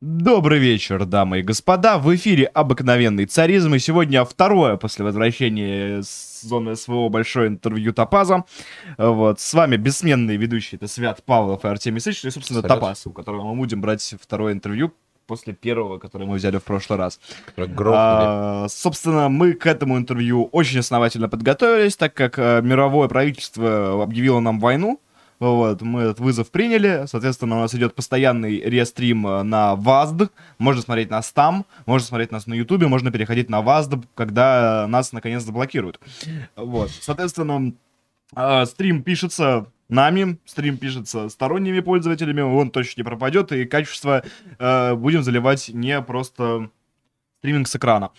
Добрый вечер, дамы и господа. В эфире обыкновенный царизм. И сегодня второе после возвращения с зоны СВО большое интервью Топаза. Вот. С вами бессменные ведущие. Это Свят Павлов и Артемий Сыч. И, собственно, Салют. Топаз, у которого мы будем брать второе интервью после первого, которое мы взяли в прошлый раз. А, собственно, мы к этому интервью очень основательно подготовились, так как э, мировое правительство объявило нам войну. Вот, мы этот вызов приняли. Соответственно, у нас идет постоянный рестрим э, на ВАЗД. Можно смотреть нас там, можно смотреть нас на Ютубе, можно переходить на ВАЗД, когда э, нас наконец заблокируют. Вот, соответственно, э, стрим пишется нами, стрим пишется сторонними пользователями, он точно не пропадет, и качество э, будем заливать не просто стриминг с экрана.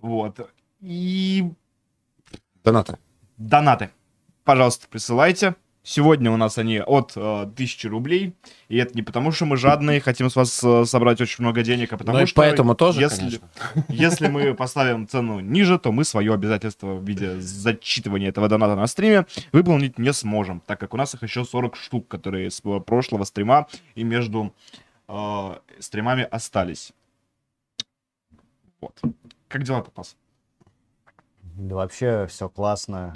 Вот. И Донаты. донаты. Пожалуйста, присылайте. Сегодня у нас они от э, 1000 рублей. И это не потому, что мы жадные, хотим с вас э, собрать очень много денег, а потому Ну что... поэтому тоже, если, конечно. если мы поставим цену ниже, то мы свое обязательство в виде зачитывания этого доната на стриме выполнить не сможем, так как у нас их еще 40 штук, которые с э, прошлого стрима и между э, стримами остались. Вот. Как дела, Топас? Да вообще все классно.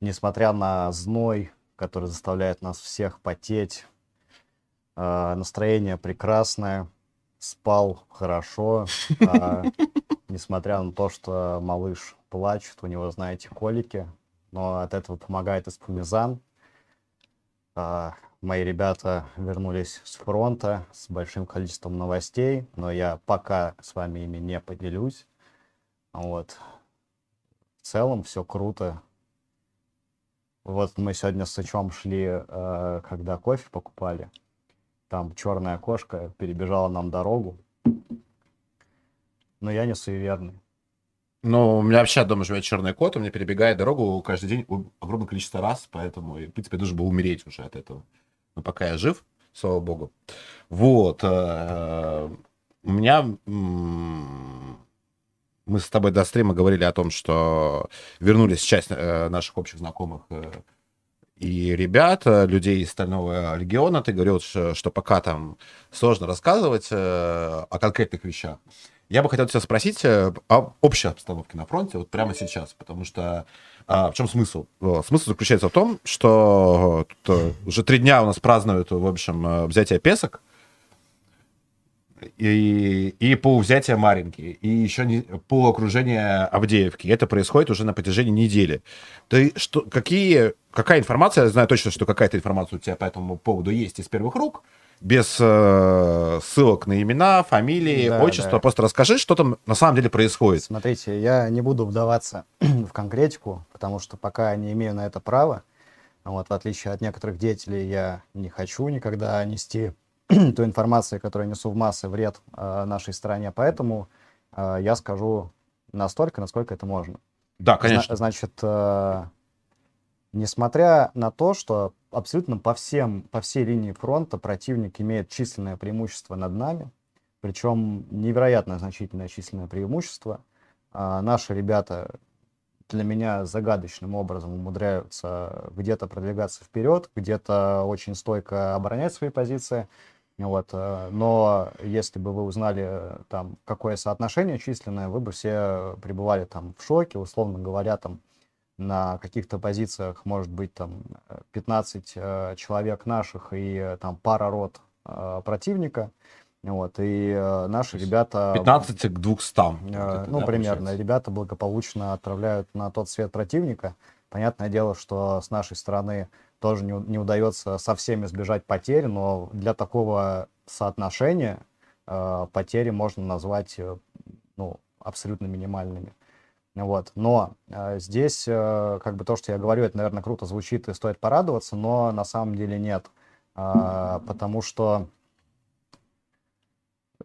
Несмотря на зной, который заставляет нас всех потеть, э, настроение прекрасное, спал хорошо. а, Несмотря на то, что малыш плачет, у него, знаете, колики, но от этого помогает эспумизан. А, Мои ребята вернулись с фронта с большим количеством новостей, но я пока с вами ими не поделюсь. Вот. В целом все круто. Вот мы сегодня с Сычом шли, э, когда кофе покупали. Там черная кошка перебежала нам дорогу. Но я не суеверный. Ну, у меня вообще дома живет черный кот, у меня перебегает дорогу каждый день огромное количество раз, поэтому, в принципе, я должен был умереть уже от этого. Но пока я жив, слава богу. Вот. э, У меня... Мы с тобой до стрима говорили о том, что вернулись часть э, наших общих знакомых э, и ребят, э, людей из Стального Легиона. Ты говорил, что, пока там сложно рассказывать о конкретных вещах. Я бы хотел тебя спросить о общей обстановке на фронте вот прямо сейчас, потому что а, в чем смысл? Смысл заключается в том, что уже три дня у нас празднуют, в общем, взятие Песок и, и по взятию Маринки, и еще не, по окружению Авдеевки. Это происходит уже на протяжении недели. Ты что, какие, какая информация, я знаю точно, что какая-то информация у тебя по этому поводу есть из первых рук, без э, ссылок на имена, фамилии, Да, отчество. да. Просто расскажи, что там на самом деле происходит. Смотрите, я не буду вдаваться в конкретику, потому что пока не имею на это права. Вот, в отличие от некоторых деятелей, я не хочу никогда нести ту информацию, которую несу в массы, вред э, нашей стране. Поэтому э, я скажу настолько, насколько это можно. Да, Зна- конечно. Значит, э, несмотря на то, что абсолютно по всем, по всей линии фронта противник имеет численное преимущество над нами, причем невероятно значительное численное преимущество, а наши ребята для меня загадочным образом умудряются где-то продвигаться вперед, где-то очень стойко оборонять свои позиции. Вот, э, но если бы вы узнали э, там какое соотношение численное, вы бы все пребывали там в шоке, условно говоря, там на каких-то позициях может быть там э, 15 э, человек наших и там пара рот э, противника. Вот, и э, наши ребята... 15 к 200. Э, ну, да, примерно. получается. Ребята благополучно отправляют на тот свет противника. Понятное дело, что с нашей стороны тоже не, не удается со всеми сбежать потерь, но для такого соотношения э, потери можно назвать э, ну, абсолютно минимальными. Вот. Но э, здесь, э, как бы то, что я говорю, это, наверное, круто звучит и стоит порадоваться, но на самом деле нет. А, потому что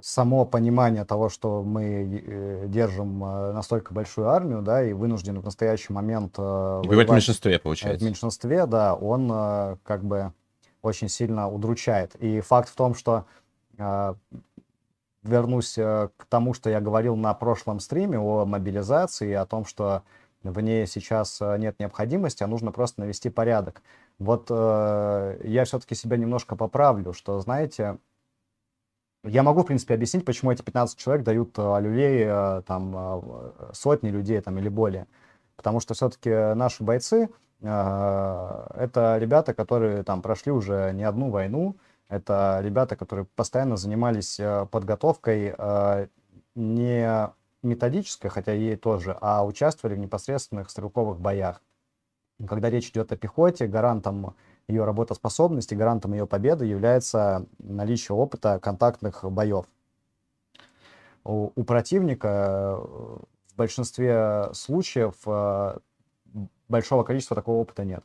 само понимание того, что мы э, держим э, настолько большую армию, да, и вынуждены в настоящий момент э, воевать в меньшинстве, э, в получается. меньшинстве, да, он как бы очень сильно удручает. И факт в том, что вернусь к тому, что я говорил на прошлом стриме о мобилизации, о том, что в ней сейчас нет необходимости, а нужно просто навести порядок. Вот э, я все-таки себя немножко поправлю, что, знаете, я могу, в принципе, объяснить, почему эти 15 человек дают э, люлей э, там э, сотни людей там или более. Потому что все-таки наши бойцы это ребята, которые там прошли уже не одну войну, это ребята, которые постоянно занимались подготовкой не методической, хотя ей тоже, а участвовали в непосредственных стрелковых боях. Когда речь идет о пехоте, гарантом ее работоспособности, гарантом ее победы является наличие опыта контактных боев. У, у противника э, в большинстве случаев э, большого количества такого опыта нет.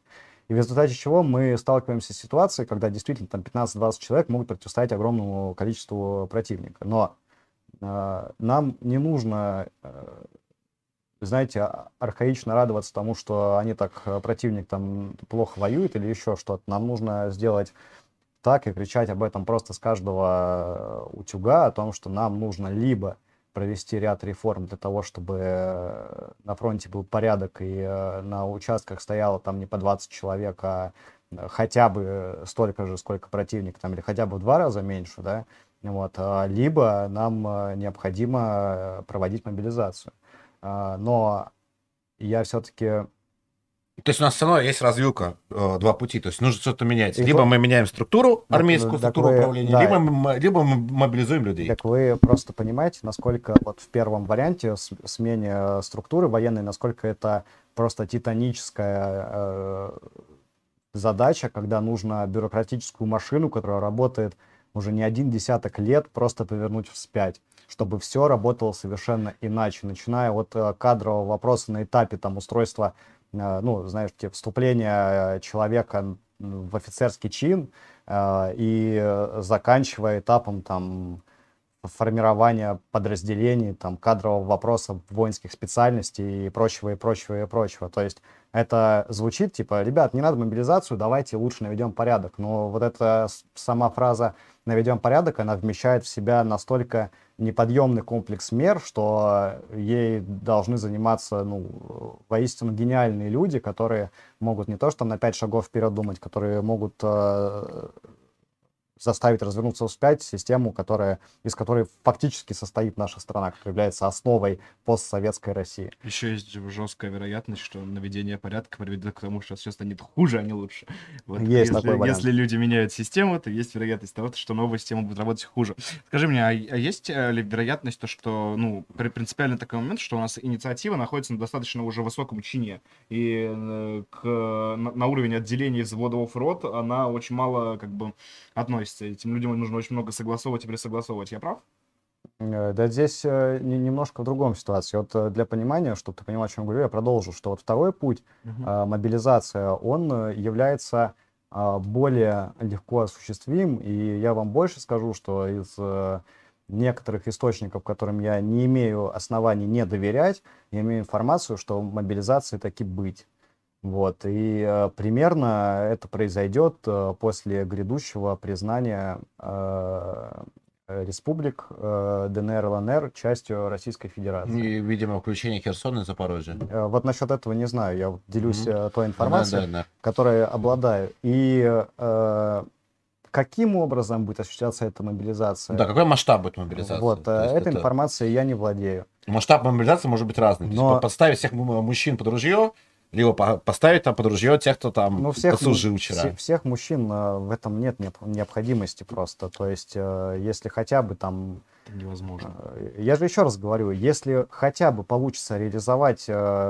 И в результате чего мы сталкиваемся с ситуацией, когда действительно там 15-20 человек могут противостоять огромному количеству противника. Но э, нам не нужно э, знаете, архаично радоваться тому, что они так, э, противник там плохо воюет или еще что-то. Нам нужно сделать так и кричать об этом просто с каждого э, утюга, о том, что нам нужно либо провести ряд реформ для того, чтобы э, на фронте был порядок и на участках стояло там не по 20 человек, а хотя бы столько же, сколько противник, там, или хотя бы в два раза меньше, да, вот, а, либо нам необходимо проводить мобилизацию. А, но я все-таки... То есть у нас все равно есть развилка, э, два пути. То есть нужно что-то менять. И либо вот... мы меняем структуру, армейскую так структуру вы... управления, да. либо, мы, либо мы мобилизуем людей. Так вы просто понимаете, насколько вот в первом варианте смене э, структуры военной, насколько это просто титаническая э, задача, когда нужно бюрократическую машину, которая работает уже не один десяток лет, просто повернуть вспять чтобы все работало совершенно иначе, начиная от э, кадрового вопроса на этапе там устройства, э, ну, знаешь, типа, вступления человека в офицерский чин э, и заканчивая этапом там формирования подразделений, там, кадрового вопроса воинских специальностей и прочего, и прочего, и прочего. То есть это звучит типа, ребят, не надо мобилизацию, давайте лучше наведем порядок. Но вот эта сама фраза «наведем порядок», она вмещает в себя настолько неподъемный комплекс мер, что ей должны заниматься ну, воистину гениальные люди, которые могут не то что на пять шагов вперед думать, которые могут э, заставить развернуться вспять систему, которая, из которой фактически состоит наша страна, которая является основой постсоветской России. Еще есть жесткая вероятность, что наведение порядка приведет к тому, что все станет хуже, а не лучше. Вот, есть если, такой вариант. Если люди меняют систему, то есть вероятность того, что новая система будет работать хуже. Скажи мне, а, а есть э, ли вероятность то, что, ну, принципиально такой момент, что у нас инициатива находится на достаточно уже высоком чине, и э, к, на, на уровень отделения взводов рот она очень мало, как бы, относится. Этим людям нужно очень много согласовывать и присогласовывать. Я прав? Э, да здесь э, немножко в другом ситуации. Вот э, для понимания, чтобы ты понимал, о чем я говорю, я продолжу, что вот второй путь, uh-huh. мобилизация, он является более легко осуществим, и я вам больше скажу, что из некоторых источников, которым я не имею оснований не доверять, я имею информацию, что мобилизации таки быть. Вот, и э, примерно это произойдет э, после грядущего признания э, республик э, ДНР, ЛНР частью Российской Федерации. И, видимо, включение Херсона и Запорожья. Э, вот насчет этого не знаю. Я делюсь mm-hmm. той информацией, да, да, да. которой обладаю. И э, каким образом будет осуществляться эта мобилизация? Да, какой масштаб будет мобилизация? Вот, э, этой это... информацией я не владею. Масштаб мобилизации может быть разный. Но... То есть, подставить всех мужчин под ружье либо поставить там под ружье тех, кто там ну, всех, послужил вчера. Всех, всех мужчин э, в этом нет необходимости просто. То есть, э, если хотя бы там... Это невозможно. Э, я же еще раз говорю, если хотя бы получится реализовать,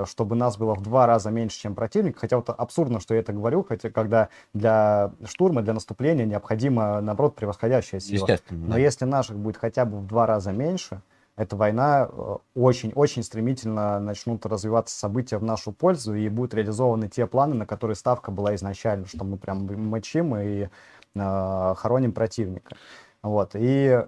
чтобы нас было в два раза меньше, чем противник, хотя вот абсурдно, что я это говорю, хотя когда для штурма, для наступления необходимо, наоборот, превосходящая сила. Естественно. Но да. если наших будет хотя бы в два раза меньше, эта война очень-очень э, стремительно начнут развиваться события в нашу пользу, и будут реализованы те планы, на которые ставка была изначально, что мы прям мочим и э, хороним противника. Вот. И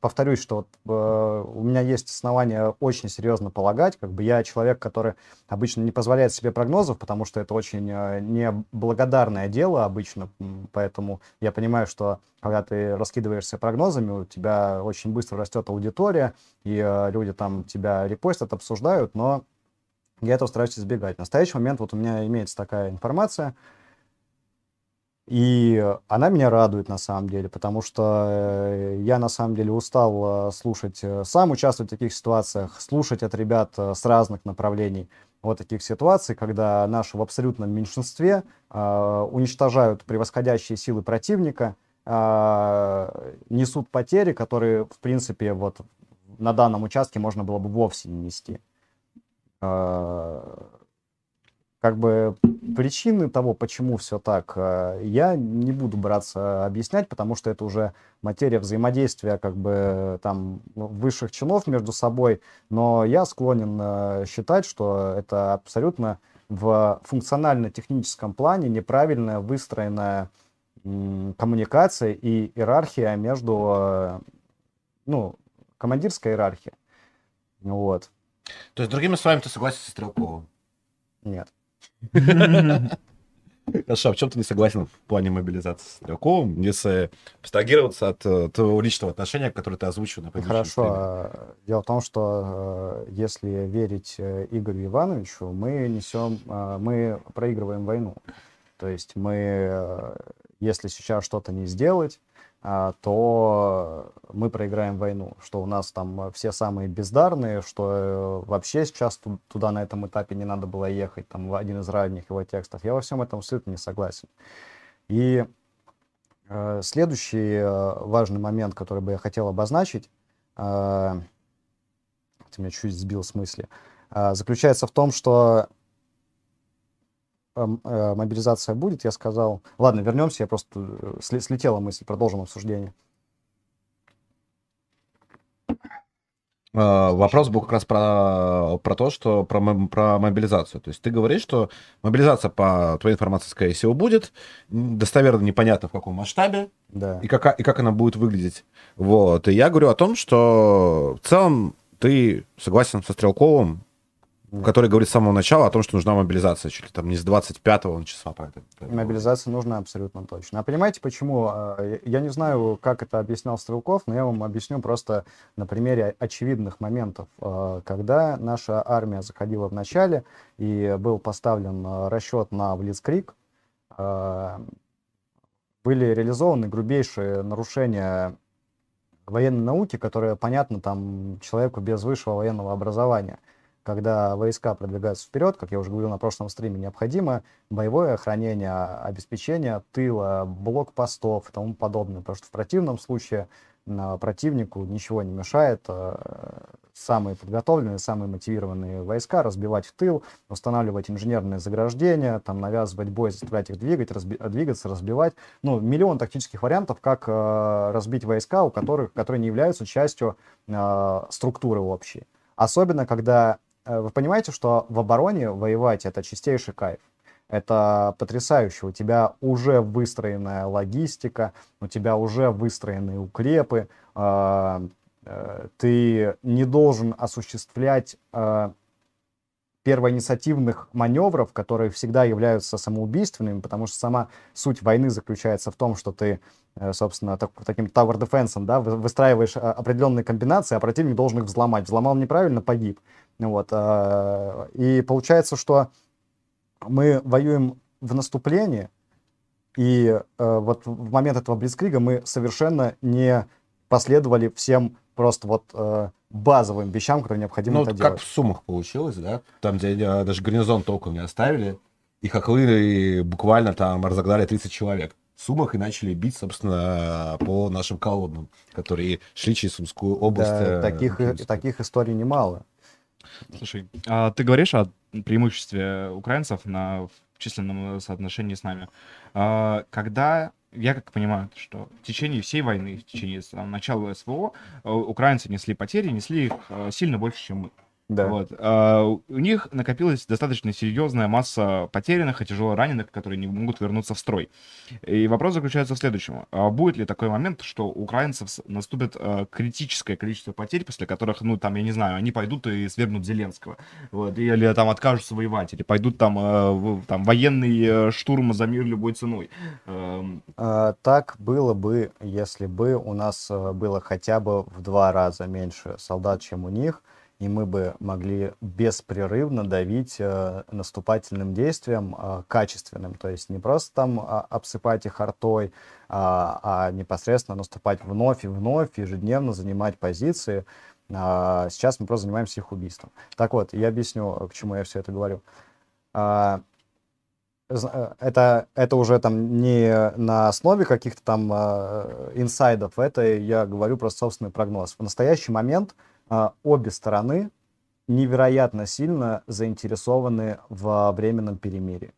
повторюсь, что вот, э, у меня есть основания очень серьезно полагать, как бы я человек, который обычно не позволяет себе прогнозов, потому что это очень э, неблагодарное дело обычно, поэтому я понимаю, что когда ты раскидываешься прогнозами, у тебя очень быстро растет аудитория, и э, люди там тебя репостят, обсуждают, но я этого стараюсь избегать. В настоящий момент вот у меня имеется такая информация, И она меня радует на самом деле, потому что э, я на самом деле устал э, слушать, э, сам участвовать в таких ситуациях, слушать от ребят с разных направлений вот таких ситуаций, когда наши в абсолютном меньшинстве э, уничтожают превосходящие силы противника, э, несут потери, которые, в принципе, вот на данном участке можно было бы вовсе не нести. Э, как бы причины того, почему все так, э, я не буду браться объяснять, потому что это уже материя взаимодействия как бы там высших чинов между собой, но я склонен э, считать, что это абсолютно в функционально-техническом плане неправильная выстроенная коммуникация и иерархия между, э, ну, командирская иерархия. Вот. То есть, другими словами, ты согласен со Стрелковым? Нет. Хорошо, а в чем ты не согласен в плане мобилизации с Стрелковым, если абстрагироваться от э, твоего личного отношения, которое ты озвучил на Хорошо. А, дело в том, что э, если верить э, Игорю Ивановичу, мы несем, мы проигрываем войну. То есть мы, если сейчас что-то не сделать, то мы проиграем войну, что у нас там все самые бездарные, что э, вообще сейчас туда на этом этапе не надо было ехать, там один из ранних его текстов. Я во всем этом абсолютно не согласен. И э, следующий э, важный момент, который бы я хотел обозначить, э, ты меня чуть сбил с мысли, э, заключается в том, что Э, мобилизация будет, я сказал, ладно, вернемся, я просто э, слетела мысль, продолжим обсуждение. А, вопрос был как раз про, про то, что про, про мобилизацию. То есть ты говоришь, что мобилизация, по твоей информации, скорее всего, будет. Достоверно непонятно в каком масштабе да. и, как, и как она будет выглядеть. Вот. И я говорю о том, что в целом ты согласен со Стрелковым, который говорит с самого начала о том, что нужна мобилизация, чуть ли там не с 25-го числа. Про это, Мобилизация нужна абсолютно точно. А понимаете, почему? А, я не знаю, как это объяснял Стрелков, но я вам объясню просто на примере очевидных моментов. А, когда наша армия заходила в начале и был поставлен а, расчет на Блицкрик, были реализованы грубейшие нарушения военной науки, которые, понятно, там человеку без высшего военного образования – когда войска продвигаются вперед, как я уже говорил на прошлом стриме, необходимо боевое охранение, обеспечение тыла, блокпостов и тому подобное, потому что в противном случае противнику ничего не мешает э, самые подготовленные, самые мотивированные войска разбивать в тыл, устанавливать инженерные заграждения, там навязывать бой, заставлять их двигать, разби двигаться, разбивать. Ну, миллион тактических вариантов, как э, разбить войска, у которых, которые не являются частью э, структуры общей. Особенно, когда вы понимаете, что в обороне воевать это чистейший кайф. Это потрясающе. У тебя уже выстроенная логистика, у тебя уже выстроенные укрепы. Э, э, ты не должен осуществлять первоинициативных маневров, которые всегда являются самоубийственными, потому что сама суть войны заключается в том, что ты, собственно, так, таким tower defense, да, выстраиваешь определенные комбинации, а противник должен их взломать. Взломал неправильно, погиб. Вот, а, и получается, что мы воюем в наступлении, и э, вот в момент этого Блицкрига мы совершенно не последовали всем просто вот э, базовым вещам, которые необходимо ну, это как делать. в Сумах получилось, да? Там, где э, даже гарнизон толком не оставили, и хохлы буквально там разогнали 30 человек. В Сумах и начали бить, собственно, по нашим колоннам, которые шли через Сумскую область. Да, таких, таких историй немало. Слушай, а ты говоришь о преимуществе украинцев на численном соотношении с нами. А, когда я как понимаю, что в течение всей войны, в течение там, начала СВО, э, украинцы несли потери, несли их э, сильно больше, чем мы. Да. Вот. А у них накопилась достаточно серьезная масса потерянных и тяжело раненых, которые не могут вернуться в строй. И вопрос заключается в следующем. А будет ли такой момент, что у украинцев наступит а, критическое количество потерь, после которых, ну, там, я не знаю, они пойдут и свергнут Зеленского, вот, или там откажутся воевать, или пойдут там, а, там военный э, штурм за мир любой ценой? Эм. А, так было бы, если бы у нас э, было хотя бы в два раза меньше солдат, чем у них, и мы бы могли беспрерывно давить э, наступательным действием э, качественным, то есть не просто там а, обсыпать их артой, а, а непосредственно наступать вновь и вновь, ежедневно занимать позиции. А, сейчас мы просто занимаемся их убийством. Так вот, я объясню, к чему я все это говорю. Э, это, это уже там не на основе каких-то там э, инсайдов, это я говорю просто собственный прогноз. В настоящий момент э, обе стороны невероятно сильно заинтересованы в временном перемирии.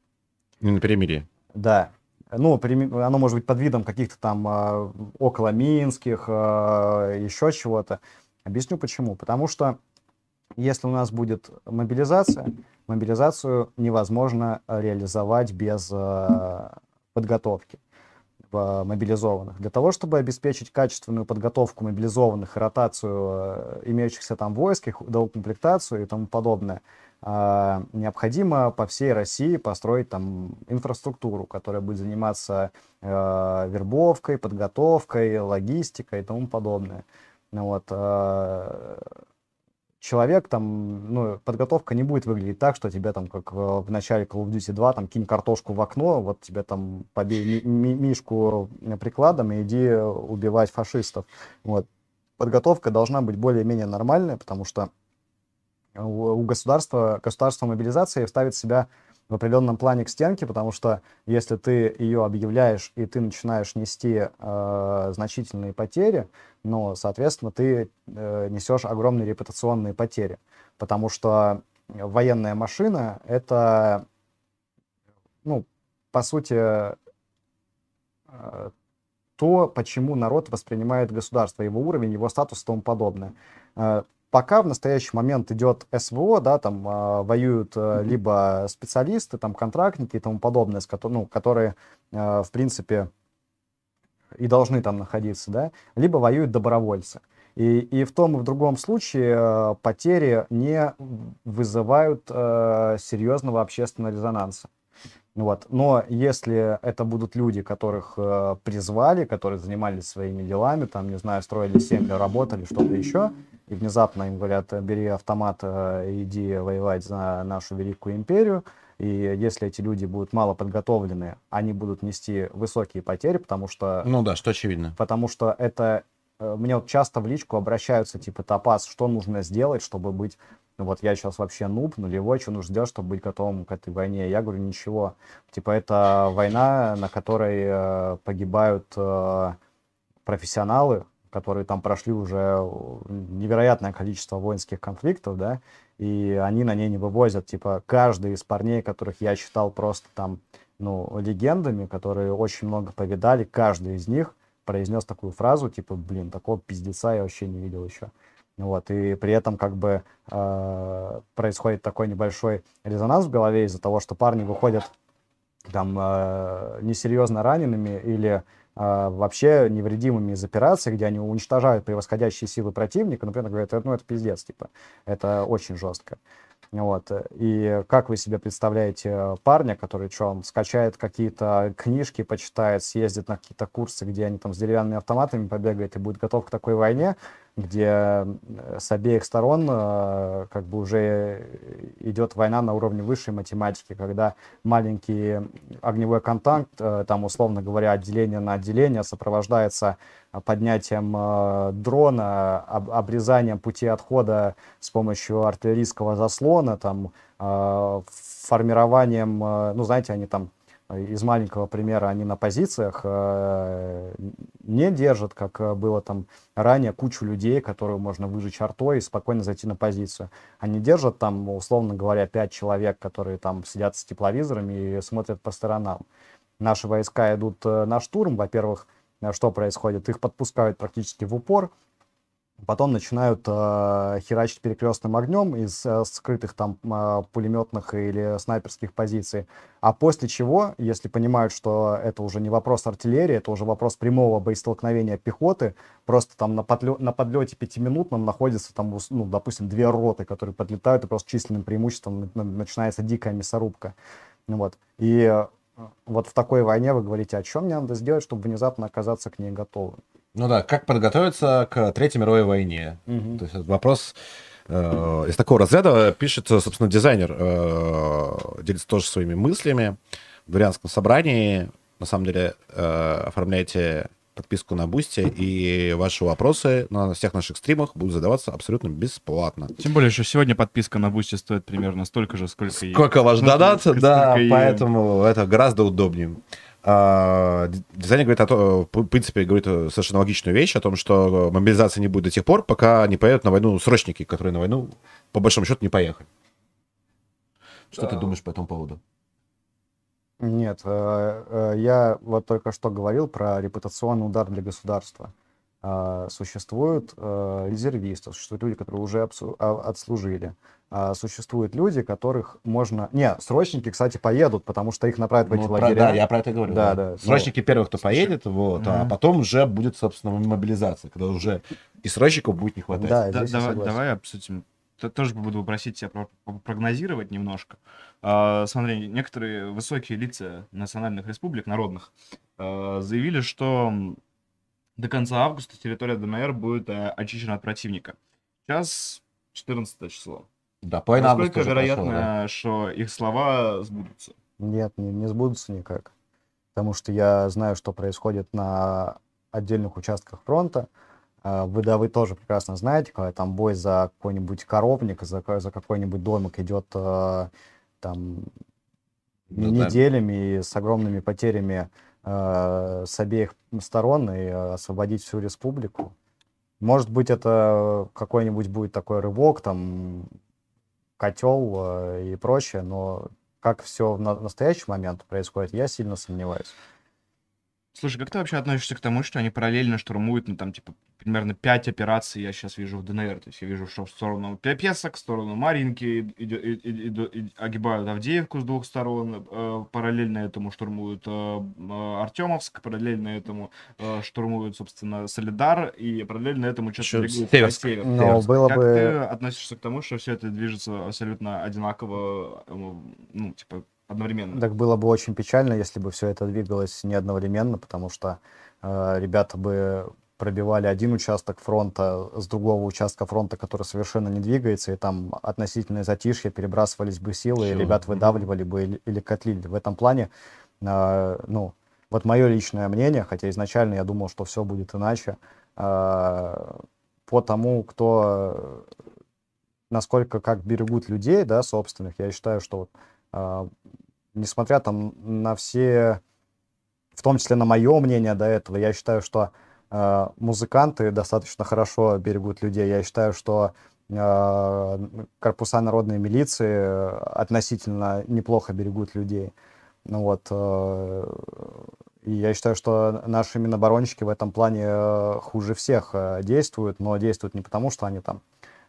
На перемирии? Да. Ну, оно может быть под видом каких-то там э, около Минских, э, еще чего-то. Объясню почему. Потому что если у нас будет мобилизация, мобилизацию невозможно реализовать без э, подготовки мобилизованных. Для того, чтобы обеспечить качественную подготовку мобилизованных ротацию э, имеющихся там войск, их доукомплектацию и тому подобное, э, необходимо по всей России построить там инфраструктуру, которая будет заниматься вербовкой, подготовкой, логистикой и тому подобное. Вот человек, там, ну, подготовка не будет выглядеть так, что тебе там, как в начале Call of Duty 2, там, кинь картошку в окно, вот тебе там побей ми мишку прикладом и иди убивать фашистов. Вот. Подготовка должна быть более-менее нормальная, потому что у государства, государство мобилизации ставит себя в определенном плане к стенке, потому что если ты ее объявляешь и ты начинаешь нести э, значительные потери, ну, соответственно, ты э, несешь огромные репутационные потери, потому что военная машина — это, ну, по сути, э, то, почему народ воспринимает государство, его уровень, его статус и тому подобное. Пока в настоящий момент идет СВО, да, там э, воюют э, либо специалисты, там контрактники и тому подобное, с, ну, которые, э, в принципе, и должны там находиться, да, либо воюют добровольцы. И, и в том и в другом случае э, потери не вызывают э, серьезного общественного резонанса. Вот. Но если это будут люди, которых э, призвали, которые занимались своими делами, там, не знаю, строили семьи, работали, что-то еще, и внезапно им говорят, бери автомат, э, иди воевать за нашу великую империю. И если эти люди будут мало подготовлены, они будут нести высокие потери, потому что... Ну да, что очевидно. Потому что это... Э, мне вот часто в личку обращаются, типа, Топаз, что нужно сделать, чтобы быть... Ну вот я сейчас вообще нуб, нулевой, что нужно сделать, чтобы быть готовым к этой войне? Я говорю, ничего. Типа, это война, на которой э, погибают профессионалы, которые там прошли уже невероятное количество воинских конфликтов, да, и они на ней не вывозят. Типа, каждый из парней, которых я считал просто там, ну, легендами, которые очень много повидали, каждый из них произнес такую фразу, типа, блин, такого пиздеца я вообще не видел еще. Вот, и при этом как бы э, происходит такой небольшой резонанс в голове из-за того, что парни выходят там э, несерьезно ранеными или вообще невредимыми из операции, где они уничтожают превосходящие силы противника, например, говорят, ну это пиздец, типа, это очень жестко. Вот. И как вы себе представляете парня, который что, он скачает какие-то книжки, почитает, съездит на какие-то курсы, где они там с деревянными автоматами побегают и будет готов к такой войне, где э, с обеих сторон э, как бы уже идет война на уровне высшей математики, когда маленький огневой контакт, э, там, условно говоря, отделение на отделение сопровождается поднятием дрона, обрезанием пути отхода с помощью артиллерийского заслона, там, формированием, ну, знаете, они там из маленького примера они на позициях не держат, как э, было там ранее, кучу людей, которые можно выжечь артой и спокойно зайти на позицию. Они держат там, условно говоря, пять человек, которые там сидят с тепловизорами и смотрят по сторонам. Наши войска идут э, на штурм, во-первых, что происходит? Их подпускают практически в упор, Потом начинают э, херачить перекрестным огнем из э, скрытых там э, пулеметных или снайперских позиций. А после чего, если понимают, что это уже не вопрос артиллерии, это уже вопрос прямого боестолкновения пехоты, просто там на, подлё на подлете пятиминутном находится там, ну, допустим, две роты, которые подлетают, и просто численным преимуществом начинается дикая мясорубка. Вот. И э, вот в такой войне вы говорите, о чем мне надо сделать, чтобы внезапно оказаться к ней готовым. Ну да, как подготовиться к Третьей мировой войне? Угу. То есть вопрос э, из такого разряда пишет, собственно, дизайнер, э, делится тоже своими мыслями в дворянском собрании. На самом деле, э, оформляйте подписку на Boosty, и ваши вопросы на всех наших стримах будут задаваться абсолютно бесплатно. Тем более, что сегодня подписка на Boosty стоит примерно столько же, сколько и... Сколько ваш Ну, донат, сколько да, и- поэтому это гораздо удобнее. А, Дизайнер говорит о том, в принципе, говорит э, совершенно логичную вещь о том, что мобилизации не будет до тех пор, пока не поедут на войну срочники, которые на войну, по большому счету, не поехали. Что ты думаешь по этому поводу? Нет, э, э, я вот только что говорил про репутационный удар для государства. А, Существуют э, резервисты, существуют люди, которые уже а, отслужили. А Существуют люди, которых можно... Не, срочники, кстати, поедут, потому что их направят в эти Ну, про- лагеря. да, я про это говорю. Да, да. Срочники первых, кто поедет, вот, а Мгм. потом уже будет, собственно, мобилизация, когда уже и срочников будет не хватать. Да, Да, давай, давай обсудим. Тоже буду просить тебя про- про- прогнозировать немножко. А, смотри, некоторые высокие лица национальных республик, народных, а, заявили, что до конца августа территория ДНР будет э, очищена от противника. Сейчас 14 число. Да, половина Насколько августа вероятно, прошло, да. что их слова сбудутся? Нет, не, не сбудутся никак. Потому что я знаю, что происходит на отдельных участках фронта. А, Вы, да, вы тоже прекрасно знаете, когда там бой за какой-нибудь коровник, за, за какой-нибудь домик идет а, там Ну да. неделями и с огромными потерями с обеих сторон и освободить всю республику. Может быть, это какой-нибудь будет такой рывок, там, котел а, и прочее, но как все в на- настоящий момент происходит, я сильно сомневаюсь. Слушай, как ты вообще относишься к тому, что они параллельно штурмуют, ну, там, типа, примерно 5 операций я сейчас вижу в ДНР. То есть я вижу, что в сторону Пе- Песок, в сторону Маринки и- и- и- огибают Авдеевку с двух сторон, э, параллельно этому штурмуют э, э, Артемовск, параллельно этому э, штурмуют, собственно, Солидар, и параллельно этому что-то Северск. север. Но Северск. было Как бы... ты относишься к тому, что все это движется абсолютно одинаково, э, ну, типа, одновременно? Так было бы очень печально, если бы все это двигалось не одновременно, потому что э, ребята бы пробивали один участок фронта с другого участка фронта, который совершенно не двигается, и там относительное затишье, перебрасывались бы силы, и Силы, ребят выдавливали бы или, или котлили. В этом плане, э, ну, вот мое личное мнение, хотя изначально я думал, что все будет иначе, э, по тому, кто, э, насколько как берегут людей, да, собственных, я считаю, что вот, а, несмотря там на все, в том числе на мое мнение до этого, я считаю, что а, музыканты достаточно хорошо берегут людей. Я считаю, что а, корпуса народной милиции э, относительно неплохо берегут людей. Ну вот, э, и я считаю, что наши миноборонщики в этом плане э, хуже всех э, действуют, но действуют не потому, что они там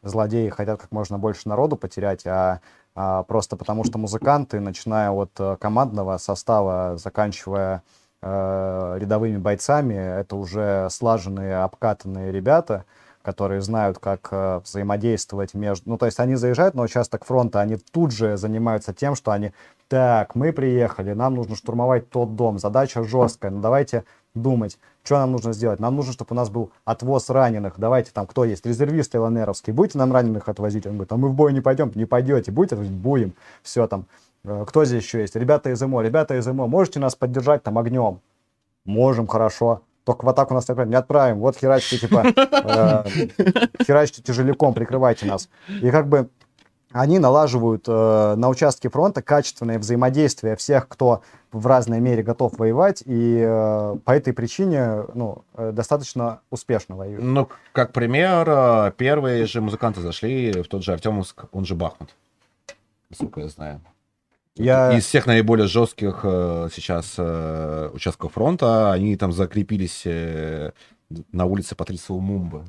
злодеи хотят как можно больше народу потерять, а, а просто потому, что музыканты, начиная от э, командного состава, заканчивая э, рядовыми бойцами, это уже слаженные, обкатанные ребята, которые знают, как э, взаимодействовать между... Ну, то есть они заезжают на участок фронта, они тут же занимаются тем, что они... Так, мы приехали, нам нужно штурмовать тот дом, задача жесткая, ну давайте думать, что нам нужно сделать. Нам нужно, чтобы у нас был отвоз раненых. Давайте там, кто есть, резервисты ЛНРовские, будете нам раненых отвозить? Он говорит, а мы в бой не пойдем, не пойдете, будете отвозить? Будем. Все там. Э, Кто здесь еще есть? Ребята из ИМО, ребята из ИМО, можете нас поддержать там огнем? Можем, хорошо. Только в атаку нас не отправим. Не отправим. Вот херачьте, типа, э, херачьте тяжеляком, прикрывайте нас. И как бы они налаживают э, на участке фронта качественное взаимодействие всех, кто в разной мере готов воевать, и э, по этой причине ну, э, достаточно успешно воюют. Ну, как пример, э, первые же музыканты зашли в тот же Артемовск, он же Бахмут. Насколько я знаю. Я- Из всех наиболее жестких э, сейчас э, участков фронта, они там закрепились э, на улице Патриса Умумба.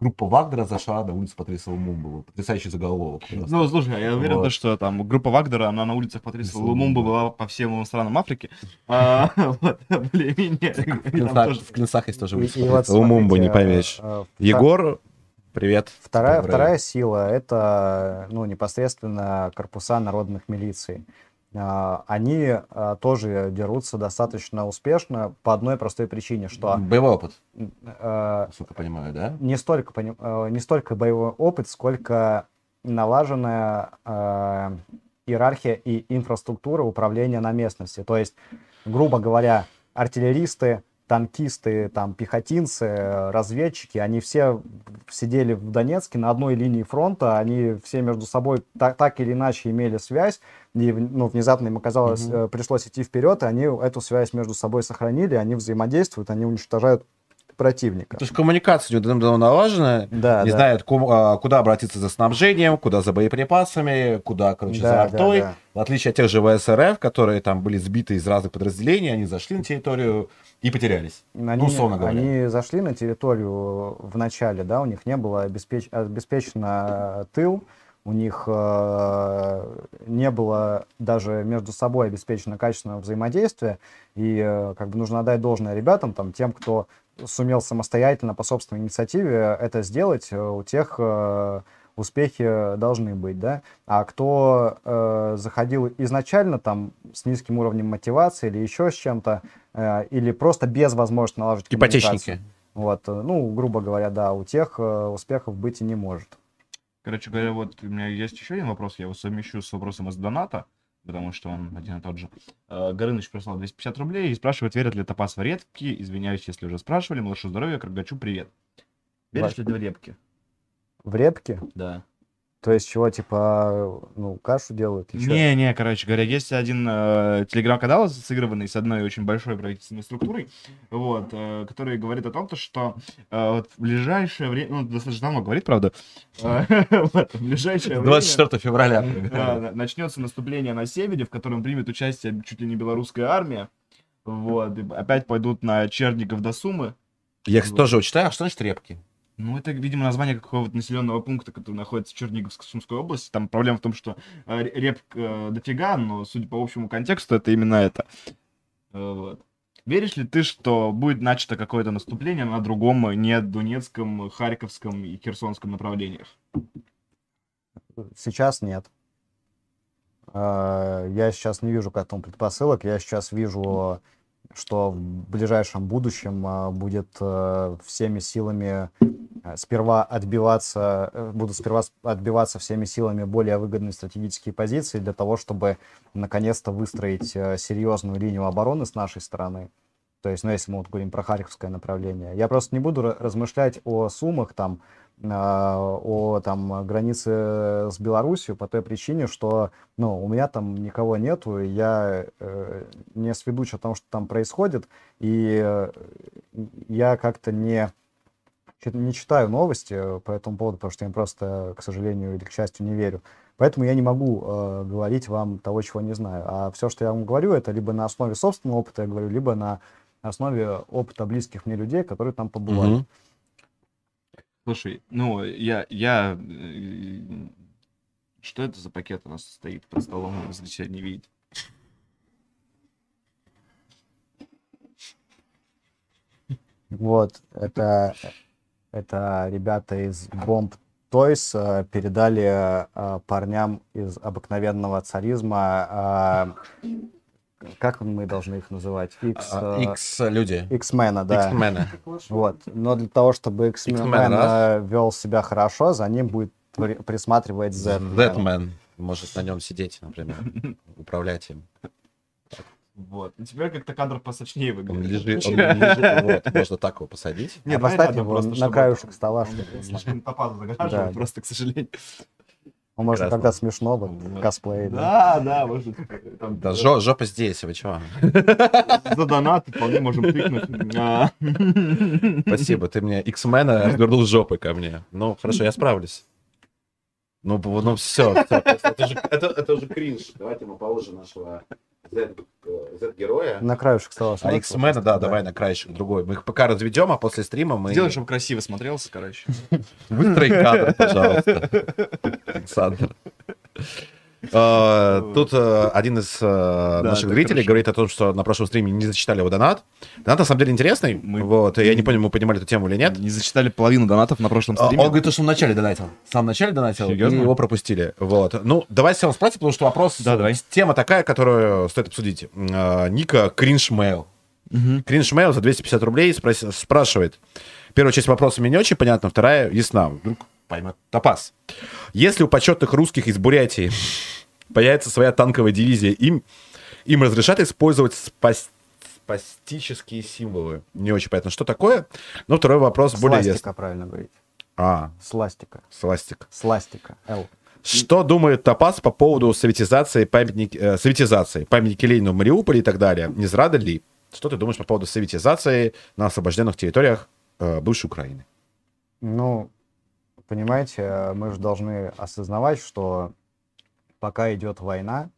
Группа Вагнера зашла на улицу Патриса Умумба. Потрясающий заголовок. просто. Ну, слушай, а я уверен, Вот. то, что там группа Вагнера, она на улицах Патриса Лумумба. Лумумба была по всем странам Африки. А, вот, Более-менее. В Клинцах есть тоже улица и вот Патриса Умумба, не э, э, Егор, привет. Вторая, вторая сила — это ну, непосредственно корпуса народных милиций. А, они а, тоже дерутся достаточно успешно по одной простой причине, что Боевой опыт, а, насколько понимаю, да? не столько, пони- не столько боевой опыт, сколько налаженная э, иерархия и инфраструктура управления на местности. То есть, грубо говоря, артиллеристы, танкисты, там, пехотинцы, разведчики, они все сидели в Донецке на одной линии фронта, они все между собой так, так или иначе имели связь, и ну, внезапно им оказалось, э, пришлось идти вперед, и они эту связь между собой сохранили, они взаимодействуют, они уничтожают противника. То есть коммуникация у давно налажена, Да, не да. знают, а, куда обратиться за снабжением, куда за боеприпасами, куда, короче, за Да, да, артой. да. В отличие от тех же ВСРФ, которые там были сбиты из разных подразделений, они зашли на территорию и потерялись. Они, Ну, условно говоря. они зашли на территорию в начале, да, у них не было обеспеч... обеспечено тыл, у них э, не было даже между собой обеспечено качественного взаимодействия, и э, как бы нужно отдать должное ребятам, там, тем, кто сумел самостоятельно по собственной инициативе это сделать, э, у тех э, успехи должны быть, да. А кто э, заходил изначально там с низким уровнем мотивации или еще с чем-то, э, или просто без возможности коммуникацию, Ипотечники. Вот, э, ну, грубо говоря, да, у тех э, успехов быть и не может. Короче говоря, вот у меня есть еще один вопрос, я его совмещу с вопросом из доната, потому что он один и тот же. Э, Горыныч прислал 250 рублей и спрашивает, верят ли Топас в редки. Извиняюсь, если уже спрашивали. Малышу здоровья, Крагачу привет. Веришь ли ты в репки? В репке, Да. То есть чего, типа, ну, кашу делают? Не-не, короче говоря, есть один э, телеграм-канал, сыгранный с одной очень большой правительственной структурой, вот, э, который говорит о том, то, что э, вот в ближайшее время, ну, достаточно давно говорит, правда, э, вот, в ближайшее время... 24 февраля. Начнется наступление на севере, в котором примет участие чуть ли не белорусская армия. Вот, и опять пойдут на Чернигов до Сумы. Я, кстати, тоже читаю, а что значит репки? Ну, это, видимо, название какого-то населенного пункта, который находится в Черниговской Сумской области. Там проблема в том, что э, ре- реп э, дофига, но, судя по общему контексту, это именно это. Э, Вот. Веришь ли ты, что будет начато какое-то наступление на другом, не Донецком, Харьковском и Херсонском направлениях? Сейчас нет. Я сейчас не вижу к этому предпосылок. Я сейчас вижу, что в ближайшем будущем а, будет э, всеми силами э, сперва отбиваться, э, будут сперва отбиваться всеми силами более выгодные стратегические позиции для того, чтобы наконец-то выстроить серьезную линию обороны с нашей стороны. То есть, ну, если мы вот говорим про Харьковское направление. Я просто не буду ра- размышлять о суммах там, о там границе с Белоруссией по той причине, что ну, у меня там никого нету, я э, не сведущ о том, что там происходит, и э, я как-то не, не читаю новости по этому поводу, потому что я им просто, к сожалению или к счастью, не верю. Поэтому я не могу э, говорить вам того, чего не знаю. А все, что я вам говорю, это либо на основе собственного опыта я говорю, либо на основе опыта близких мне людей, которые там побывали. Мгм. Слушай, ну, я, я... э, Что это за пакет у нас стоит под столом, зритель не видит? Вот, это, это ребята из Bomb Toys э, передали э, парням из обыкновенного царизма, как мы должны их называть? X, А, э, X люди. X-мена, да. X-мены. Вот. Но для того, чтобы X-мен вел себя хорошо, за ним будет при- присматривать Z. Зетмен. Может на нем сидеть, например. Управлять им. Вот. И теперь как-то кадр посочнее Он выглядит. лежит, он лежит, вот, можно так его посадить. А Нет, поставь его просто, на краешек он- стола, он чтобы Слишком топазу загораживает, Да. просто, к сожалению. Ну, может, Прекрасно. когда смешно, вот, Вот. косплей. да. Да, да, может. Там, Да, жо- жопа здесь, вы чего? За донат вполне можем тыкнуть. Спасибо, ты мне X-мена развернул жопой ко мне. Ну, хорошо, я справлюсь. Ну, ну все, это, же, это, это уже кринж. Давайте мы положим нашего Z-героя. На краешек стола. А X-мена, просто, да, давай на краешек другой. Мы их пока разведем, а после стрима мы... Сделай, чтобы красиво смотрелся, короче. Выстрой кадр, пожалуйста, Александр. Э, Тут э, один из э, наших зрителей говорит о том, что на прошлом стриме не зачитали его донат. Донат на самом деле интересный. Вот, я не понял, мы понимали эту тему или нет. Не зачитали половину донатов на прошлом А, стриме. Он говорит, что в начале донатил. В самом начале донатил, и его пропустили. Вот. Ну, давай с спросим, потому что вопрос... Да, давай. Тема такая, которую стоит обсудить. А, Ника Кринжмейл. Кринжмейл за 250 рублей спрашивает. Первая часть вопроса мне не очень понятна, вторая ясна. Вдруг поймет. Топаз. Если у почетных русских из Бурятии появится своя танковая дивизия, им, им разрешат использовать спас- спастические символы. Не очень понятно, что такое. Но второй вопрос более ясный. Сластика, правильно говорить. А, Сластика. сластик. Сластика. Л. Что думает Топас по поводу советизации памятники, э, советизации памятники Ленину в Мариуполе и так далее? Не зрада ли? Что ты думаешь по поводу советизации на освобожденных территориях э, бывшей Украины? Ну, понимаете, э, мы же должны осознавать, что пока идет война,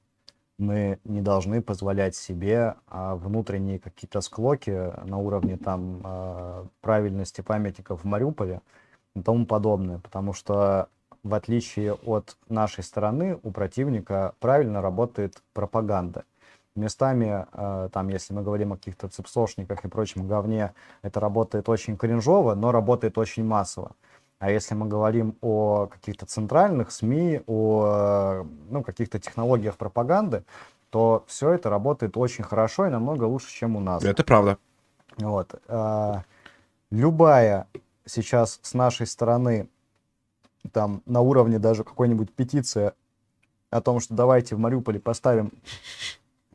мы не должны позволять себе а, внутренние какие-то склоки на уровне там а, правильности памятников в Мариуполе и тому подобное, потому что в отличие от нашей стороны у противника правильно работает пропаганда. Местами, э, там, если мы говорим о каких-то цепсошниках и прочем говне, это работает очень кринжово, но работает очень массово. А если мы говорим о каких-то центральных СМИ, о э, ну, каких-то технологиях пропаганды, то все это работает очень хорошо и намного лучше, чем у нас. Это правда. Вот. а, Любая сейчас с нашей стороны, там, на уровне даже какой-нибудь петиция о том, что давайте в Мариуполе поставим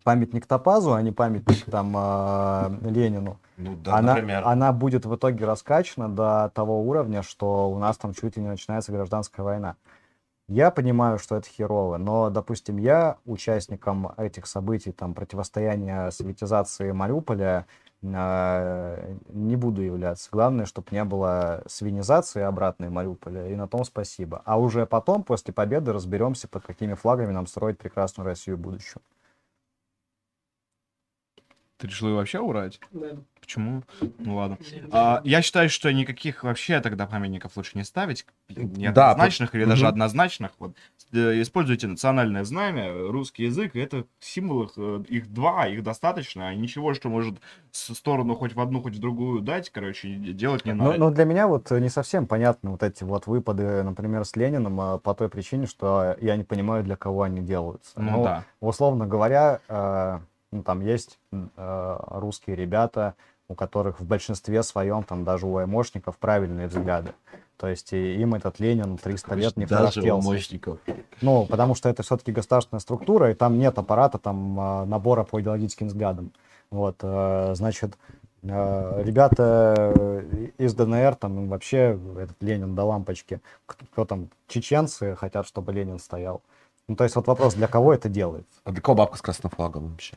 памятник Топазу, а не памятник там а, Ленину, Ну она, она будет в итоге раскачана до того уровня, что у нас там чуть ли не начинается гражданская война. Я понимаю, что это херово, но, допустим, я участником этих событий, там, противостояния советизации Мариуполя, э, не буду являться. Главное, чтобы не было свинизации обратной Мариуполя, и на том спасибо. А уже потом, после победы, разберемся, под какими флагами нам строить прекрасную Россию будущего. Ты решил ее вообще убрать? Да. Почему? Ну ладно. А, я считаю, что никаких вообще тогда памятников лучше не ставить, неоднозначных или даже Мгм. однозначных. Вот. Э, Используйте национальное знамя, русский язык, это символов, э, их два, их достаточно, а ничего, что может с сторону хоть в одну, хоть в другую дать, короче, делать не Ну, надо. ну, для меня вот не совсем понятны вот эти вот выпады, например, с Лениным, по той причине, что я не понимаю, для кого они делаются. Ну да. Условно говоря, э, ну, там есть э, русские ребята, у которых в большинстве своем, там даже у аймошников, правильные взгляды. То есть и им этот Ленин 300 лет не характерился. мощников. Ну, потому что это все-таки государственная структура, и там нет аппарата, там, а, набора по идеологическим взглядам. Вот, э, значит, э, ребята э, из ДНР, там вообще этот Ленин до лампочки. Кто, кто там, чеченцы хотят, чтобы Ленин стоял. Ну, то есть вот вопрос, для кого это делается? А для кого бабка с красным флагом вообще?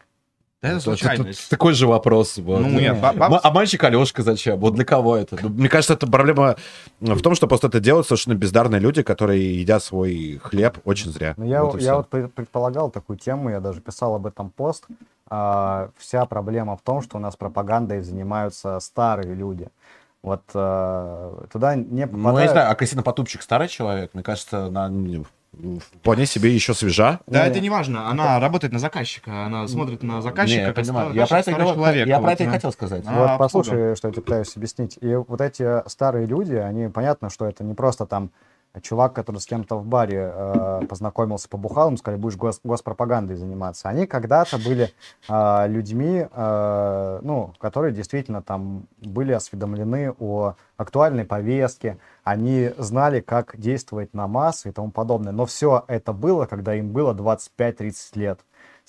Да это случайность. такой же вопрос. вот. Ну нет, баб- А мальчик Алешка зачем? Вот для кого это? Ну, Мне кажется, это проблема в том, что просто это делают совершенно бездарные люди, которые едят свой хлеб очень зря. Ну, я, Вот я вот пред- предполагал такую тему, я даже писал об этом пост. А, вся проблема в том, что у нас пропагандой занимаются старые люди. Вот э, туда не Ну, я попадают... не знаю, а Кристина Потупчик старый человек, мне кажется, она ну, вполне себе еще свежа. Да, Не. это не важно. Она работает на заказчика, она смотрит на Не, заказчика, я как понимаю. Я про это, старый говорю, человек. я про вот, это и да. хотел сказать. А, Вот послушай, что я тебе пытаюсь объяснить. И вот эти старые люди, они, понятно, что это не просто там чувак, который с кем-то в баре э, познакомился, побухал, ему сказали, будешь гос- госпропагандой заниматься. Они когда-то были э, людьми, э, ну, которые действительно там были осведомлены о актуальной повестке, они знали, как действовать на массы и тому подобное. Но все это было, когда им было 25-30 лет.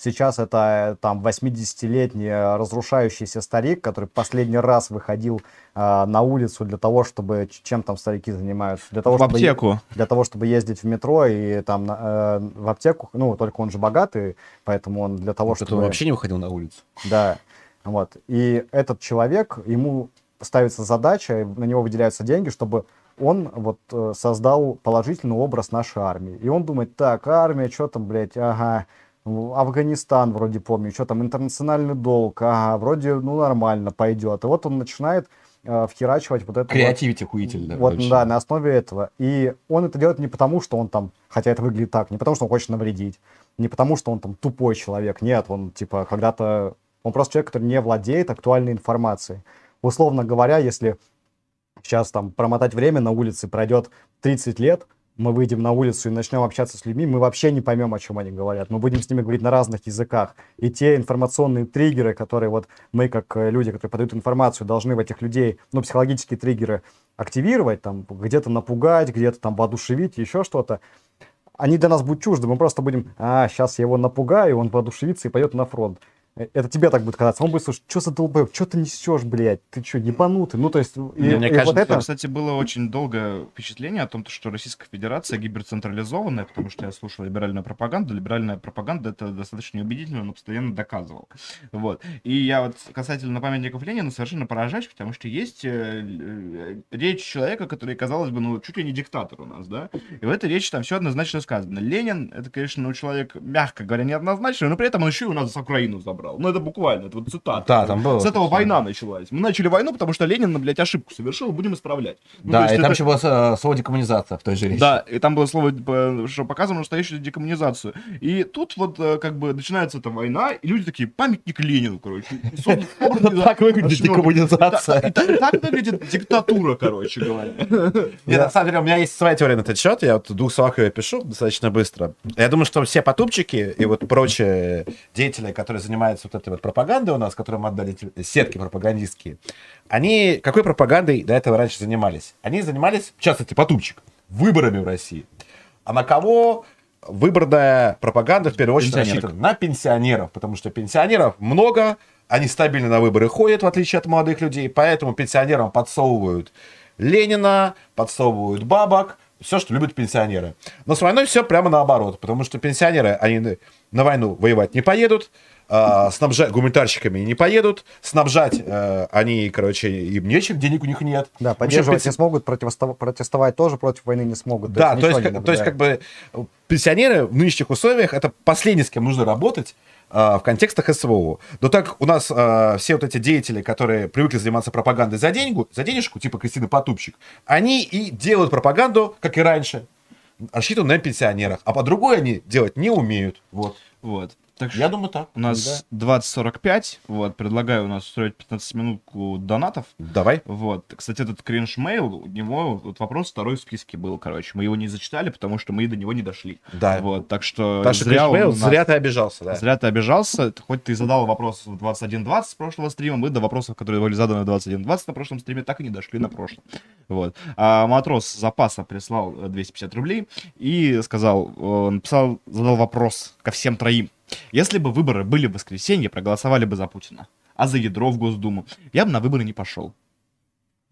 Сейчас это э, там 80-летний э, разрушающийся старик, который последний раз выходил э, на улицу для того, чтобы чем там старики занимаются, для того, В чтобы аптеку. для того, чтобы ездить в метро и там э, в аптеку. Ну, только он же богатый, поэтому он для того, Вот чтобы он вообще не выходил на улицу. да, вот. И этот человек, ему ставится задача, на него выделяются деньги, чтобы он вот э, создал положительный образ нашей армии. И он думает, так, армия, что там, блядь, ага, Афганистан вроде помню, что там, интернациональный долг, ага, вроде, ну, нормально пойдет. И вот он начинает э, вхерачивать вот это вот Креативити хуительно. вот, вообще. да, на основе этого. И он это делает не потому, что он там, хотя это выглядит так, не потому, что он хочет навредить, не потому, что он там тупой человек. Нет, он типа когда-то... Он просто человек, который не владеет актуальной информацией. Условно говоря, если сейчас там промотать время на улице, пройдет 30 лет, мы выйдем на улицу и начнем общаться с людьми, мы вообще не поймем, о чем они говорят. Мы будем с ними говорить на разных языках. И те информационные триггеры, которые вот мы, как э, люди, которые подают информацию, должны в этих людей, ну, психологические триггеры активировать, там, где-то напугать, где-то там воодушевить, еще что-то, они для нас будут чужды. Мы просто будем, а, сейчас я его напугаю, он воодушевится и пойдет на фронт. Э, Это тебе так будет казаться. Он будет слушать, что за долбоеб, что ты несешь, блядь, ты что, ебанутый? Ну, то есть, и, Мне и кажется, вот это... Кстати, было очень долгое впечатление о том, что Российская Федерация гиперцентрализованная, потому что я слушал либеральную пропаганду. Либеральная пропаганда это достаточно неубедительно, но постоянно доказывал. Вот. И я вот касательно памятников Ленина совершенно поражаюсь, потому что есть э, э, речь человека, который, казалось бы, ну, чуть ли не диктатор у нас, да? И в этой речи там все однозначно сказано. Ленин, это, конечно, ну, человек, мягко говоря, неоднозначный, но при этом он еще и у нас Украину забрал. Ну, это буквально, это вот цитата. Да, там было. С этого война началась. Мы начали войну, потому что Ленин, блядь, ошибку совершил, будем исправлять. Ну, Да, есть и там это- еще было э, слово декоммунизация в той же речи. Да, и там было слово, э, что показывало настоящую декоммунизацию. И тут вот э, как бы начинается эта война, и люди такие, памятник Ленину, короче. Так выглядит декоммунизация. Так выглядит диктатура, короче говоря. Нет, на самом деле, у меня есть своя теория на этот счет. Я вот в двух словах ее пишу достаточно быстро. Я думаю, что все потупчики и вот прочие деятели, которые занимаются вот этой вот пропагандой у нас, которым отдали эти сетки пропагандистские, они какой пропагандой до этого раньше занимались? Они занимались, в частности, потупчик, выборами в России. А на кого выборная пропаганда в первую очередь рассчитана? На пенсионеров, потому что пенсионеров много, они стабильно на выборы ходят, в отличие от молодых людей, поэтому пенсионерам подсовывают Ленина, подсовывают бабок, все, что любят пенсионеры. Но с войной все прямо наоборот, потому что пенсионеры, они на войну воевать не поедут, а, снабжать гуманитарщиками не поедут, снабжать э, они, короче, им нечем, денег у них нет. Да, поддерживать пенси- не смогут, противостав- протестовать тоже против войны не смогут. да, то есть, ничего не как- то есть, как бы пенсионеры в нынешних условиях это последние, с кем нужно работать э, в контекстах СВО. Но так у нас э, все вот эти деятели, которые привыкли заниматься пропагандой за деньгу, за денежку, типа Кристины Потупчик, они и делают пропаганду, как и раньше, рассчитанную на пенсионерах, а по другой они делать не умеют. Вот. Вот. Так Я думаю так. у нас 20.45, вот, предлагаю у нас устроить 15 минутку донатов. Давай. Вот. Кстати, этот кринж мейл, у него вот вопрос второй в списке был, короче. Мы его не зачитали, потому что мы до него не дошли. Да. Вот, так что что зря, он нас- зря ты обижался, да. зря ты обижался. Хоть ты задал вопрос в 21.20 с прошлого стрима, мы до вопросов, которые были заданы в 21.20 на прошлом стриме, так и не дошли на прошлом. Вот. А матрос запаса прислал э, 250 рублей и сказал, э, написал, задал вопрос ко всем троим. Если бы выборы были в воскресенье, проголосовали бы за Путина, а за ядро в Госдуму, я бы на выборы не пошел.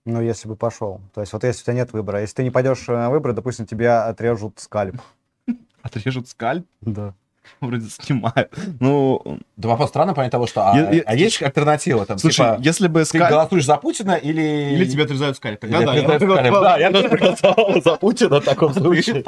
Ну, если бы пошел. То есть, вот если у тебя нет выбора. Если ты не пойдешь э, на выборы, допустим, тебя отрежут скальп. Отрежут скальп, Да. вроде снимают. Ну, Да вопрос странно понять того, что... А, Я- я- а есть альтернатива? Там, слушай, типа, если бы ты скальп... голосуешь за Путина или... Или тебе отрезают скальп. Тогда да, я скальп. Да, я тоже проголосовал за Путина в таком случае.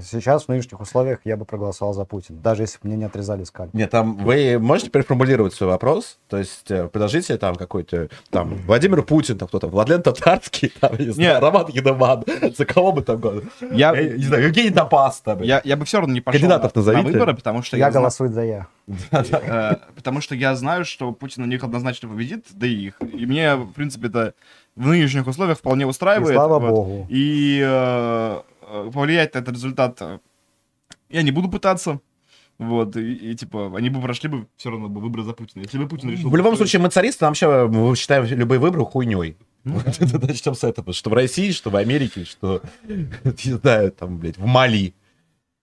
Сейчас в нынешних условиях я бы проголосовал за Путина, даже если бы мне не отрезали скальп. Нет, там вы можете переформулировать свой вопрос? То есть э, предложите там какой-то, там, Владимир Путин, там кто-то, Владлен Татарский, там, не знаю. Роман Гедеман, за кого бы там, Я, не знаю, Евгений Топас, я бы все равно не пошел Кандидатов на, на назовите. выборы, потому что Я я, голосую за я. э, потому что я знаю, что Путин на них однозначно победит, да и их. И мне, в принципе, это в нынешних условиях вполне устраивает. слава богу. И э, э, повлиять на этот результат я не буду пытаться. Вот, и, и, типа, они бы прошли бы все равно бы выборы за Путина. Если бы Путин решил... В любом случае, мы царисты, нам вообще мы считаем любые выборы хуйней. Это Начнем с этого. Что в России, что в Америке, что, не знаю, там, блядь, в Мали.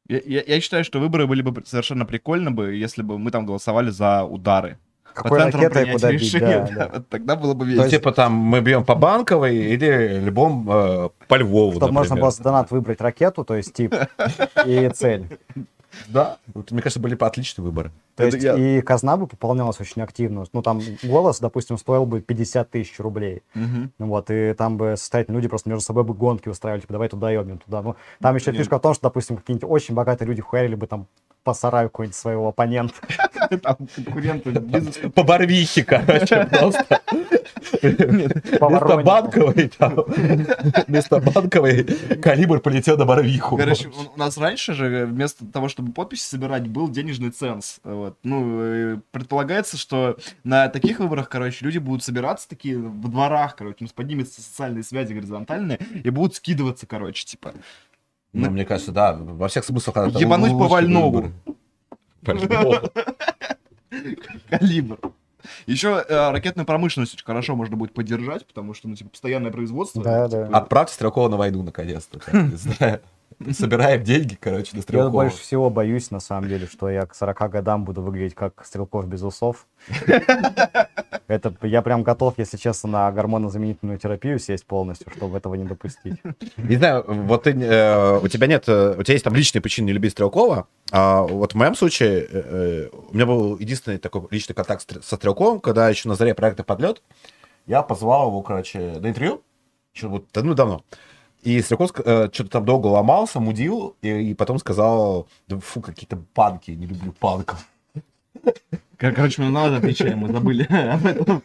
Я, я- я считаю, что выборы были бы совершенно прикольно бы, если бы мы там голосовали за удары. Какой центрам ракетой принятия куда бить, решения, да, да. вот Тогда было бы То весело. есть, типа, там, мы бьем по Банковой или любом э, по Львову, Чтобы можно например. было за донат выбрать ракету, то есть тип и цель. Да, вот, мне кажется, были бы отличные выборы. То Это есть я- и казна бы пополнялась очень активно. Ну, там голос, допустим, стоил бы 50 тысяч рублей. Ну Вот, и там бы состоятельные люди просто между собой бы гонки устраивали, типа, давай туда ебнем, туда. Ну, там еще Нет. фишка в том, что, допустим, какие-нибудь очень богатые люди хуярили бы там по сараю какой-нибудь своего оппонента. Там конкуренты. По Барвихе, короче, просто. Вместо банковой, вместо банковой калибр полетел на Барвиху. Короче, у нас раньше же вместо того, чтобы подписи собирать, был денежный ценз. Вот. Ну, э, предполагается, что на таких выборах, короче, люди будут собираться такие в дворах, короче, у нас поднимутся социальные связи горизонтальные и будут скидываться, короче, типа. Ну, мне кажется, да, во всех смыслах. Ебануть по Вальнову. Калибр. Еще э, ракетную промышленность очень хорошо можно будет поддержать, потому что, ну, типа, постоянное производство. Да, да. Отправьте Стрелкова на войну, наконец-то. там, Не знаю. Собираем деньги, короче, на Я Стрелкова. больше всего боюсь, на самом деле, что я к 40 годам буду выглядеть как Стрелков без усов. Это я прям готов, если честно, на гормонозаменительную терапию сесть полностью, чтобы этого не допустить. Не знаю, вот ты, э, у тебя нет, э, у тебя есть там личные причины не любить Стрелкова, а вот в моем случае э, э, у меня был единственный такой личный контакт со Стрелковым, когда еще на заре проекта «Подлет» я позвал его, короче, на интервью, еще вот ну, давно. И Стрелков что-то там долго ломался, мудил, и, и потом сказал, да фу, какие-то панки, не люблю панков. Кор- Короче, мне надо отвечать, мы забыли об этом.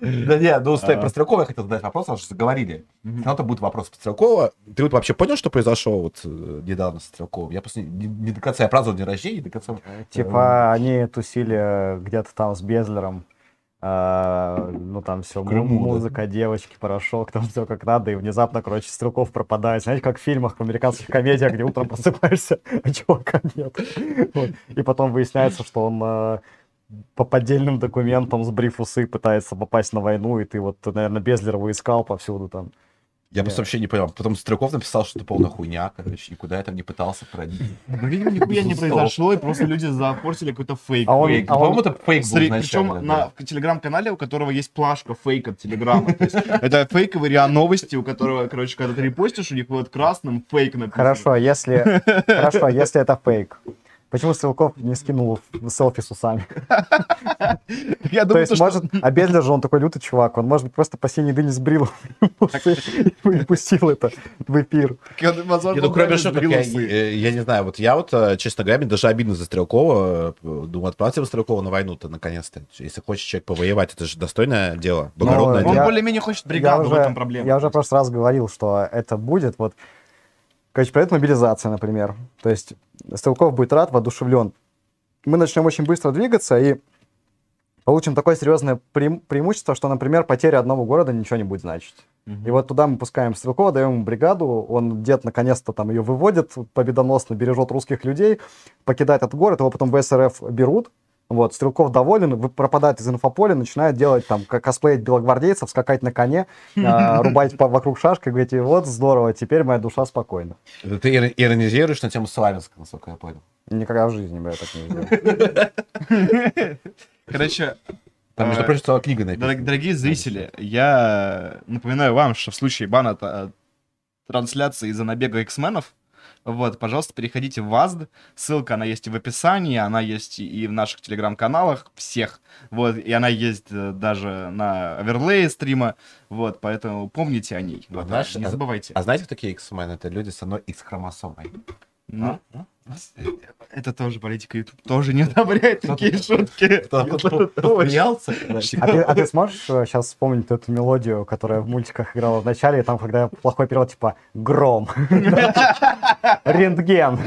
Да нет, ну, стой, А. про Стрелкова я хотел задать вопрос, потому что заговорили. Снова будет вопрос про Стрелкова. Ты вот вообще понял, что произошло вот э, недавно с Стрелковым? Я просто не, не до конца, я праздновал день рождения, не до конца... Типа они тусили где-то там с Безлером, а, ну там все, Крыму, да. музыка, девочки, порошок, там все как надо, и внезапно, короче, Стрелков пропадает. Знаете, как в фильмах, в американских комедиях, где утром просыпаешься, а чувака нет. Вот. И потом выясняется, что он а, по поддельным документам с брифусы пытается попасть на войну, и ты вот, наверное, Безлерова искал повсюду там. Я просто вообще не понял. Потом Стрелков написал, что это полная хуйня, короче, никуда я там не пытался пройти. Ну, видимо, нихуя не произошло, и просто люди запортили какой-то фейк. А он- Фейк. а он- По-моему, это фейк был причем да. на в телеграм-канале, у которого есть плашка фейк от телеграма. Это фейковый риа новости, у которого, короче, когда ты репостишь, у них вот красным фейк написано. Хорошо, если, хорошо, если это фейк. Почему Стрелков не скинул селфи с усами? Я То думаю, есть, что- может, Безлер же он такой лютый чувак, он, может быть, просто по синей дыне сбрил усы и пустил это в эфир. Я, возможно, Не, ну, он кроме шуток, я, э, я не знаю, вот я вот, э, честно говоря, мне даже обидно за Стрелкова. э, Думаю, отправьте бы Стрелкова на войну-то, наконец-то. Если хочет человек повоевать, это же достойное дело, благородное Он дело. я- более-менее хочет бригаду, в этом проблема. я уже в прошлый раз говорил, что это будет. Вот, короче, пройдет мобилизация, например. То есть Стрелков будет рад, воодушевлен. Мы начнем очень быстро двигаться и получим такое серьезное преим- преимущество, что, например, потеря одного города ничего не будет значить. И вот туда мы пускаем Стрелкова, даем ему бригаду, он дед наконец-то там ее выводит, победоносно бережет русских людей, покидает этот город, его потом в СРФ берут, вот, Стрелков доволен, вы- пропадает из инфополя, начинает делать там, как косплеить белогвардейцев, скакать на коне, а, рубать по- вокруг шашкой, говорите, вот, здорово, теперь моя душа спокойна. Ты ир- иронизируешь на тему Славянска, насколько я понял. Никогда в жизни бы я так не сделал. Короче, Там, между э, прочим, целая книга написана. Дорог- Дорогие зрители, я напоминаю вам, что в случае бана от трансляции из-за набега X-менов, вот, пожалуйста, переходите в ВАЗД, ссылка, она есть и в описании, она есть и- в наших телеграм-каналах, всех, вот, и она есть э, даже на оверлее стрима, вот, поэтому помните о ней, вот, знаешь, не а- забывайте. А знаете, кто такие X-Men? Это люди с одной X-хромосомой. Ну, это тоже политика YouTube тоже не одобряет такие шутки. Посмеялся? А ты, а ты сможешь сейчас вспомнить эту мелодию, которая в мультиках играла в начале, и там, когда плохой перевод, типа «Гром», «Рентген».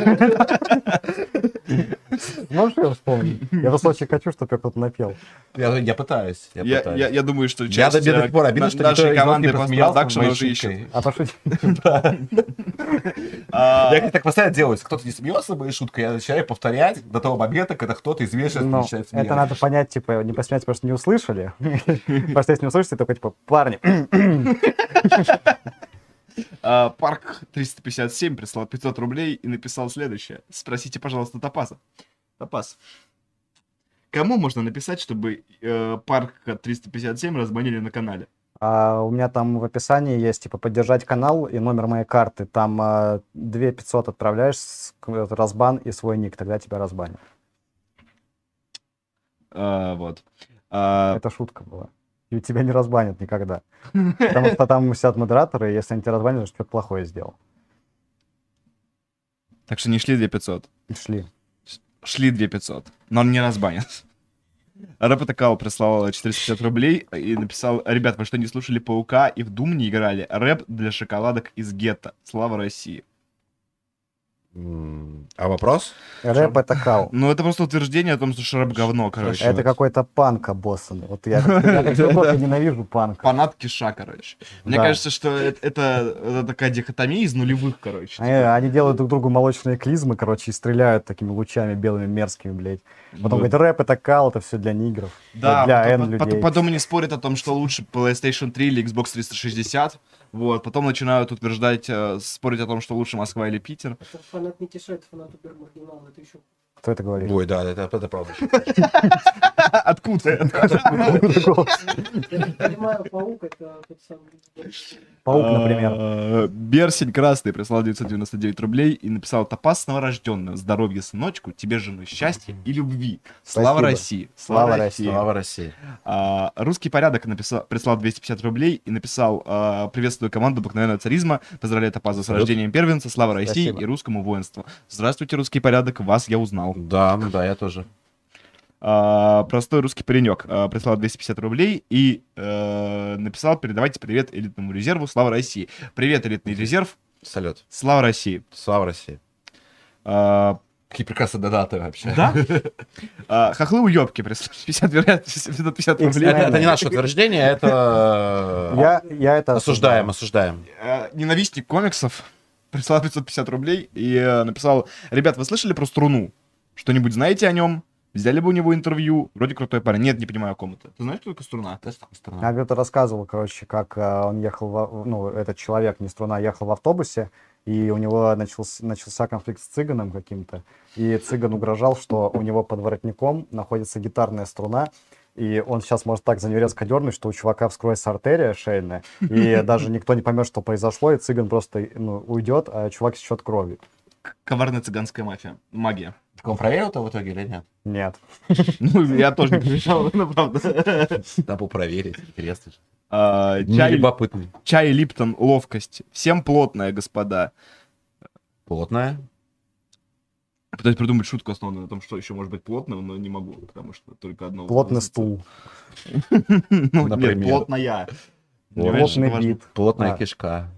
Можешь ее вспомнить? Я просто очень хочу, чтобы ее кто-то напел. Я, я пытаюсь. Я, Я, пытаюсь. я, я думаю, что Я часть до, до э, сих пор обидно, на- что никто нашей из вас не команды постпродакшена моей уже ищет. А то что... А, Я как так постоянно делаю. Если кто-то не смеется моей шуткой, я начинаю повторять до того момента, когда кто-то из Ну, начинает смеяться. это надо понять, типа, не посмеяться, потому что не услышали. Просто если не услышите, такой, типа, парни, А, Парк 357 прислал 500 рублей и написал следующее. Спросите, пожалуйста, Топаза. Топаз. Кому можно написать, чтобы э, Парк 357 разбанили на канале? А у меня там в описании есть, типа, поддержать канал и номер моей карты. Там а, 2 500 отправляешь, разбан и свой ник, тогда тебя разбанят. А, вот. А, Это шутка была. И тебя не разбанят никогда. Потому что там сидят модераторы, и если они тебя разбанят, значит, что-то плохое сделал. так что не шли 2500. И шли. шли 2500, но он не разбанен. Рэп Атакал прислал 450 рублей и написал, ребят, вы что, не слушали Паука и в Дум не играли? Рэп для шоколадок из гетто. Слава России. А вопрос? Рэп это кал. Ну, это просто утверждение о том, что рэп говно, короче. Это какой-то панк обоссанный. Вот я, как ненавижу панк. Фанат Киша, короче. Мне кажется, что э- это, это такая дихотомия из нулевых, короче. Они, делают друг другу молочные клизмы, короче, и стреляют такими лучами белыми мерзкими, блядь. Потом Вот. говорят, рэп это кал, это все для нигров. Да, для N людей. потом они спорят о том, что лучше PlayStation 3 или Xbox 360. Вот, потом начинают утверждать, э, спорить о том, что лучше Москва или Питер. Это фанат не это фанат Убермаргинал, это еще... Кто это говорит? Ой, да, это, это правда. Откуда? Я так понимаю, паук это тот самый... Паук, например. А, Берсень Красный прислал 999 рублей и написал «Топаз с новорожденным, здоровья, сыночку, тебе жены счастья и любви. Слава. России!» Слава России. Слава России. А, Русский порядок написал, прислал 250 рублей и написал а, «Приветствую команду обыкновенного царизма, поздравляю Топаза с рождением первенца, слава России и русскому воинству». Здравствуйте, русский порядок, вас я узнал. Да, да, я тоже. А, простой русский паренек а, прислал 250 рублей и э, написал «Передавайте привет элитному резерву, слава России». Привет, элитный резерв, Салют. слава России. Слава России. А, Какие прекрасные донаты вообще. да? А, Хохлы уебки прислали 50, вероятно, 50 рублей. Это, это не наше утверждение, это... Я, я это Осуждаем, осуждаем. Э, Ненавистник комиксов прислал 550 рублей и э, написал «Ребят, вы слышали про Струну? Что-нибудь знаете о нем? Взяли бы у него интервью? Вроде крутой парень». Нет, не понимаю, о ком это. Ты знаешь, кто такая Струна? Я где-то рассказывал, короче, как э, он ехал, во- ну, этот человек, не струна, ехал в автобусе, и у него начался, начался конфликт с цыганом каким-то, и цыган угрожал, что у него под воротником находится гитарная струна, и он сейчас может так за нее резко дернуть, что у чувака вскроется артерия шейная, и даже никто не поймет, что произошло, и цыган просто ну, уйдет, а чувак сечет кровью. Коварная цыганская мафия. Магия. Так он проверил это в итоге или нет? Нет. Ну, я тоже не проверял, ну, правда. Надо проверить, интересно. же. А, Чай любопытный. чай Липтон, ловкость. Всем плотная, господа. Плотная. Пытаюсь придумать шутку, основанную на том, что еще может быть плотным, но не могу, потому что только одно... Плотный стул. Ну, нет, Например. плотная. Плотный вид. Плотная А. кишка.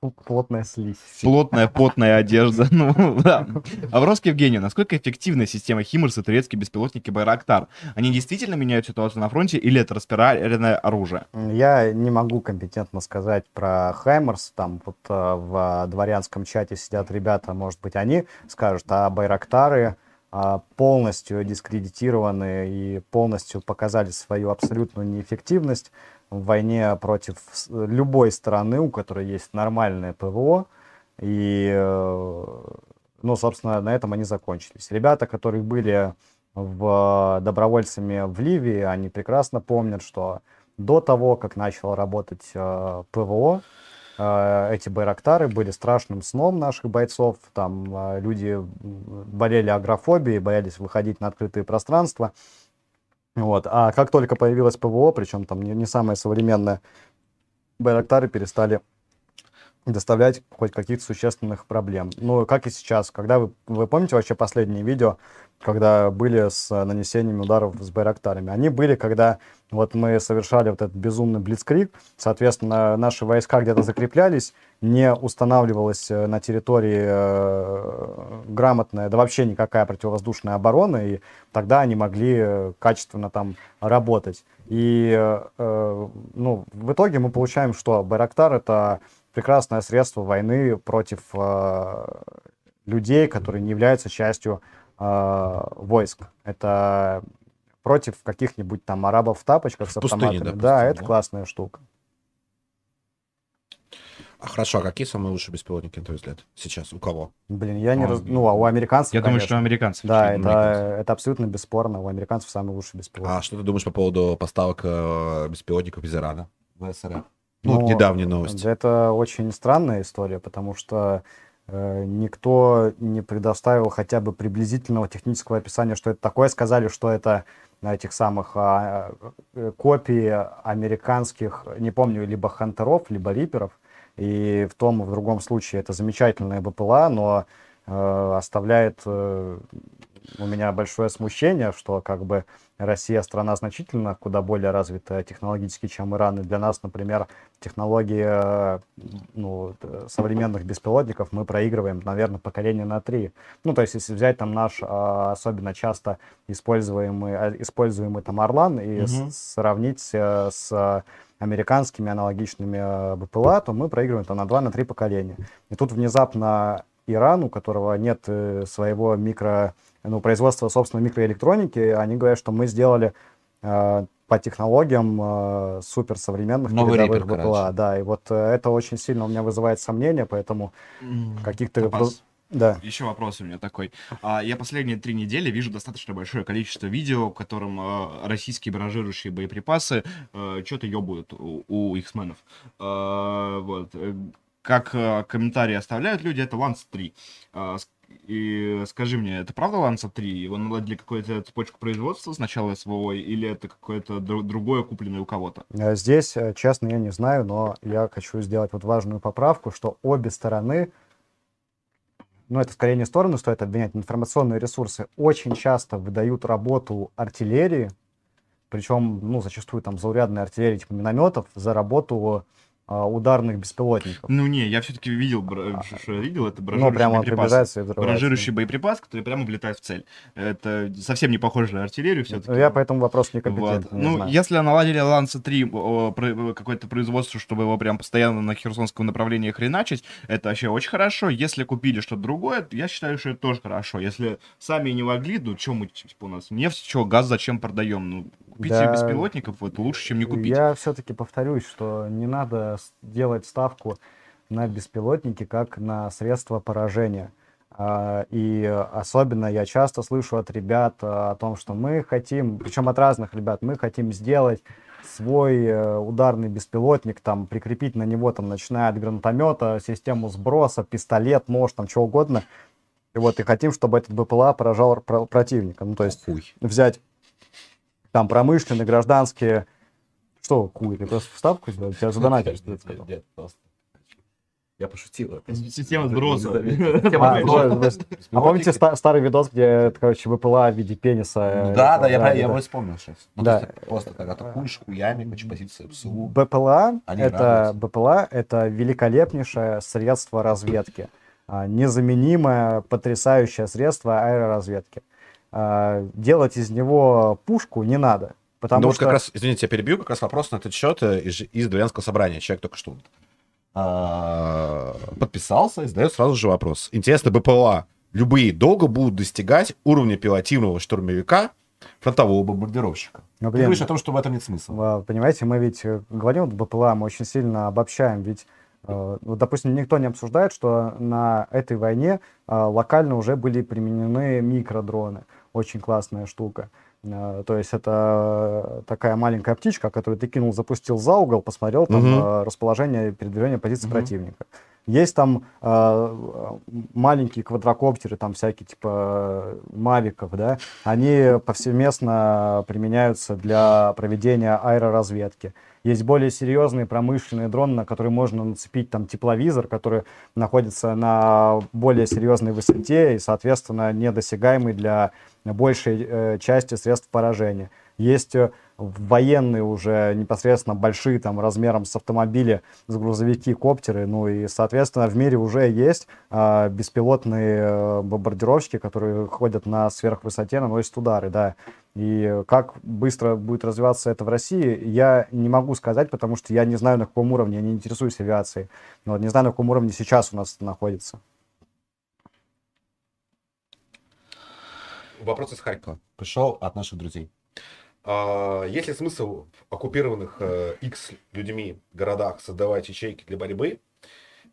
Плотная слизь. Плотная, потная одежда. Ну, да. Авроский Евгений, насколько эффективна система Химарс и турецкие беспилотники Байрактар? Они действительно меняют ситуацию на фронте или это распиаренное оружие? Я не могу компетентно сказать про Хаймерс. Там вот э, в дворянском чате сидят ребята, может быть, они скажут, а Байрактары а, полностью дискредитированы и полностью показали свою абсолютную неэффективность в войне против любой страны, у которой есть нормальное ПВО. И, э, ну, собственно, на этом они закончились. Ребята, которые были в, добровольцами в Ливии, они прекрасно помнят, что до того, как начало работать э, ПВО, э, эти байрактары были страшным сном наших бойцов. Там э, люди болели агрофобией, боялись выходить на открытые пространства. Вот. А как только появилось ПВО, причем там не, не самое современное, байрактары перестали доставлять хоть каких-то существенных проблем. Ну, как и сейчас. Когда вы, вы помните вообще последние видео, когда были с э, нанесением ударов с байрактарами? Они были, когда вот мы совершали вот этот безумный блицкрик, соответственно, наши войска где-то закреплялись, не устанавливалась э, на территории э, грамотная, да вообще никакая противовоздушная оборона, и тогда они могли э, качественно там работать. И, э, ну, в итоге мы получаем, что Байрактар — это прекрасное средство войны против э, людей, которые не являются частью э, войск. Это против каких-нибудь там арабов в тапочках с В пустыне, автоматами. да, Да, пустыне, это да. классная штука. А хорошо, а какие самые лучшие беспилотники, на твой взгляд, сейчас? У кого? Блин, я не А, раз... Ну, а у американцев, Я думаю, что конечно. американцы. Да, это, американцы. это абсолютно бесспорно. У американцев самый лучший беспилотник. А что ты думаешь по поводу поставок э, беспилотников из Ирана в СРФ? Ну, Ну, недавняя новость. Это очень странная история, потому что э, никто не предоставил хотя бы приблизительного технического описания, что это такое. Сказали, что это этих самых а, э, копии американских, не помню, либо хантеров, либо риперов. И в том и в другом случае это замечательная БПЛА, но э, оставляет э, у меня большое смущение, что как бы Россия страна значительно куда более развитая технологически, чем Иран. И для нас, например, технологии э, ну, т- современных беспилотников мы проигрываем, наверное, поколение на три. Ну, то есть, если взять там наш а, особенно часто используемый, используемый там Орлан и Мгм. сравнить э, с американскими аналогичными э, БПЛА, то мы проигрываем там на 2-3 поколения. И тут внезапно Иран, у которого нет э, своего микро, ну, производства собственной микроэлектроники, они говорят, что мы сделали э, по технологиям э, суперсовременных Новый передовых Риппер, БПЛА. короче. Да, и вот э, это очень сильно у меня вызывает сомнения, поэтому каких-то... Топаз. Да. Еще вопрос у меня такой. А, я последние три недели вижу достаточно большое количество видео, в котором э, российские баражирующие боеприпасы что-то ебают у, X-менов. А, вот. э, Как э, комментарии оставляют люди, это Lance 3. И скажи мне, это правда Ланца 3? Его наладили какую-то цепочку производства сначала СВО, или это какое-то дру- другое, купленное у кого-то? Э, Здесь, э, честно, я не знаю, но я хочу сделать вот важную поправку, что обе стороны, ну, это скорее не стороны стоит обвинять, информационные ресурсы очень часто выдают работу артиллерии, причем, ну, зачастую там заурядной артиллерии, типа минометов, за работу ударных беспилотников. Ну не, я все-таки видел, бра- что я видел, это Ну, приближается и взрывается. Баражирующий боеприпас, который прямо влетает в цель. Это совсем не похоже на артиллерию все-таки. Ну, Я по этому вопросу Вот. некомпетентен, не Ну, знаю. если наладили Ланса 3 о, про- какое-то производство, чтобы его прям постоянно на херсонском направлении хреначить, это вообще очень хорошо. Если купили что-то другое, я считаю, что это тоже хорошо. Если сами не могли, ну, что мы, типа, у нас нефть, что, газ зачем продаем? Ну, купить Да. беспилотников, это лучше, чем не купить. Я все-таки повторюсь, что не надо делать ставку на беспилотники как на средство поражения. А, И особенно я часто слышу от ребят а, о том, что мы хотим, причем от разных ребят, мы хотим сделать свой э, ударный беспилотник, там, прикрепить на него, там, начиная от гранатомета, систему сброса, пистолет, нож, там, что угодно. И вот, и хотим, чтобы этот БПЛА поражал про- противника. Ну, то есть Хуй. взять там промышленные, гражданские... Что, хуй, ты просто вставку сделал? Тебя задонатили, что ты сказал? Нет, просто. Я пошутил. Система сброса. А, а помните ста- старый видос, где, это, короче, ВПЛА в виде пениса? э, Да, да, я его вспомнил сейчас. Ну, Да. Просто так атакуешь хуями, хочу позиции ПСУ. БПЛА это. БПЛА это великолепнейшее средство разведки, а, незаменимое, потрясающее средство аэроразведки. А, Делать из него пушку не надо, потому ну, вот что как раз, извините, я перебью, как раз вопрос на этот счет э, из, из дворянского собрания. Человек только что а, подписался и задает сразу же вопрос. Интересно, БПЛА любые долго будут достигать уровня пилотируемого штурмовика фронтового бомбардировщика? Ну, Ты блин, говоришь о том, что в этом нет смысла. А, Понимаете, мы ведь э, говорим вот БПЛА, мы очень сильно обобщаем, ведь, э, вот, допустим, никто не обсуждает, что на этой войне локально уже были применены микродроны, очень классная штука. Э, То есть это э, такая маленькая птичка, которую ты кинул, запустил за угол, посмотрел там э, расположение передвижения позиции Мгм. противника. Есть там э, маленькие квадрокоптеры, там всякие типа мавиков, да, они повсеместно применяются для проведения аэроразведки. Есть более серьезные промышленные дроны, на которые можно нацепить там тепловизор, который находится на более серьезной высоте и, соответственно, недосягаемый для большей э, части средств поражения. Есть э, военные уже непосредственно большие там размером с автомобили, с грузовики, коптеры, ну и, соответственно, в мире уже есть а, беспилотные э, бомбардировщики, которые ходят на сверхвысоте, наносят удары, да. И как быстро будет развиваться это в России, я не могу сказать, потому что я не знаю, на каком уровне, я не интересуюсь авиацией. Но вот не знаю, на каком уровне сейчас у нас это находится. Вопрос из Харькова. Пришел от наших друзей. А, Есть ли смысл в оккупированных э, X людьми городах создавать ячейки для борьбы?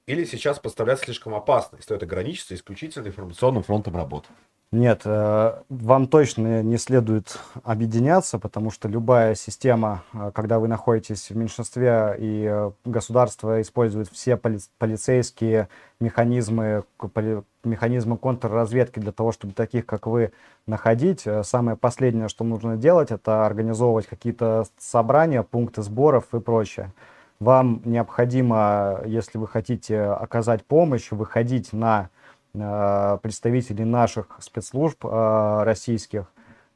Или сейчас поставлять слишком опасно, и стоит ограничиться исключительно информационным фронтом работы? Нет, э, вам точно не следует объединяться, потому что любая система, э, когда вы находитесь в меньшинстве и э, государство использует все поли- полицейские механизмы, поли- механизмы контрразведки для того, чтобы таких, как вы, находить, самое последнее, что нужно делать, это организовывать какие-то собрания, пункты сборов и прочее. Вам необходимо, если вы хотите оказать помощь, выходить на представителей наших спецслужб э, российских.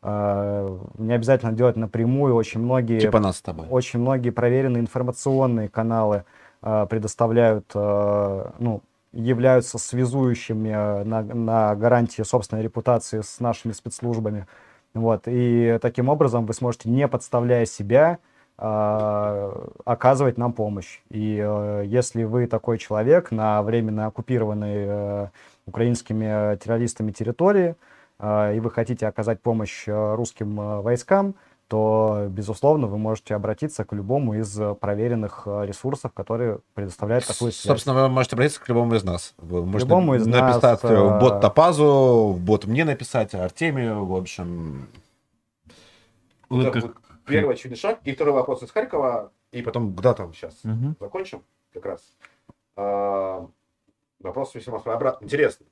Э, Не обязательно делать напрямую. Очень многие Типа нас с тобой. очень многие проверенные информационные каналы э, предоставляют, э, ну, являются связующими э, на, на гарантии собственной репутации с нашими спецслужбами. Вот. И таким образом вы сможете, не подставляя себя, э, оказывать нам помощь. И э, если вы такой человек на временно оккупированной э, украинскими э, террористами территории, э, и вы хотите оказать помощь э, русским войскам, то, безусловно, вы можете обратиться к любому из проверенных ресурсов, которые предоставляют такую связь. Собственно, вы можете обратиться к любому из нас. Вы можете любому из нас, написать в бот Топазу, в бот мне написать, Артемию, в общем. Это Первый очевидный шаг. И второй вопрос из Харькова. И потом куда там сейчас Мгм. закончим как раз. Вопрос весьма своеобразный. Интересный.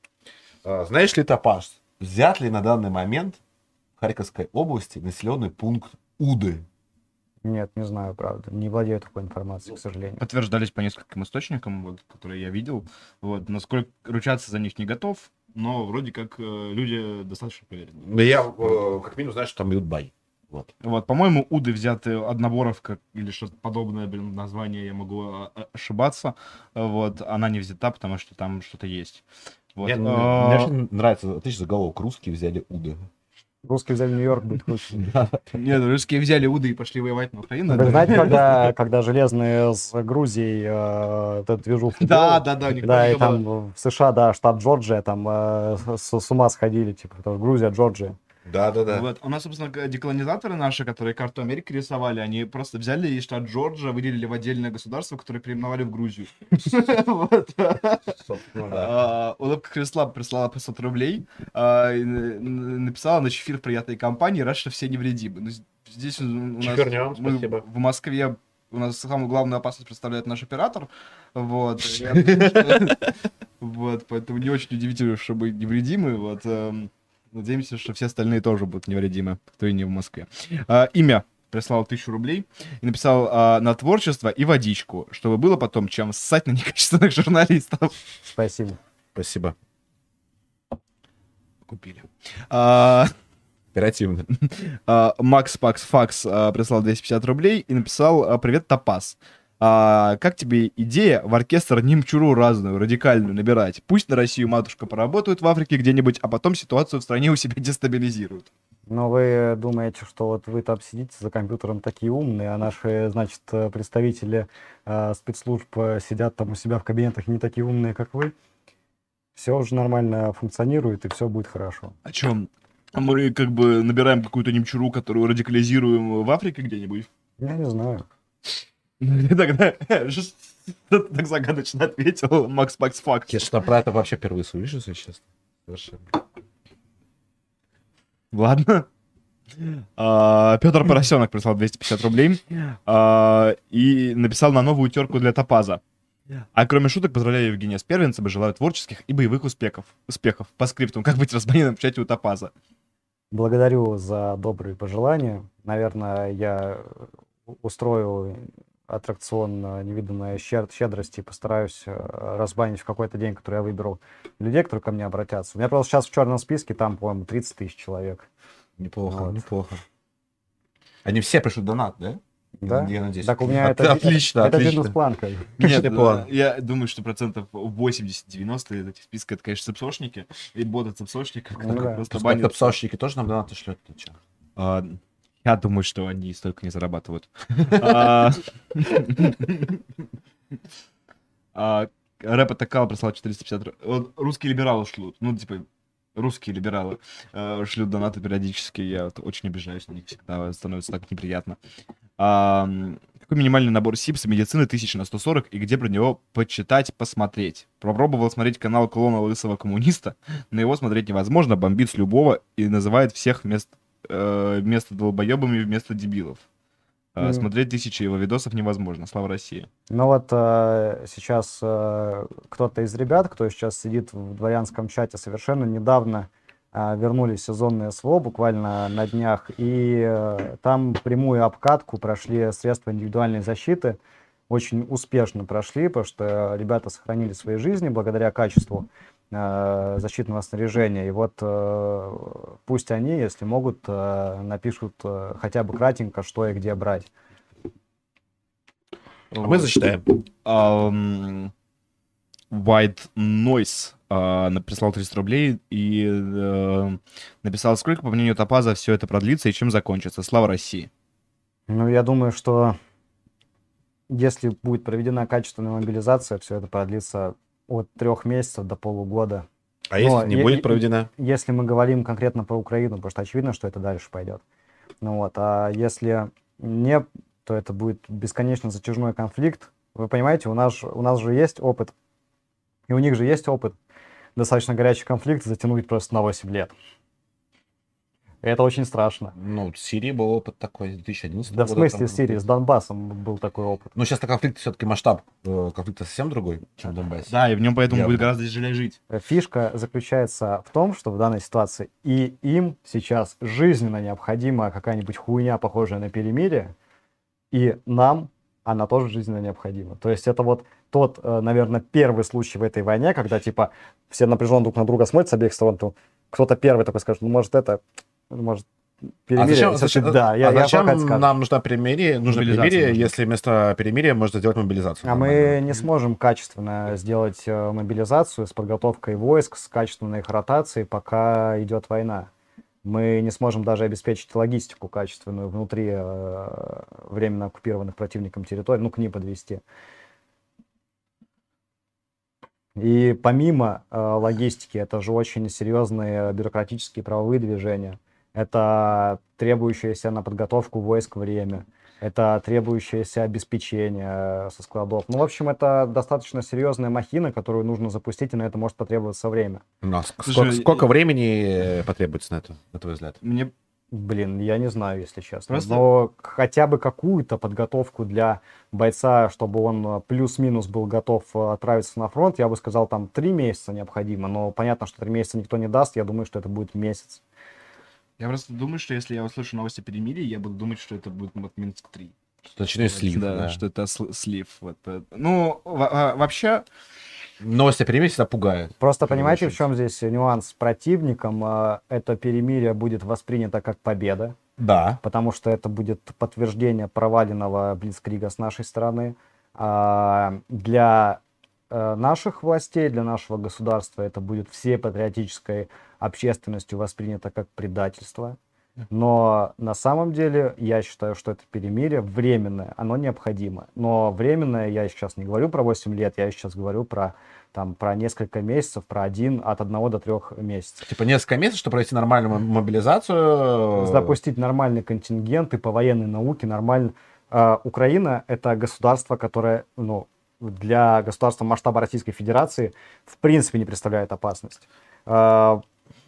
А, Знаешь ли, Топаш, взят ли на данный момент в Харьковской области населенный пункт Уды? Нет, не знаю, правда. Не владею такой информацией, к сожалению. Подтверждались по нескольким источникам, вот, которые я видел. Вот, насколько ручаться за них не готов, но вроде как э, люди достаточно проверенные. Ну, Я э, как минимум знаю, что там идут бай. Вот. Вот, по-моему, Уды взяты одноборовка или что-то подобное, блин, название, я могу а, а, ошибаться. Вот, она не взята, потому что там что-то есть. Вот. Мне, а, мне очень нравится отличный заголовок. Русские взяли Уды. Русские взяли Нью-Йорк, будет круче. Нет, русские взяли Уды и пошли воевать на Украину. Вы знаете, когда, когда железные с Грузией э, этот движуху Да, да, да, Да, и там в США, да, штат Джорджия, там э, с, с ума сходили, типа, Грузия, Джорджия. Да, да, да. Вот. У нас, собственно, деколонизаторы наши, которые карту Америки рисовали, они просто взяли и штат Джорджия, выделили в отдельное государство, которое переименовали в Грузию. А, Улыбка Кресла прислала 500 рублей, а, написала на чефир приятной компании, рад, что все невредимы. Ну, Здесь у нас... В Москве у нас самую главную опасность представляет наш оператор. Вот. Вот, поэтому не очень удивительно, что мы невредимы. Вот. Надеемся, что все остальные тоже будут невредимы, кто и не в Москве. А, Имя прислал тысячу рублей и написал а, на творчество и водичку, чтобы было потом чем ссать на некачественных журналистов. Спасибо. Спасибо. Купили. А, Оперативно. а, Макс Пакс Факс а, прислал 250 рублей и написал а, «Привет, Топас». А, как тебе идея в оркестр немчуру разную, радикальную набирать? Пусть на Россию матушка поработают в Африке где-нибудь, а потом ситуацию в стране у себя дестабилизируют. Но вы думаете, что вот вы там сидите за компьютером такие умные, а наши, значит, представители э, спецслужб сидят там у себя в кабинетах не такие умные, как вы? Все уже нормально функционирует, и все будет хорошо. О чем? Мы как бы набираем какую-то немчуру, которую радикализируем в Африке где-нибудь? Я не знаю. Тогда что ты так загадочно ответил, Макс Пакс Факс. Я что про это вообще впервые слышу, если честно. Совершенно. Ладно. А, Петр Поросенок прислал 250 рублей а, и написал на новую терку для Топаза. А кроме шуток, поздравляю Евгения с первенцем и желаю творческих и боевых успехов. Успехов. По скриптам. Как быть разбаненным в чате у Топаза? Благодарю за добрые пожелания. Наверное, я устрою аттракцион э, невиданной щед- щедрости и постараюсь э, разбанить в какой-то день, который я выберу людей, которые ко мне обратятся. У меня просто сейчас в черном списке, там, по-моему, 30 тысяч человек. Неплохо, Вот. неплохо. Они все пришлют донат, да? Да? Я надеюсь. Так у меня От- это, отлично, это отлично. как бы. Нет, план. я думаю, что процентов 80-90 из этих списков это, конечно, цепсошники и боты цепсошников, Ну которые да. просто Пускай банят. псовщики тоже нам донаты шлют. А, Я думаю, что они столько не зарабатывают. А, а, Рэп атакал прислал 450. ру- вот Русские либералы шлют. Ну, типа, русские либералы э, шлют донаты периодически. Я очень обижаюсь на них всегда. Становится так неприятно. Какой минимальный набор СИПСа медицины 1000 на 140 и где про него почитать, посмотреть? Попробовал смотреть канал клона лысого коммуниста. На его смотреть невозможно, бомбит с любого и называет всех вместо, э, вместо долбоебами вместо дебилов. Мгм. Смотреть тысячи его видосов невозможно. Слава России. Ну вот э, сейчас э, кто-то из ребят, кто сейчас сидит в дворянском чате, совершенно недавно э, вернулись в сезонное СВО, буквально на днях, и э, там прямую обкатку прошли средства индивидуальной защиты, очень успешно прошли, потому что ребята сохранили свои жизни благодаря качеству э, защитного снаряжения. И вот э, пусть они, если могут, э, напишут э, хотя бы кратенько, что и где брать. А мы зачитаем. Ам, White Noise написал 300 рублей и э, написал, сколько, по мнению Топаза, все это продлится и чем закончится. Слава России. Ну, я думаю, что если будет проведена качественная мобилизация, все это продлится от трех месяцев до полугода. А если Но не будет проведена? Если мы говорим конкретно про Украину, потому что очевидно, что это дальше пойдет. Ну вот, а если не, то это будет бесконечно затяжной конфликт. Вы понимаете, у нас, у нас же есть опыт, и у них же есть опыт достаточно горячий конфликт затянуть просто на 8 лет. Это очень страшно. Ну, в Сирии был опыт такой, 2011 Да в смысле там в Сирии, с Донбассом был такой опыт. Ну, сейчас конфликт все-таки масштаб э, конфликта совсем другой, чем в Донбассе. Да, и в нем поэтому Явно. будет гораздо тяжелее жить. Фишка заключается в том, что в данной ситуации и им сейчас жизненно необходима какая-нибудь хуйня, похожая на перемирие, и нам она тоже жизненно необходима. То есть это вот тот, э, наверное, первый случай в этой войне, когда типа все напряженно друг на друга смотрят с обеих сторон, то кто-то первый такой скажет, ну может это, может перемирие. а зачем, зачем- да, я, а я зачем нам нужна перемирие, нужно Мобилизация перемирие, нужна. если вместо перемирия можно сделать мобилизацию? А мы не сможем качественно сделать э, мобилизацию с подготовкой войск, с качественной их ротацией, пока идет война. Мы не сможем даже обеспечить логистику качественную внутри э, временно оккупированных противником территорий, ну, к ним подвести. И помимо э, логистики, это же очень серьезные бюрократические правовые движения. Это требующееся на подготовку войск время. Это требующееся обеспечение э, со складов. Ну, в общем, это достаточно серьезная махина, которую нужно запустить, и на это может потребоваться время. У нас Слушай, сколько, и- сколько времени э, потребуется на это, на твой взгляд? Мне Блин, я не знаю, если честно. Просто- Но хотя бы какую-то подготовку для бойца, чтобы он э, плюс-минус был готов отправиться на фронт, я бы сказал, там три месяца необходимо. Но понятно, что три месяца никто не даст. Я думаю, что это будет месяц. Я просто думаю, что если я услышу новости о перемирии, я буду думать, что это будет вот Минск-3. Ночной слив, да, да. что это сл- слив. Вот. э, Ну, во- во- вообще, Новость о перемирии всегда пугает. Просто понимаете, в чем здесь нюанс с противником? Э, Это перемирие будет воспринято как победа. Да. потому что это будет подтверждение проваленного Блицкрига с нашей стороны. А для э, наших властей, для нашего государства это будет всей патриотической общественностью воспринято как предательство. Но на самом деле я считаю, что это перемирие временное, оно необходимо. Но временное я сейчас не говорю про 8 лет, я сейчас говорю про, там, про несколько месяцев, про один, от одного до трех месяцев. Типа несколько месяцев, чтобы провести нормальную мо- мобилизацию. запустить нормальный контингент и по военной науке нормально. А, Украина это государство, которое, ну, для государства масштаба Российской Федерации в принципе не представляет опасность.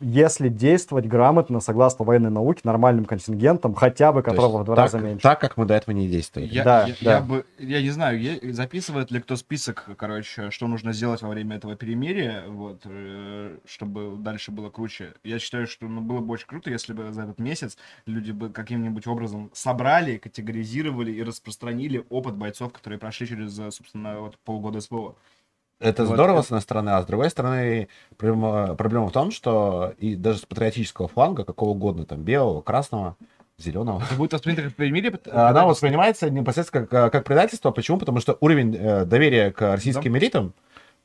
Если действовать грамотно, согласно военной науке, нормальным контингентом, хотя бы которого в два так, раза меньше. Так, как мы до этого не действовали. я, Да, я, да. я бы, я не знаю, записывает ли кто список, короче, что нужно сделать во время этого перемирия, вот, э, чтобы дальше было круче. Я считаю, что ну, было бы очень круто, если бы за этот месяц люди бы каким-нибудь образом собрали, категоризировали и распространили опыт бойцов, которые прошли через, собственно, вот полгода СВО. Это Вот здорово, это- с одной стороны, а с другой стороны, проблема, в том, что и даже с патриотического фланга, какого угодно, там, белого, красного, зеленого, Это будет воспринято как перемирие? она воспринимается непосредственно как, как предательство. Почему? Потому что уровень э, доверия к российским элитам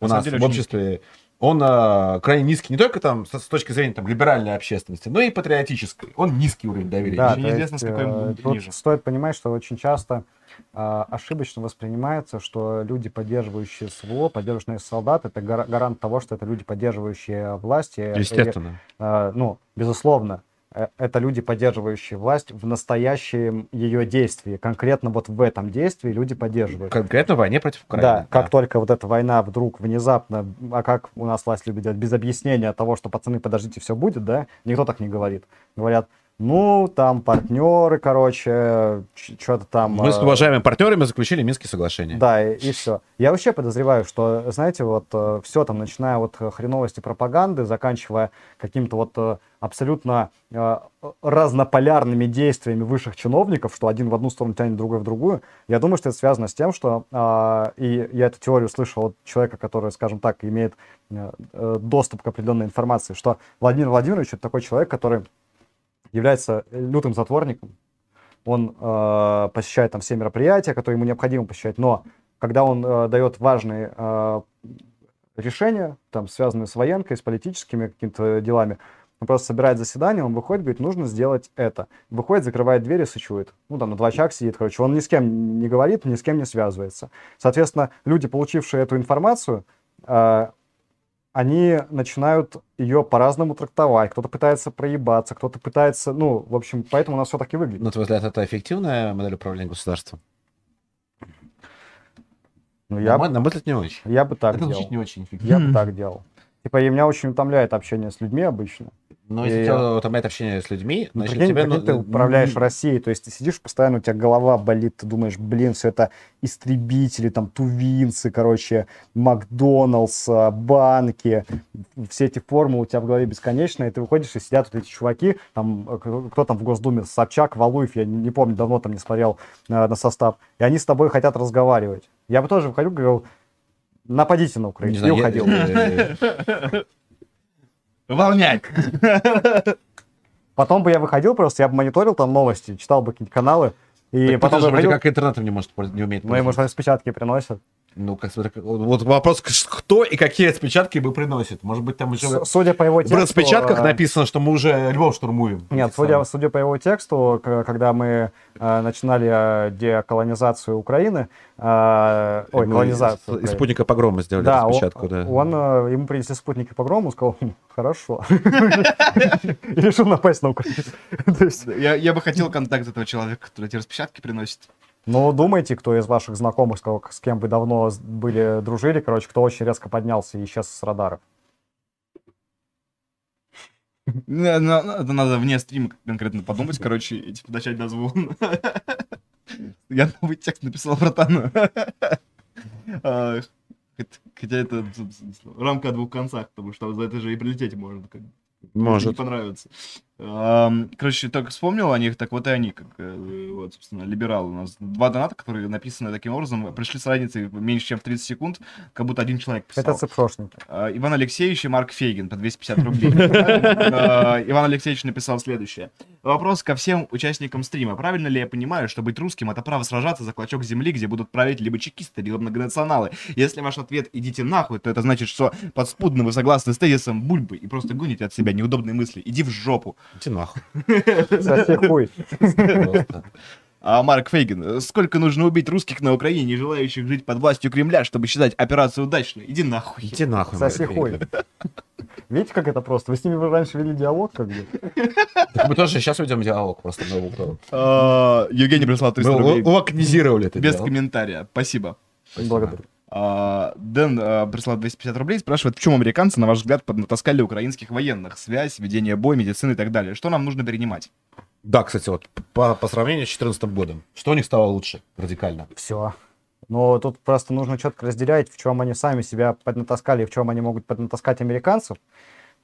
у На нас деле в обществе, он э, крайне низкий не только там с, с точки зрения там, либеральной общественности, но и патриотической. Он низкий уровень доверия. Да, неизвестно, есть, с какой э, ниже. стоит понимать, что очень часто ошибочно воспринимается, что люди, поддерживающие СВО, поддержанные солдат, это гара- гарант того, что это люди, поддерживающие власть. и- Естественно. Э, ну, безусловно, э, это люди, поддерживающие власть в настоящем ее действии. Конкретно вот в этом действии люди поддерживают. Конкретно в войне против Украины. Да, как только вот эта война вдруг внезапно, а как у нас власть любит делать, без объяснения того, что пацаны, подождите, все будет, да, никто так не говорит. Говорят, Ну, там партнеры, короче, что-то там... Мы с э, уважаемыми партнерами заключили Минские соглашения. Да, и, все. Я вообще подозреваю, что, знаете, вот все там, начиная от э, хреновости пропаганды, заканчивая каким-то вот э, абсолютно э, разнополярными действиями высших чиновников, что один в одну сторону тянет, другой в другую, я думаю, что это связано с тем, что, э, и я эту теорию слышал от человека, который, скажем так, имеет э, э, доступ к определенной информации, что Владимир Владимирович это такой человек, который является лютым затворником. Он э, посещает там все мероприятия, которые ему необходимо посещать, но когда он э, дает важные э, решения, там, связанные с военкой, с политическими какими-то делами, он просто собирает заседание, он выходит, говорит, нужно сделать это. Выходит, закрывает дверь и сычует. Ну, там на два шага сидит, короче. Он ни с кем не говорит, ни с кем не связывается. Соответственно, люди, получившие эту информацию, э, они начинают ее по-разному трактовать. Кто-то пытается проебаться, кто-то пытается, ну, в общем, поэтому у нас все так и выглядит. На твой взгляд, это эффективная модель управления государством? Ну, На я, мой, на мой взгляд, не очень. я бы так это делал. не очень эффективно. Я бы так делал. Типа, и меня очень утомляет общение с людьми обычно. Но если И- тебя утомляет общение с людьми, Ну, значит, прикинь, тебе... прикинь, ну, ты управляешь Россией, то есть ты сидишь постоянно, у тебя голова болит, ты думаешь, блин, все это истребители, там, тувинцы, короче, Макдоналдс, а, банки, все эти формы у тебя в голове бесконечные, и ты выходишь, и сидят вот эти чуваки, там, э, кто там в Госдуме, Собчак, Валуев, я не, не помню, давно там не смотрел э, на состав, и они с тобой хотят разговаривать. Я бы тоже выходил, говорил, нападите на не Украину, знаю, я- уходил. Выполнять. Потом бы я выходил просто, я бы мониторил там новости, читал бы какие-то каналы, и так потом бы же вроде как интернетом не может не умеет ну, ему же распечатки приносят. Ну, как вот вопрос, кто и какие распечатки бы приносит. Может быть, там уже Судя по его в тексту... распечатках э, написано, что мы уже Львов штурмуем. Нет, судя, судя по его тексту, когда мы э, начинали э, деколонизацию Украины, э, ой, Мы колонизацию. Из спутника погрома сделали Да, он, распечатку, да. он, э, ему принесли спутники погрому, сказал, «Хм, хорошо. И решил напасть на Украину. Я бы хотел контакт этого человека, который эти распечатки приносит. Ну, думайте, кто из ваших знакомых, с кем вы давно были, дружили, короче, кто очень резко поднялся и исчез с радаров. На- Это надо вне стрима конкретно подумать, короче, и типа начать дозвон. Я новый текст написал, братан. А, хот- Хотя это рамка о двух концах, потому что за это же и прилететь можно. как бы. Не Может. понравится. Короче, только вспомнил о них, так вот и они, как, э, вот, собственно, либералы. У нас два доната, которые написаны таким образом, пришли с разницей меньше, чем в 30 секунд, как будто один человек писал. Это цепшошники. А, Иван Алексеевич и Марк Фейгин по 250 рублей. Иван Алексеевич написал следующее. Вопрос ко всем участникам стрима. Правильно ли я понимаю, что быть русским это право сражаться за клочок земли, где будут править либо чекисты, либо многонационалы? Если ваш ответ «идите нахуй», то это значит, что подспудно вы согласны с тезисом Бульбы и просто гоните от себя неудобные мысли. Иди в жопу. Иди нахуй. Соси хуй. А Марк Фейгин, сколько нужно убить русских на Украине, не желающих жить под властью Кремля, чтобы считать операцию удачной? Иди нахуй. Иди нахуй. Соси хуй. Видите, как это просто? Вы с ними раньше вели диалог, как бы? Так Мы тоже сейчас ведем диалог просто на. А, Евгений прислал 300 Мы рублей. у- локализировали это Без комментария. Спасибо. Спасибо. Благодарю. А, Дэн а, прислал 250 рублей, спрашивает, в чем американцы, на ваш взгляд, поднатаскали украинских военных? Связь, ведение боя, медицины и так далее. Что нам нужно перенимать? Да, кстати, вот по, по сравнению с 2014 годом. Что у них стало лучше радикально? Все. Но тут просто нужно четко разделять, в чем они сами себя поднатаскали, и в чем они могут поднатаскать американцев.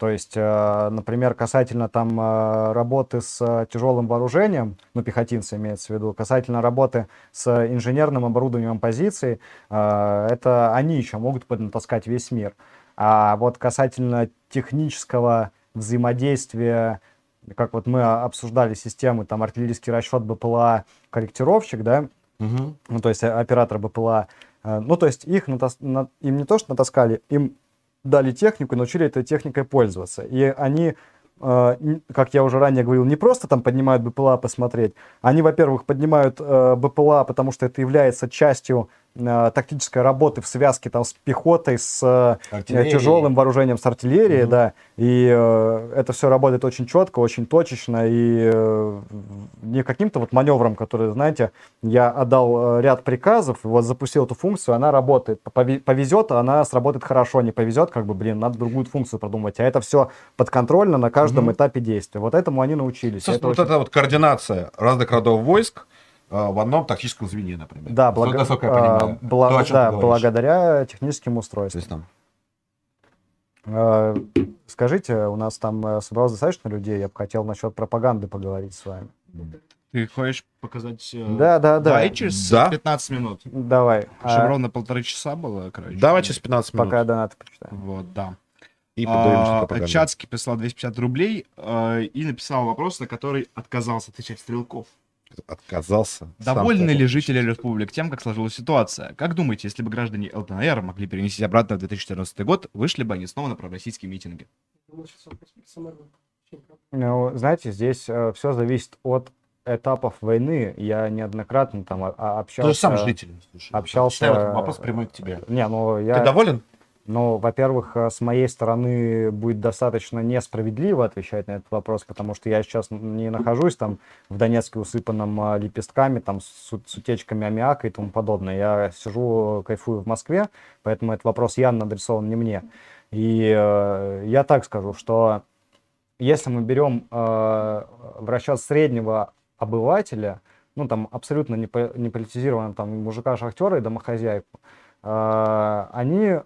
То есть, э, например, касательно там э, работы с э, тяжелым вооружением, ну, пехотинцы имеется в виду, касательно работы с инженерным оборудованием позиций, это они еще могут поднатаскать весь мир. А вот касательно технического взаимодействия, как вот мы обсуждали системы, там артиллерийский расчет БПЛА, корректировщик, да, Угу. ну, то есть оператор БПЛА. Ну, то есть их натас- на- им не то, что натаскали, им дали технику научили этой техникой пользоваться. И они, э, как я уже ранее говорил, не просто там поднимают БПЛА посмотреть, они, во-первых, поднимают э, БПЛА, потому что это является частью тактической работы в связке там с пехотой, с э, тяжелым вооружением, с артиллерией, Мгм. да. И э, это все работает очень четко, очень точечно и э, не каким-то вот маневром, который, знаете, я отдал э, ряд приказов, вот запустил эту функцию, она работает. Пове- Повезет, она сработает хорошо, не повезет, как бы, блин, надо другую функцию продумать. А это все подконтрольно на каждом Мгм. этапе действия. Вот этому они научились. Это вот очень- эта вот координация разных родов войск э, в одном тактическом звене, например. Да, насколько я а, понимаю. бла- То, да, благодаря техническим То устройствам. есть там Э, Скажите, у нас там э, собралось достаточно людей, я бы хотел насчет пропаганды поговорить с вами. Ты хочешь показать... э, Да, да, да. Давай через Да. 15 минут. Давай. Чтобы а, ровно полтора часа было, короче. Давай через 15 минут. пока я донаты почитаю. Вот, да. И А. Чацкий прислал 250 рублей э, и написал вопрос, на который отказался отвечать Стрелков. Отказался. Довольны ли жители республик тем, как сложилась ситуация? Как думаете, если бы граждане ЛДНР могли перенести обратно в 2014 год, вышли бы они снова на пророссийские митинги? Ну, знаете, здесь все зависит от этапов войны. Я неоднократно там а- а- общался... Ты же сам житель. слушай. общался- Считай, вот вопрос прямой к тебе. Не, ну я... Ты доволен? Ну, во-первых, э, с моей стороны будет достаточно несправедливо отвечать на этот вопрос, потому что я сейчас не нахожусь там в Донецке, усыпанном э, лепестками, там, с, с утечками аммиака и тому подобное. Я сижу, кайфую в Москве, поэтому этот вопрос явно адресован не мне. И э, я так скажу, что если мы берем э, в расчет среднего обывателя, ну, там, абсолютно не, по- не политизированного, там, мужика-шахтера и домохозяйку, э, они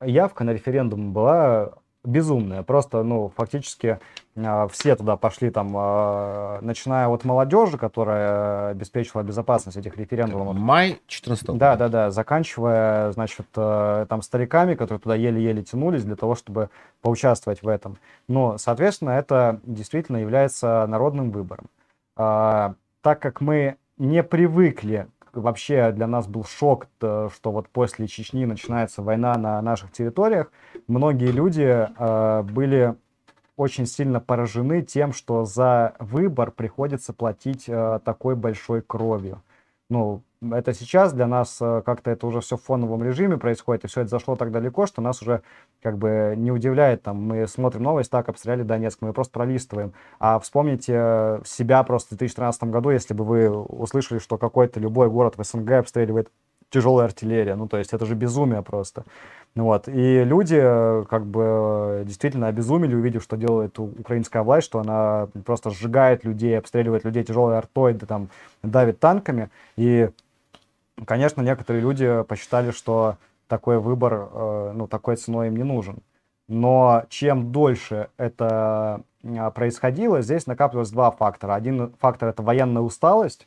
явка на референдум была безумная. Просто, ну, фактически а, все туда пошли, там, а, начиная от молодежи, которая обеспечивала безопасность этих референдумов. Май 14 Да, да, да, заканчивая, значит, э, там стариками, которые туда еле-еле тянулись для того, чтобы поучаствовать в этом. Но, соответственно, это действительно является народным выбором. А, так как мы не привыкли, вообще для нас был шок, то, что вот после Чечни начинается война на наших территориях, многие люди э, были очень сильно поражены тем, что за выбор приходится платить э, такой большой кровью. Ну, это сейчас для нас э, как-то это уже все в фоновом режиме происходит, и все это зашло так далеко, что нас уже как бы не удивляет, там, мы смотрим новость, так, обстреляли Донецк, мы просто пролистываем. А вспомните э, себя просто в 2013 году, если бы вы услышали, что какой-то любой город в СНГ обстреливает тяжелая артиллерия, ну, то есть это же безумие просто. Ну Вот. И люди э, как бы э, действительно обезумели, увидев, что делает украинская власть, что она просто сжигает людей, обстреливает людей тяжелой артой, да, там, давит танками. И, конечно, некоторые люди посчитали, что такой выбор, э, ну, такой ценой им не нужен. Но чем дольше это происходило, здесь накапливалось два фактора. Один фактор — это военная усталость,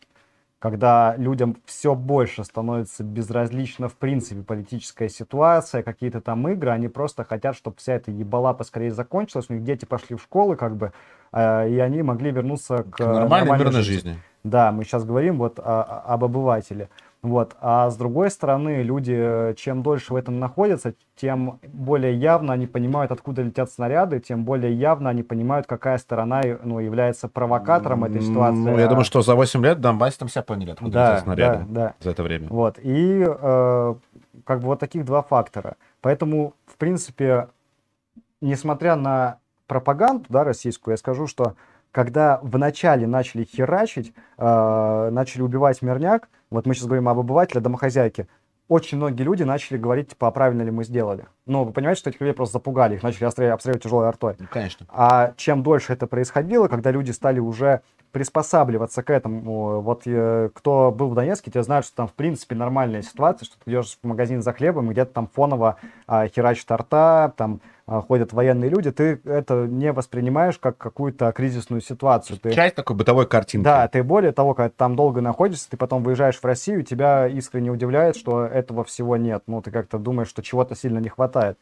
когда людям все больше становится безразлична в принципе политическая ситуация, какие-то там игры, они просто хотят, чтобы вся эта ебала поскорее закончилась, у них дети пошли в школы, как бы, э, и они могли вернуться к К нормальной, нормальной мирной жизни. жизни. Да, мы сейчас говорим вот о- об обывателе. Вот. А с другой стороны, люди, э, чем дольше в этом находятся, тем более явно они понимают, откуда летят снаряды, тем более явно они понимают, какая сторона э, ну, является провокатором этой ситуации. Ну, я А- думаю, что за 8 лет Донбассе там все поняли, откуда да, летят снаряды да, да. за это время. Вот. И э, как бы вот таких два фактора. Поэтому, в принципе, несмотря на пропаганду, да, российскую, я скажу, что когда в начале начали херачить, э, начали убивать мирняк, вот мы сейчас говорим об обывателе, домохозяйке, очень многие люди начали говорить, типа, а правильно ли мы сделали. Ну, вы понимаете, что этих людей просто запугали, их начали обстреливать, тяжелой артой. Ну, конечно. А чем дольше это происходило, когда люди стали уже приспосабливаться к этому, вот э, кто был в Донецке, те знают, что там в принципе нормальная ситуация, что ты идешь в магазин за хлебом, и где-то там фоново а, херачат арта, там ходят военные люди, ты это не воспринимаешь как какую-то кризисную ситуацию. Ты, Часть такой бытовой картинки. да, ты более того, когда ты там долго находишься, ты потом выезжаешь в Россию, тебя искренне удивляет, что этого всего нет. Ну, ты как-то думаешь, что чего-то сильно не хватает.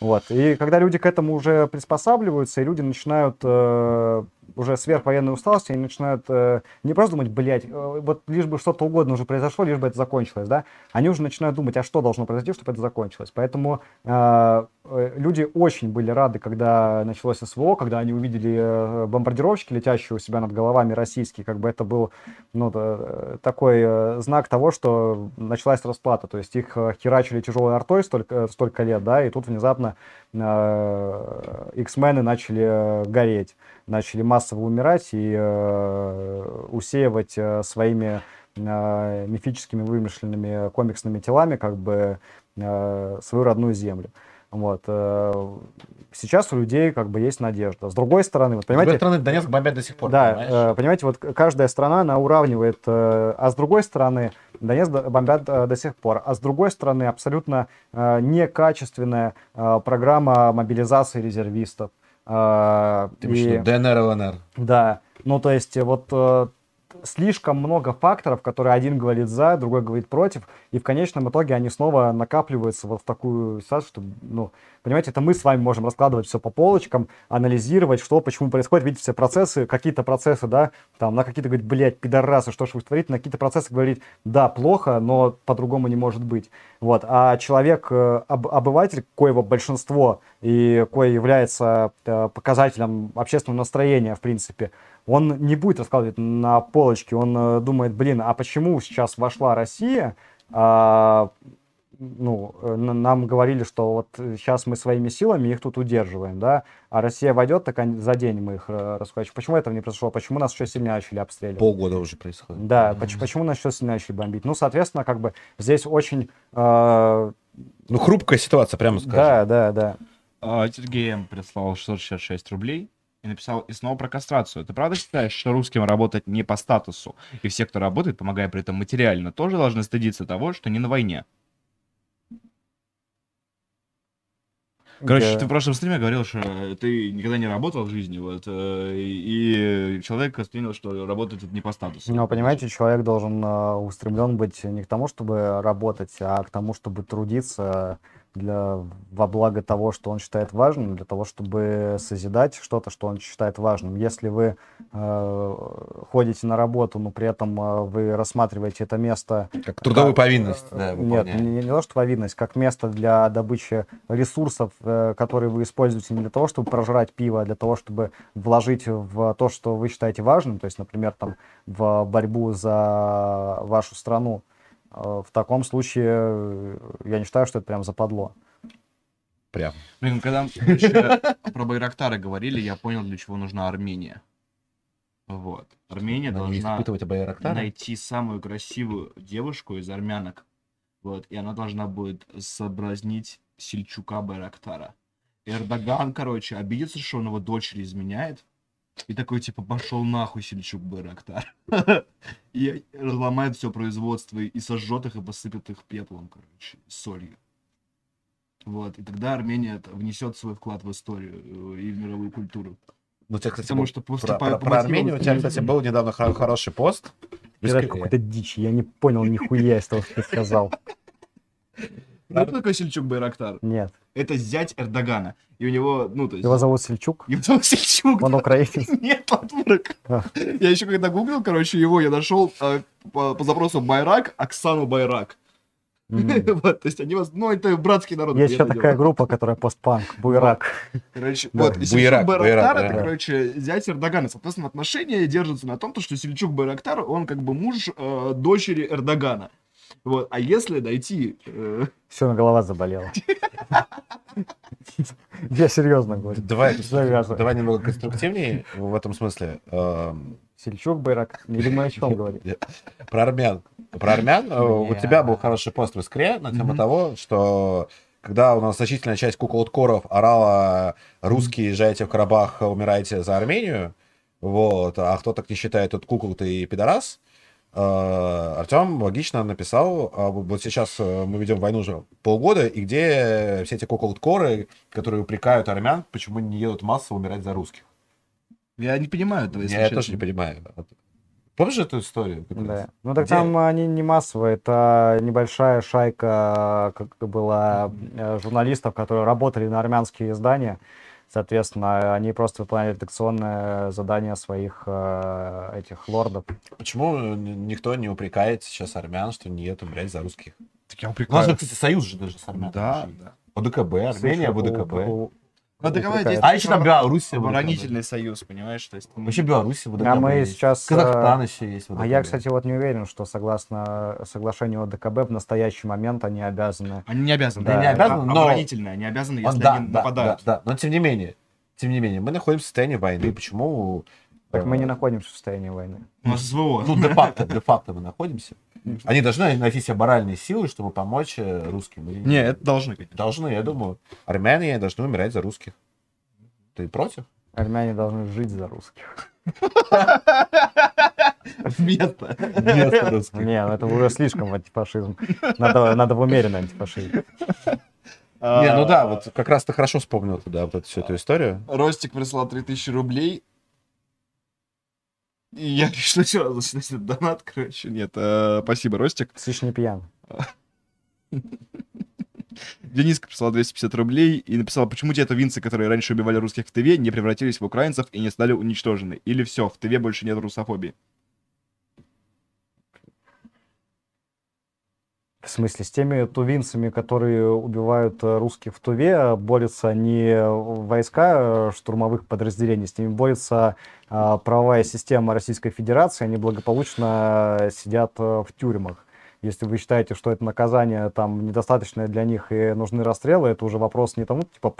Вот. И когда люди к этому уже приспосабливаются, и люди начинают э, уже сверхвоенной усталости, они начинают э, не просто думать, блядь, э, вот лишь бы что-то угодно уже произошло, лишь бы это закончилось, да, они уже начинают думать, а что должно произойти, чтобы это закончилось. Поэтому э, э, люди очень были рады, когда началось СВО, когда они увидели э, бомбардировщики, летящие у себя над головами российские, как бы это был ну, э, такой знак того, что началась расплата, то есть их херачили тяжелой артой столько, столько лет, да, и тут внезапно X-мены начали э, гореть, начали массово умирать и э, усеивать э, своими э, мифическими вымышленными комиксными телами как бы э, свою родную землю. Вот. э, Сейчас у людей как бы есть надежда. С другой стороны, вот, С другой понимаете, стороны, Донецк бомбят до сих пор, да, понимаешь? э, понимаете, вот каждая страна, она уравнивает, э, а с другой стороны, Донецк до- бомбят до сих пор, а с другой стороны, абсолютно некачественная программа мобилизации резервистов. Ты и- ДНР, ЛНР. да, ну то есть вот слишком много факторов, которые один говорит за, другой говорит против, и в конечном итоге они снова накапливаются вот в такую ситуацию, что, ну, понимаете, это мы с вами можем раскладывать все по полочкам, анализировать, что, почему происходит, видеть все процессы, какие-то процессы, да, там, на какие-то говорить, блядь, пидорасы, что ж вы творите, на какие-то процессы говорить, да, плохо, но по-другому не может быть. Вот, а человек, э, об- обыватель, коего большинство, и кое является э, показателем общественного настроения, в принципе, он не будет раскладывать на полочке, он э, думает, блин, а почему сейчас вошла Россия, а, ну, э, нам говорили, что вот сейчас мы своими силами их тут удерживаем, да, а Россия войдет, так они, за день мы их э, расхватим. Почему этого не произошло? Почему нас еще сильнее начали обстреливать? Полгода уже происходит. Да, поч- почему нас еще сильнее начали бомбить? Ну, соответственно, как бы здесь очень... э, Ну, хрупкая ситуация, прямо скажем. да, да, да. А, Сергей М. прислал 666 рублей и написал и снова про кастрацию. Ты правда считаешь, что русским работать не по статусу? И все, кто работает, помогая при этом материально, тоже должны стыдиться того, что не на войне? Короче, Я- ты в прошлом стриме говорил, что ты никогда не работал в жизни, вот, э, и человек воспринял, что работает это не по статусу. Ну, понимаете, человек должен э, устремлен быть не к тому, чтобы работать, а к тому, чтобы трудиться для, во благо того, что он считает важным, для того, чтобы созидать что-то, что он считает важным. Если вы э, ходите на работу, но при этом э, вы рассматриваете это место Как трудовую повинность, да, Нет, не, не то, что повинность, как место для добычи ресурсов, э, которые вы используете не для того, чтобы прожрать пиво, а для того, чтобы вложить в то, что вы считаете важным, то есть, например, там, в борьбу за вашу страну. Э, В таком случае э, я не считаю, что это прям западло. Прям. Блин, когда короче, про Байрактары говорили, я понял, для чего нужна Армения. Вот. Армения Надо должна найти самую красивую девушку из армянок. Вот, и она должна будет соблазнить Сельчука Байрактара. Эрдоган, короче, обидится, что он его дочери изменяет. И такой, типа, пошел нахуй Сельчук Байрактар. И разломает все производство и сожжет их и посыпет их пеплом, короче, солью. Вот, и тогда Армения внесет свой вклад в историю э, и в мировую культуру. Ну, у тебя, кстати, Потому был- что просто про, про- про Армению у тебя, кстати, был недавно хо- хороший пост. Это какой-то дичь, я не понял нихуя из того, что ты сказал. Ну, кто такой Сельчук Байрактар? Нет. Это зять Эрдогана. И у него, ну, то есть... Его зовут Сельчук, Его зовут Сельчук. он украинец. Нет, отвырок. А. Я еще когда гуглил, короче, его, я нашел э, по, по запросу Байрак, Оксану Байрак. М. Вот, то есть они вас, ну, это братский народ. Есть еще такая дело. группа, которая постпанк, буйрак. Короче, Да. вот, и Буйрак, Байрактар, это, да. короче, зять Эрдогана. Соответственно, отношения держатся на том, то, что Сельчук Байрактар, он как бы муж э, дочери Эрдогана. Вот, а если дойти... э, Все, голова заболела. Я серьезно говорю. Давай, давай немного конструктивнее в этом смысле. Эм, Сельчук, Байрак. Или мы о чем говорим? Про армян. Про армян э, у Не. тебя был хороший пост в Искре на тему того, что когда у нас значительная часть куколоткоров орала «русские, езжайте в Карабах, умирайте за Армению», вот, а кто так не считает, тот кукол ты пидорас, Артем логично написал, а вот сейчас э, мы ведем войну уже полгода, и где все эти куколоткоры, которые упрекают армян, почему не едут массово умирать за русских. Я не понимаю этого, если Я честно. тоже не понимаю. Помнишь эту историю? Да. Ну так Где? там они не массовые, это небольшая шайка как была э, журналистов, которые работали на армянские издания. Соответственно, они просто выполняли редакционное задание своих э, этих лордов. Почему н- никто не упрекает сейчас армян, что не едут умирать за русских? Так я У нас же, кстати, союз же даже с армянами. Да, да. ОДКБ, Армения, ОДКБ. Ну, Упрекает. А еще там Беларусь. Оборонительный союз, понимаешь? То есть, Вообще Беларусь в ОДКБ А мы есть. сейчас, Казахстан еще есть в А я, кстати, вот не уверен, что согласно соглашению ОДКБ в настоящий момент они обязаны. Они не обязаны. Да, Они не обязаны, А- но- Оборонительные, они обязаны, если да, они да, нападают. Да, да, но тем не менее, тем не менее, мы находимся в состоянии войны. Почему? Так мы не э, находимся в состоянии войны. У нас СВО. Ну, де-факто, де-факто мы находимся. Они должны найти себе моральные силы, чтобы помочь э, русским. или Не, это должны, конечно. Должны, я думаю. Армяне должны умирать за русских. Ты против? Армяне должны жить за русских. Вместо. Вместо русских. Не, ну это уже слишком антифашизм. Надо, надо в умеренный антифашизм. Не, ну да, вот как раз ты хорошо вспомнил туда вот эту всю эту историю. Ростик прислал 3000 рублей. Я решил раз зачитать этот донат, короче. Нет, э, спасибо, Ростик. Сыч не пьян. Дениска прислал 250 рублей и написал, почему те тувинцы, которые раньше убивали русских в ТВ, не превратились в украинцев и не стали уничтожены? Или все, в ТВ больше нет русофобии? В смысле, с теми тувинцами, которые убивают э, русских в Туве, борются не войска э, штурмовых подразделений, с ними борется э, правовая система Российской Федерации, они благополучно сидят в тюрьмах. Если вы считаете, что это наказание там недостаточное для них и нужны расстрелы, это уже вопрос не тому, типа,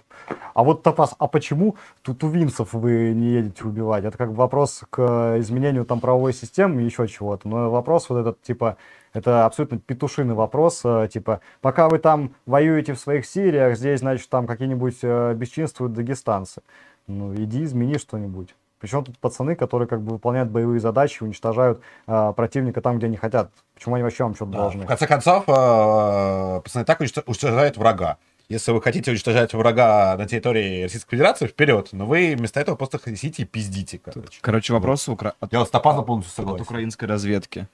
а вот топаз, а почему ту- тувинцев вы не едете убивать? Это как бы вопрос к изменению там правовой системы и еще чего-то. Но вопрос вот этот, типа, это абсолютно петушиный вопрос, э, типа, пока вы там воюете в своих Сириях, здесь, значит, там какие-нибудь э, бесчинствуют дагестанцы. Ну, иди измени что-нибудь. Причем тут пацаны, которые как бы выполняют боевые задачи, уничтожают э, противника там, где они хотят. Почему они вообще вам что-то Да. должны? В конце концов, э, пацаны так уничтож- уничтожают врага. Если вы хотите уничтожать врага на территории Российской Федерации, вперед. Но вы вместо этого просто сидите и пиздите, короче. Короче, вопрос укра- от, Я вот с Топазом полностью от согласен. украинской разведки.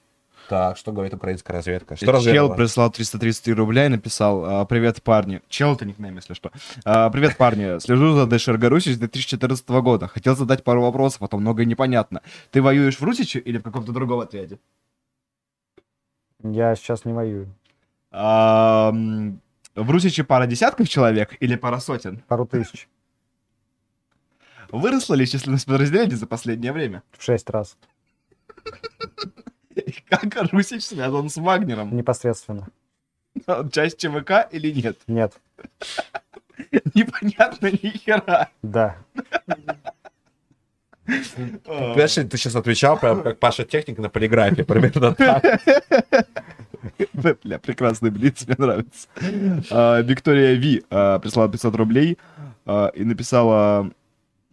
Так, что говорит украинская разведка? Что Чел разведала? прислал 333 рубля и написал а, «Привет, парни». Чел это никнейм, если что. А, «Привет, парни. Слежу за ДШРГ Руси с 2014 года. Хотел задать пару вопросов, а то многое непонятно. Ты воюешь в Русиче или в каком-то другом отряде?» Я сейчас не воюю. А, В Русиче пара десятков человек или пара сотен? Пару тысяч. Выросла ли численность подразделений за последнее время? В шесть раз. Как Русич связан с Вагнером? Непосредственно. Он часть ЧВК или нет? Нет. Непонятно ни хера. Да. А, Понимаешь, ты сейчас отвечал прям как Паша Техник на полиграфе, примерно так. Бля, прекрасный блиц, мне нравится. А, Виктория Ви а, прислала 500 рублей а, и написала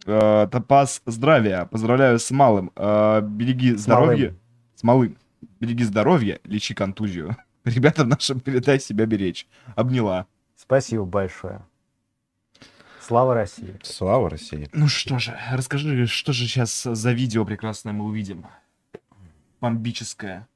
а, Топаз здравия, поздравляю с малым, А, береги здоровье. С малым. Береги здоровье, лечи контузию. Ребятам нашим передай себя беречь. Обняла. Спасибо большое. Слава России. Слава России. Ну что же, расскажи, что же сейчас за видео прекрасное мы увидим? Бомбическое.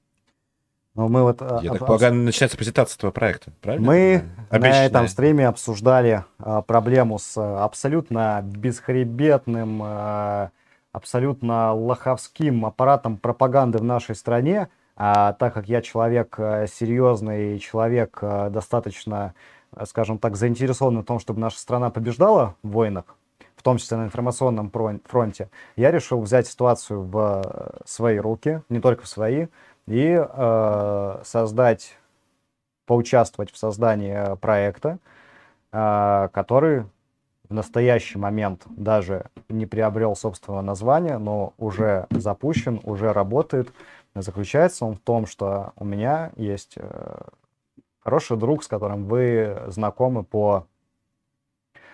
Ну, мы вот... а, Я об- так полагаю, начинается презентация твоего проекта, правильно? Мы на Обещанная. этом стриме обсуждали а, проблему с а, абсолютно бесхребетным, а, абсолютно лоховским аппаратом пропаганды в нашей стране. А так как я человек а, серьезный, человек а, достаточно, а, скажем так, заинтересованный в том, чтобы наша страна побеждала в войнах, в том числе на информационном фронте, я решил взять ситуацию в э, свои руки, не только в свои, и э, создать поучаствовать в создании э, проекта, э, который в настоящий момент даже не приобрел собственного названия, но уже запущен, уже работает. Заключается он в том, что у меня есть э, хороший друг, с которым вы знакомы по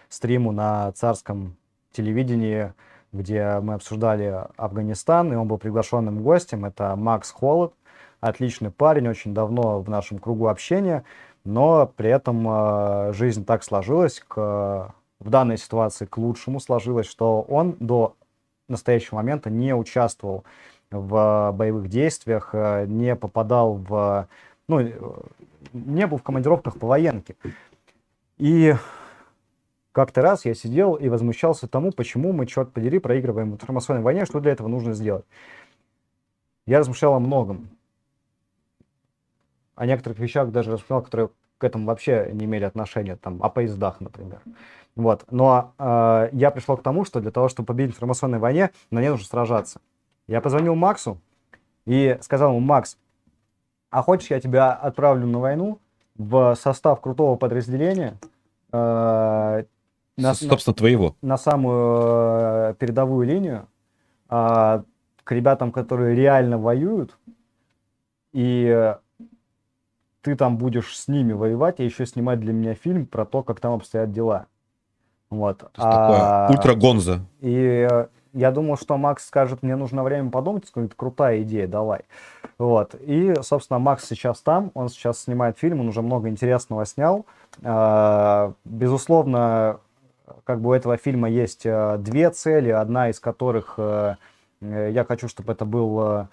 стриму на царском телевидении, где мы обсуждали Афганистан, и он был приглашенным гостем. Это Макс Холод, отличный парень, очень давно в нашем кругу общения, но при этом э, жизнь так сложилась, к, в данной ситуации к лучшему сложилось, что он до настоящего момента не участвовал в боевых действиях, э, не попадал в... Ну, э, не был в командировках по военке. И как-то раз я сидел и возмущался тому, почему мы, черт подери, проигрываем в информационной войне, что для этого нужно сделать. Я размышлял о многом. О некоторых вещах даже размышлял, которые к этому вообще не имели отношения, там, о поездах, например. Вот. Но э, я пришел к тому, что для того, чтобы победить в информационной войне, на ней нужно сражаться. Я позвонил Максу и сказал ему, Макс, а хочешь, я тебя отправлю на войну в состав крутого подразделения, э, на, Собственно, твоего. на самую э, передовую линию, а, к ребятам, которые реально воюют, и э, ты там будешь с ними воевать, и еще снимать для меня фильм про то, как там обстоят дела. Вот. То есть такое ультра гонза. И э, я думал, что Макс скажет, мне нужно время подумать, скажет, крутая идея, давай. Вот. И, собственно, Макс сейчас там, он сейчас снимает фильм, он уже много интересного снял. А, Безусловно, как бы у этого фильма есть э, две цели, одна из которых э, э, я хочу, чтобы это был,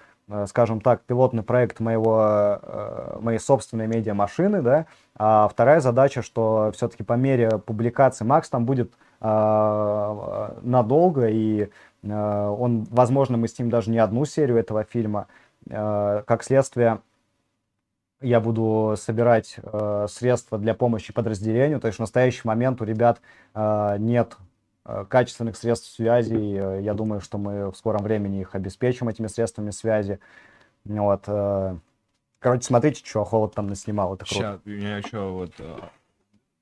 скажем так, пилотный проект моего, моей собственной медиамашины, да, а вторая задача, что все-таки по мере публикации Макс там будет надолго, и он, возможно, мы с ним даже не одну серию этого фильма. Э, Как следствие, я буду собирать э, средства для помощи подразделению. То есть в настоящий момент у ребят э, нет э, качественных средств связи. э, я думаю, что мы в скором времени их обеспечим этими средствами связи. Вот. э, Короче, смотрите, что Холод там наснимал. Это круто. Сейчас, у меня еще вот э,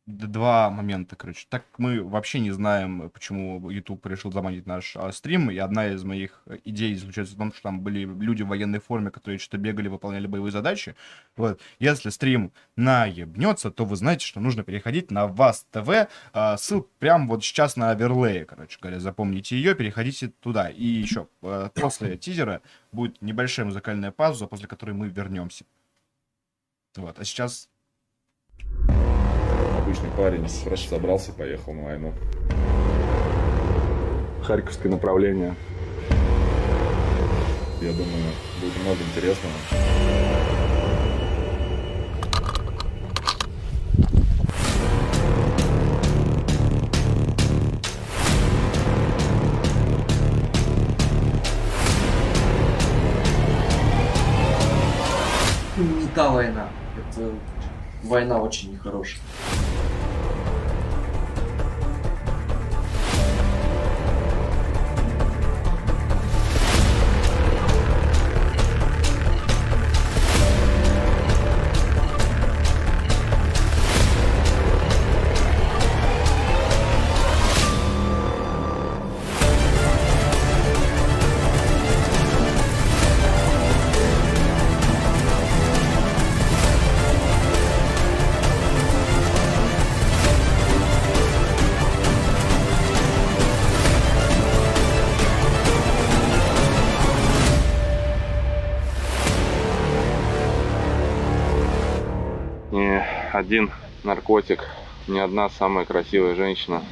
два момента, короче. Так мы вообще не знаем, почему YouTube решил заманить наш а, стрим, и одна из моих э, идей заключается в том, что там были люди в военной форме, которые что-то бегали, выполняли боевые задачи. Вот. Если стрим наебнется, то вы знаете, что нужно переходить на ВАЗ ТВ. А, ссылка прям вот сейчас на оверлее, короче говоря. Запомните ее, переходите туда. И еще, э, после тизера будет небольшая музыкальная пауза, после которой мы вернемся. Вот. А сейчас Обычный парень просто собрался и поехал на войну. Харьковское направление. Я думаю, будет много интересного. не та война. Это война очень нехорошая. Наркотик, ни одна самая красивая женщина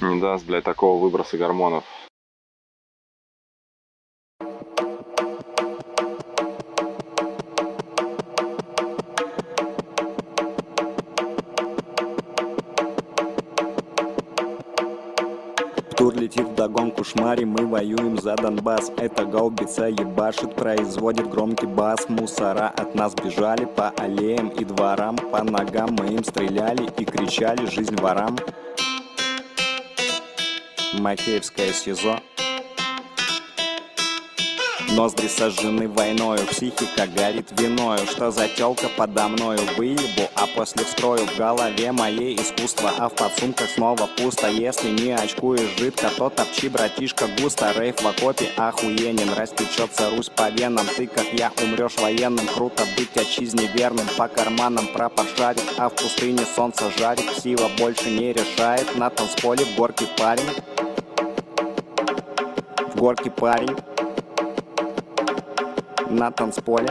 не даст, блядь, такого выброса гормонов. Шмари, мы воюем за Донбасс. Это гаубица ебашит, производит громкий бас. Мусора от нас бежали по аллеям и дворам. По ногам мы им стреляли и кричали «Жизнь ворам» Макеевское СИЗО Ноздри сожжены войною, психика горит виною. Что за тёлка подо мною? Выебу, а после вскрою В голове моей искусство, а в подсумках снова пусто. Если не очкуешь жидко, то топчи, братишка, густо. Рейв в окопе охуенен, растечется Русь по венам. Ты, как я, умрешь военным. Круто быть отчизне верным, по карманам прапор шарит А в пустыне солнце жарит, сила больше не решает. На танцполе в горке парень. В горке парень на танцполе.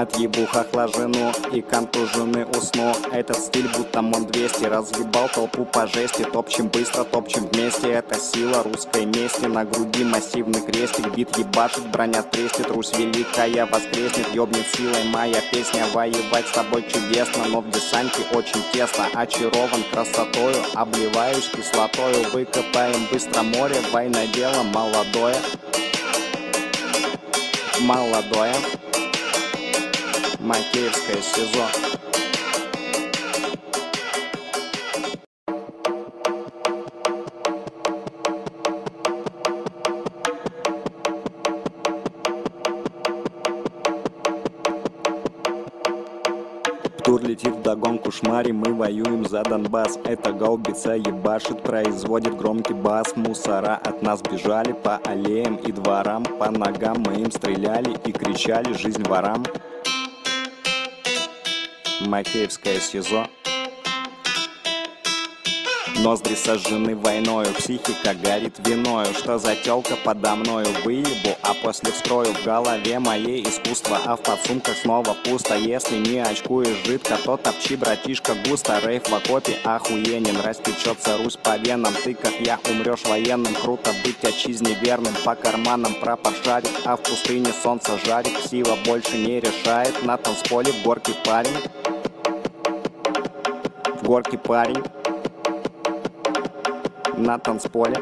Отъебу хохла жену и контуженный усну. Этот стиль будто мон 200 Разъебал толпу по жести. Топчем быстро, топчем вместе. Это сила русской мести. На груди массивный крестик. Бит ебашит, броня трестит. Русь великая воскреснет. Ёбнет силой моя песня. Воевать с тобой чудесно Но в десанте очень тесно. Очарован красотою Обливаюсь кислотою. Выкопаем быстро море. Война дело молодое. Молодое. Макеевское СИЗО. Летит в догонку шмари, мы воюем за Донбасс Это гаубица ебашит, производит громкий бас Мусора от нас бежали по аллеям и дворам По ногам мы им стреляли и кричали «Жизнь ворам!» Макеевское СИЗО Ноздри сожжены войною, психика горит виною. Что за тёлка подо мною? Выебу, а после вскрою В голове моей искусство, а в подсумках снова пусто. Если не очкуешь жидко, то топчи, братишка, густо. Рейв в окопе охуенен, растечется Русь по венам. Ты, как я, умрешь военным, круто быть отчизне верным По карманам прапор а в пустыне солнце жарит. Сила больше не решает, на танцполе в горке парень. В горке парень на танцполе.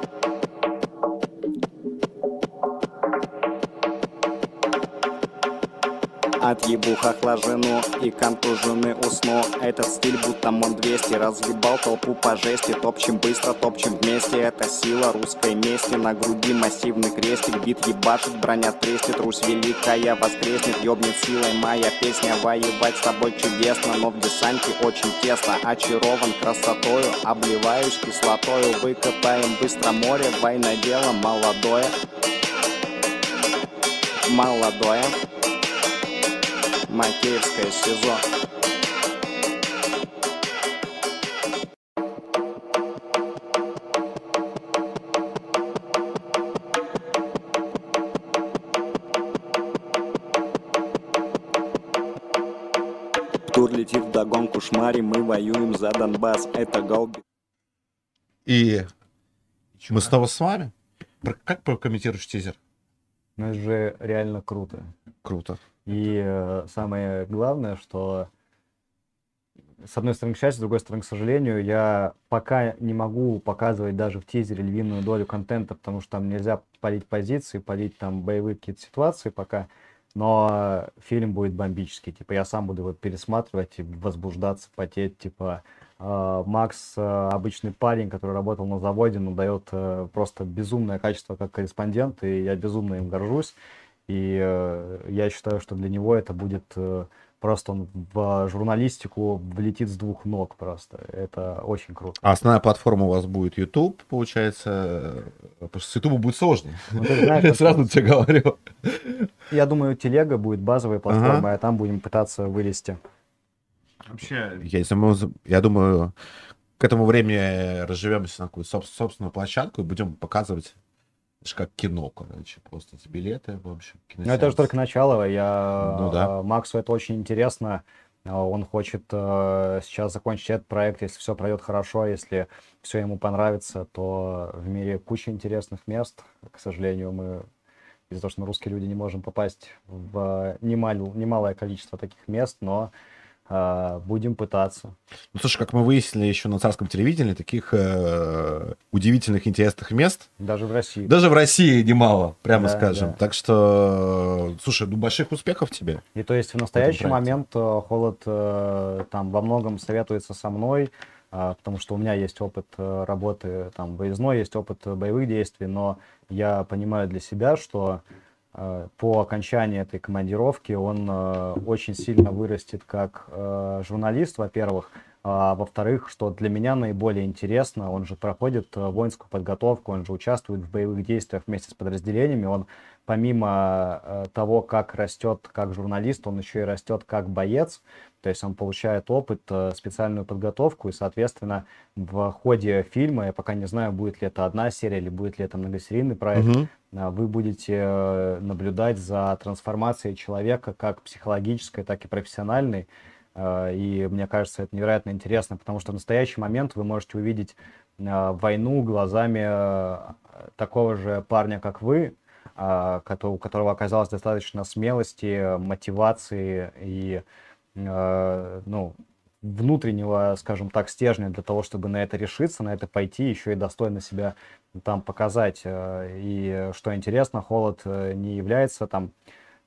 Отъебу хохла жену и контужены усну. Этот стиль будто МОН-200 Разъебал толпу по жести. Топчем быстро, топчем вместе. Это сила русской мести. На груди массивный крестик. Бит ебашит, броня трестит. Русь великая воскреснет. Ёбнет силой моя песня. Воевать с тобой чудесно Но в десанте очень тесно. Очарован красотою Обливаюсь кислотою. Выкопаем быстро море Война дело молодое. Молодое Макеевское СИЗО. Тур летит в догонку шмари, мы воюем за Донбасс. Это гаубица. И мы снова с вами. Как прокомментируешь тизер? Ну, это же реально круто. Круто. И э, самое главное, что с одной стороны, к счастью, с другой стороны, к сожалению, я пока не могу показывать даже в тизере львиную долю контента, потому что там нельзя полить позиции, полить там боевые какие-то ситуации пока. Но фильм будет бомбический. Типа я сам буду его пересматривать и возбуждаться, потеть. Типа э, Макс э, обычный парень, который работал на заводе, но дает э, просто безумное качество как корреспондент, и я безумно им горжусь. И э, я считаю, что для него это будет э, просто он в журналистику влетит с двух ног просто. Это очень круто. А основная платформа у вас будет YouTube, получается. э, Потому что с YouTube будет сложно. Ну, ты знаешь, Я сразу тебе говорю. Я думаю, телега будет базовой платформой, а там будем пытаться вылезти. Вообще, Я, если мы за- я думаю, к этому времени разживемся на какую-то соб- собственную площадку и будем показывать это как кино, короче, просто за билеты, в общем. Ну, это же только начало. Я, Ну да. э, Максу это очень интересно. Э, Он хочет э, сейчас закончить этот проект, если все пройдет хорошо, если все ему понравится, то в мире куча интересных мест. К сожалению, мы из-за того, что мы русские люди не можем попасть в немал- немалое количество таких мест, но будем пытаться. Ну, слушай, как мы выяснили еще на царском телевидении, таких э, удивительных, интересных мест Даже в России. даже в России немало, прямо Да, скажем. да. Так что, э, слушай, ну, больших успехов тебе. И то есть в настоящий проекте. момент э, Холод э, там во многом советуется со мной, а, потому что у меня есть опыт э, работы там выездной, есть опыт э, боевых действий, но я понимаю для себя, что э, по окончании этой командировки он э, очень сильно вырастет как э, журналист, во-первых, а во-вторых, что для меня наиболее интересно, он же проходит э, воинскую подготовку, он же участвует в боевых действиях вместе с подразделениями, он помимо э, того, как растет как журналист, он еще и растет как боец, то есть он получает опыт, э, специальную подготовку, и, соответственно, в ходе фильма, я пока не знаю, будет ли это одна серия или будет ли это многосерийный проект, а, вы будете э, наблюдать за трансформацией человека как психологической, так и профессиональной. Э, И мне кажется, это невероятно интересно, потому что в настоящий момент вы можете увидеть э, войну глазами такого же парня, как вы, а, у которого оказалось достаточно смелости, мотивации и ну, внутреннего, скажем так, стержня для того, чтобы на это решиться, на это пойти, еще и достойно себя там показать. Э, И что интересно, Холод э, не является там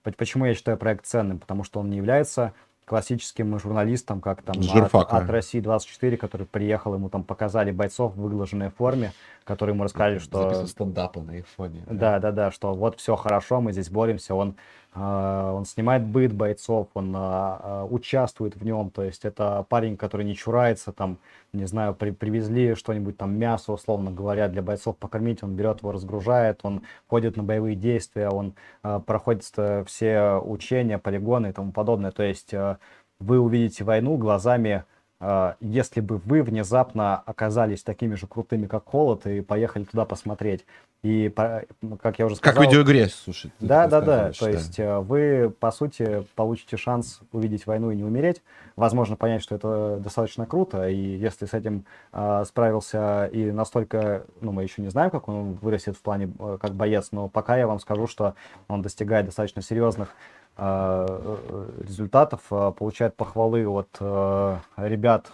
Почему я считаю проект ценным? Потому что он не является классическим журналистом, как там от, от России 24, который приехал, ему там показали бойцов в выглаженной форме, которые ему рассказали, что Записывал стендапы на их фоне. да, да, да, что вот все хорошо, мы здесь боремся, он, э, он снимает быт бойцов, он э, э, участвует в нем, то есть это парень, который не чурается, там, не знаю, при- привезли что-нибудь там, мясо, условно говоря, для бойцов покормить, он берет его, разгружает, он ходит на боевые действия, он э, проходит э, все учения, полигоны и тому подобное, то есть э, вы увидите войну глазами а, если бы вы внезапно оказались такими же крутыми, как Холод, и поехали туда посмотреть. И, ну, как я уже Как сказал... в видеоигре, слушай. Да, да, да. То есть э, вы, по сути, получите шанс увидеть войну и не умереть. Возможно, понять, что это достаточно круто. И если с этим э, справился и настолько, ну, мы еще не знаем, как он вырастет в плане э, как боец, но пока я вам скажу, что он достигает достаточно серьезных э, э, результатов, э, получает похвалы от э, ребят,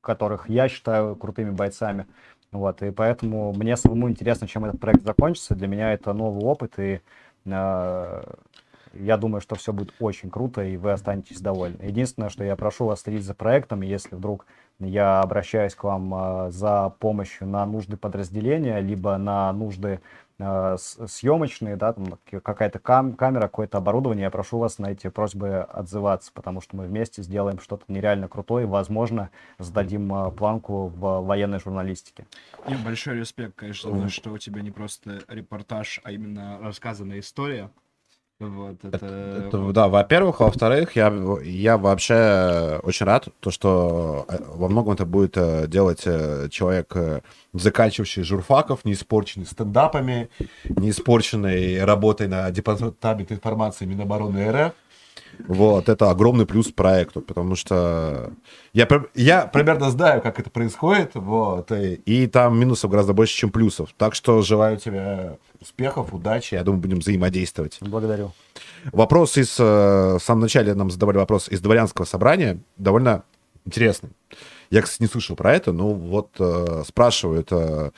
которых я считаю крутыми бойцами. Вот, и поэтому мне самому интересно, чем этот проект закончится. Для меня это новый опыт, и э, я думаю, что все будет очень круто, и вы останетесь довольны. Единственное, что я прошу вас следить за проектом, если вдруг я обращаюсь к вам э, за помощью на нужды подразделения, либо на нужды с- съемочные, да, там какая-то кам- камера, какое-то оборудование, я прошу вас на эти просьбы отзываться, потому что мы вместе сделаем что-то нереально крутое, и, возможно, зададим э, планку в военной журналистике. И большой респект, конечно, за то, что у тебя не просто репортаж, а именно рассказанная история. Вот, это... Это, да, во-первых. Во-вторых, я, я вообще очень рад, то, что э, во многом это будет э, делать э, человек, заканчивающий журфаков, не испорченный стендапами, не испорченный работой на департаменте информации Минобороны РФ. Вот, это огромный плюс проекту, потому что я, я примерно знаю, как это происходит, вот, и, и там минусов гораздо больше, чем плюсов. Так что желаю тебе успехов, удачи, я думаю, будем взаимодействовать. Благодарю. Вопрос из... э, В самом начале нам задавали вопрос из дворянского собрания, довольно интересный. Я, кстати, не слышал про это, но вот э, спрашивают... э,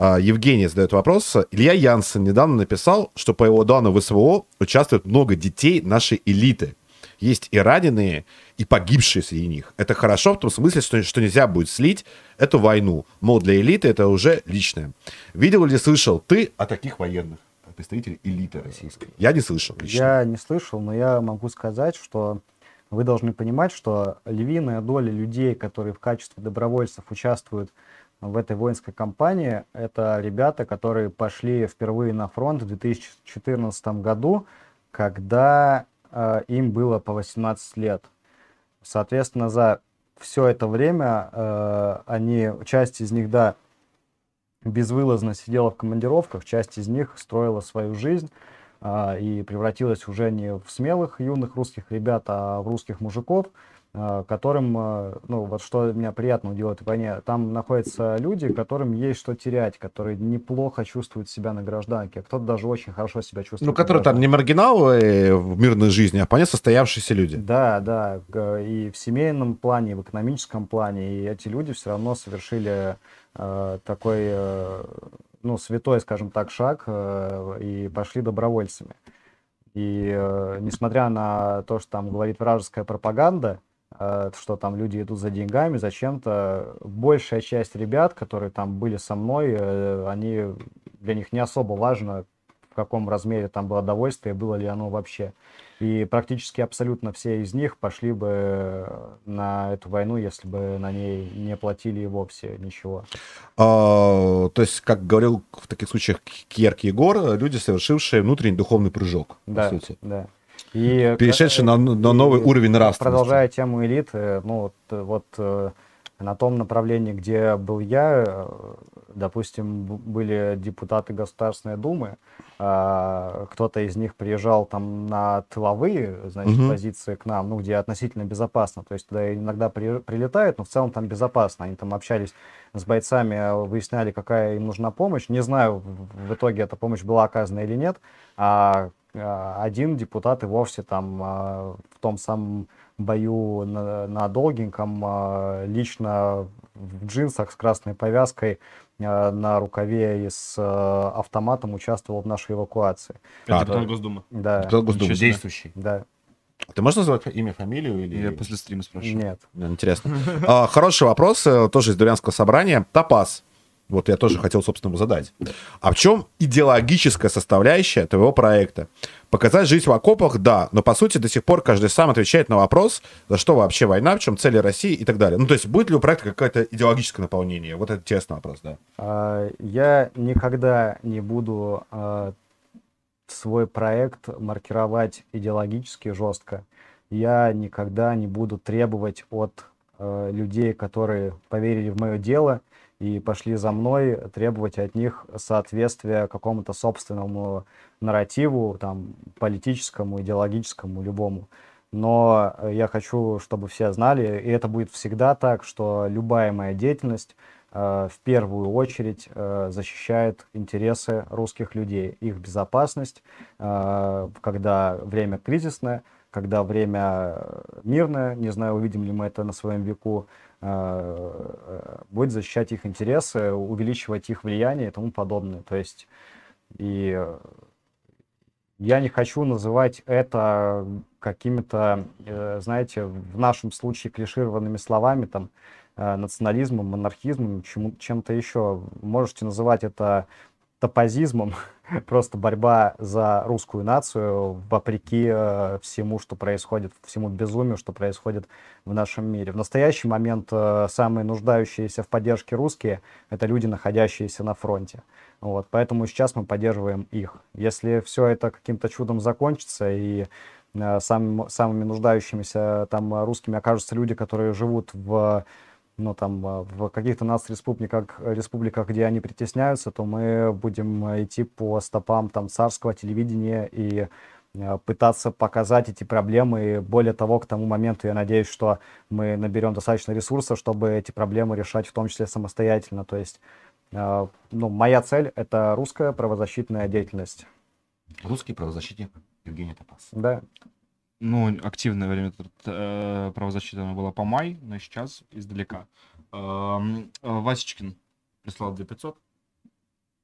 Евгений задает вопрос. Илья Янсен недавно написал, что по его данным в СВО участвует много детей нашей элиты. Есть и раненые, и погибшие среди них. Это хорошо в том смысле, что, что нельзя будет слить эту войну. Мол, для элиты это уже личное. Видел или слышал ты о таких военных? Представителей элиты российской. Я не слышал лично. Я не слышал, но я могу сказать, что вы должны понимать, что львиная доля людей, которые в качестве добровольцев участвуют в этой воинской кампании, это ребята, которые пошли впервые на фронт в 2014 году, когда э, им было по 18 лет. Соответственно, за все это время э, они, часть из них, да, безвылазно сидела в командировках, часть из них строила свою жизнь а, и превратилась уже не в смелых юных русских ребят, а в русских мужиков, которым, а, ну вот что меня приятно удивило в войне, там находятся люди, которым есть что терять, которые неплохо чувствуют себя на гражданке, а кто-то даже очень хорошо себя чувствует. Ну, которые там не маргиналы в мирной жизни, а вполне состоявшиеся люди. Да, да, и в семейном плане, и в экономическом плане, и эти люди все равно совершили э, такой, э, ну, святой, скажем так, шаг э, и пошли добровольцами. И э, несмотря на то, что там говорит вражеская пропаганда, э, что там люди идут за деньгами, за чем-то, большая часть ребят, которые там были со мной, э, они, для них не особо важно, в каком размере там было довольствие, было ли оно вообще. И практически абсолютно все из них пошли бы на эту войну, если бы на ней не платили и вовсе ничего. А, то есть, как говорил в таких случаях Кьерк Егор, люди, совершившие внутренний духовный прыжок, Да, по сути. да. И, Перешедшие на, на и новый уровень нравственности. Продолжая тему элиты, ну вот, э, вот э, на том направлении, где был я, э, допустим, были депутаты Государственной Думы, а, кто-то из них приезжал там на тыловые, значит, Мгм. позиции к нам, ну, где относительно безопасно, то есть туда иногда при- прилетают, но в целом там безопасно, они там общались с бойцами, э, выясняли, какая им нужна помощь, не знаю, в- итоге эта помощь была оказана или нет, а, один депутат и вовсе там а, в том самом бою на, на Долгеньком а, лично в джинсах с красной повязкой на рукаве и с автоматом участвовал в нашей эвакуации. Это А, депутат да. Госдумы. Да, Депутат Госдумы, действующий. да, Ты можешь назвать имя, фамилию? Или... Я после стрима спрошу. нет. Интересно. А, Хороший вопрос, э, тоже из дворянского собрания. Топаз. Вот я тоже хотел, собственно, ему задать. А в чем идеологическая составляющая твоего проекта? Показать жизнь в окопах, да, но по сути до сих пор каждый сам отвечает на вопрос, за что вообще война, в чем цели России и так далее. Ну, то есть будет ли у проекта какое-то идеологическое наполнение? Вот это интересный вопрос, да. А, Я никогда не буду а, свой проект маркировать идеологически жестко. Я никогда не буду требовать от э, людей, которые поверили в мое дело и пошли за мной, требовать от них соответствия какому-то собственному нарративу, там, политическому, идеологическому, любому. Но я хочу, чтобы все знали, и это будет всегда так, что любая моя деятельность э, в первую очередь э, защищает интересы русских людей, их безопасность, э, когда время кризисное, когда время э, мирное, не знаю, увидим ли мы это на своем веку, будет защищать их интересы, увеличивать их влияние и тому подобное. То есть и э, я не хочу называть это какими-то, э, знаете, в нашем случае клишированными словами, там, э, национализмом, монархизмом, чем-то еще. Можете называть это топозизмом, просто борьба за русскую нацию вопреки э, всему, что происходит, всему безумию, что происходит в нашем мире. В настоящий момент э, самые нуждающиеся в поддержке русские — это люди, находящиеся на фронте. Вот, поэтому сейчас мы поддерживаем их. Если все это каким-то чудом закончится и э, самым- самыми нуждающимися там русскими окажутся люди, которые живут в ну, там, э, в каких-то нацреспубликах, республиках, где они притесняются, то мы будем э, идти по стопам там царского телевидения и э, пытаться показать эти проблемы. И более того, к тому моменту я надеюсь, что мы наберем достаточно ресурсов, чтобы эти проблемы решать в том числе самостоятельно. То есть, ну, моя цель — это русская правозащитная деятельность. Русский правозащитник Евгений Топаз. Да. Ну, активное время э, правозащита была по май, но сейчас издалека. Эм, э, Васечкин прислал 2500.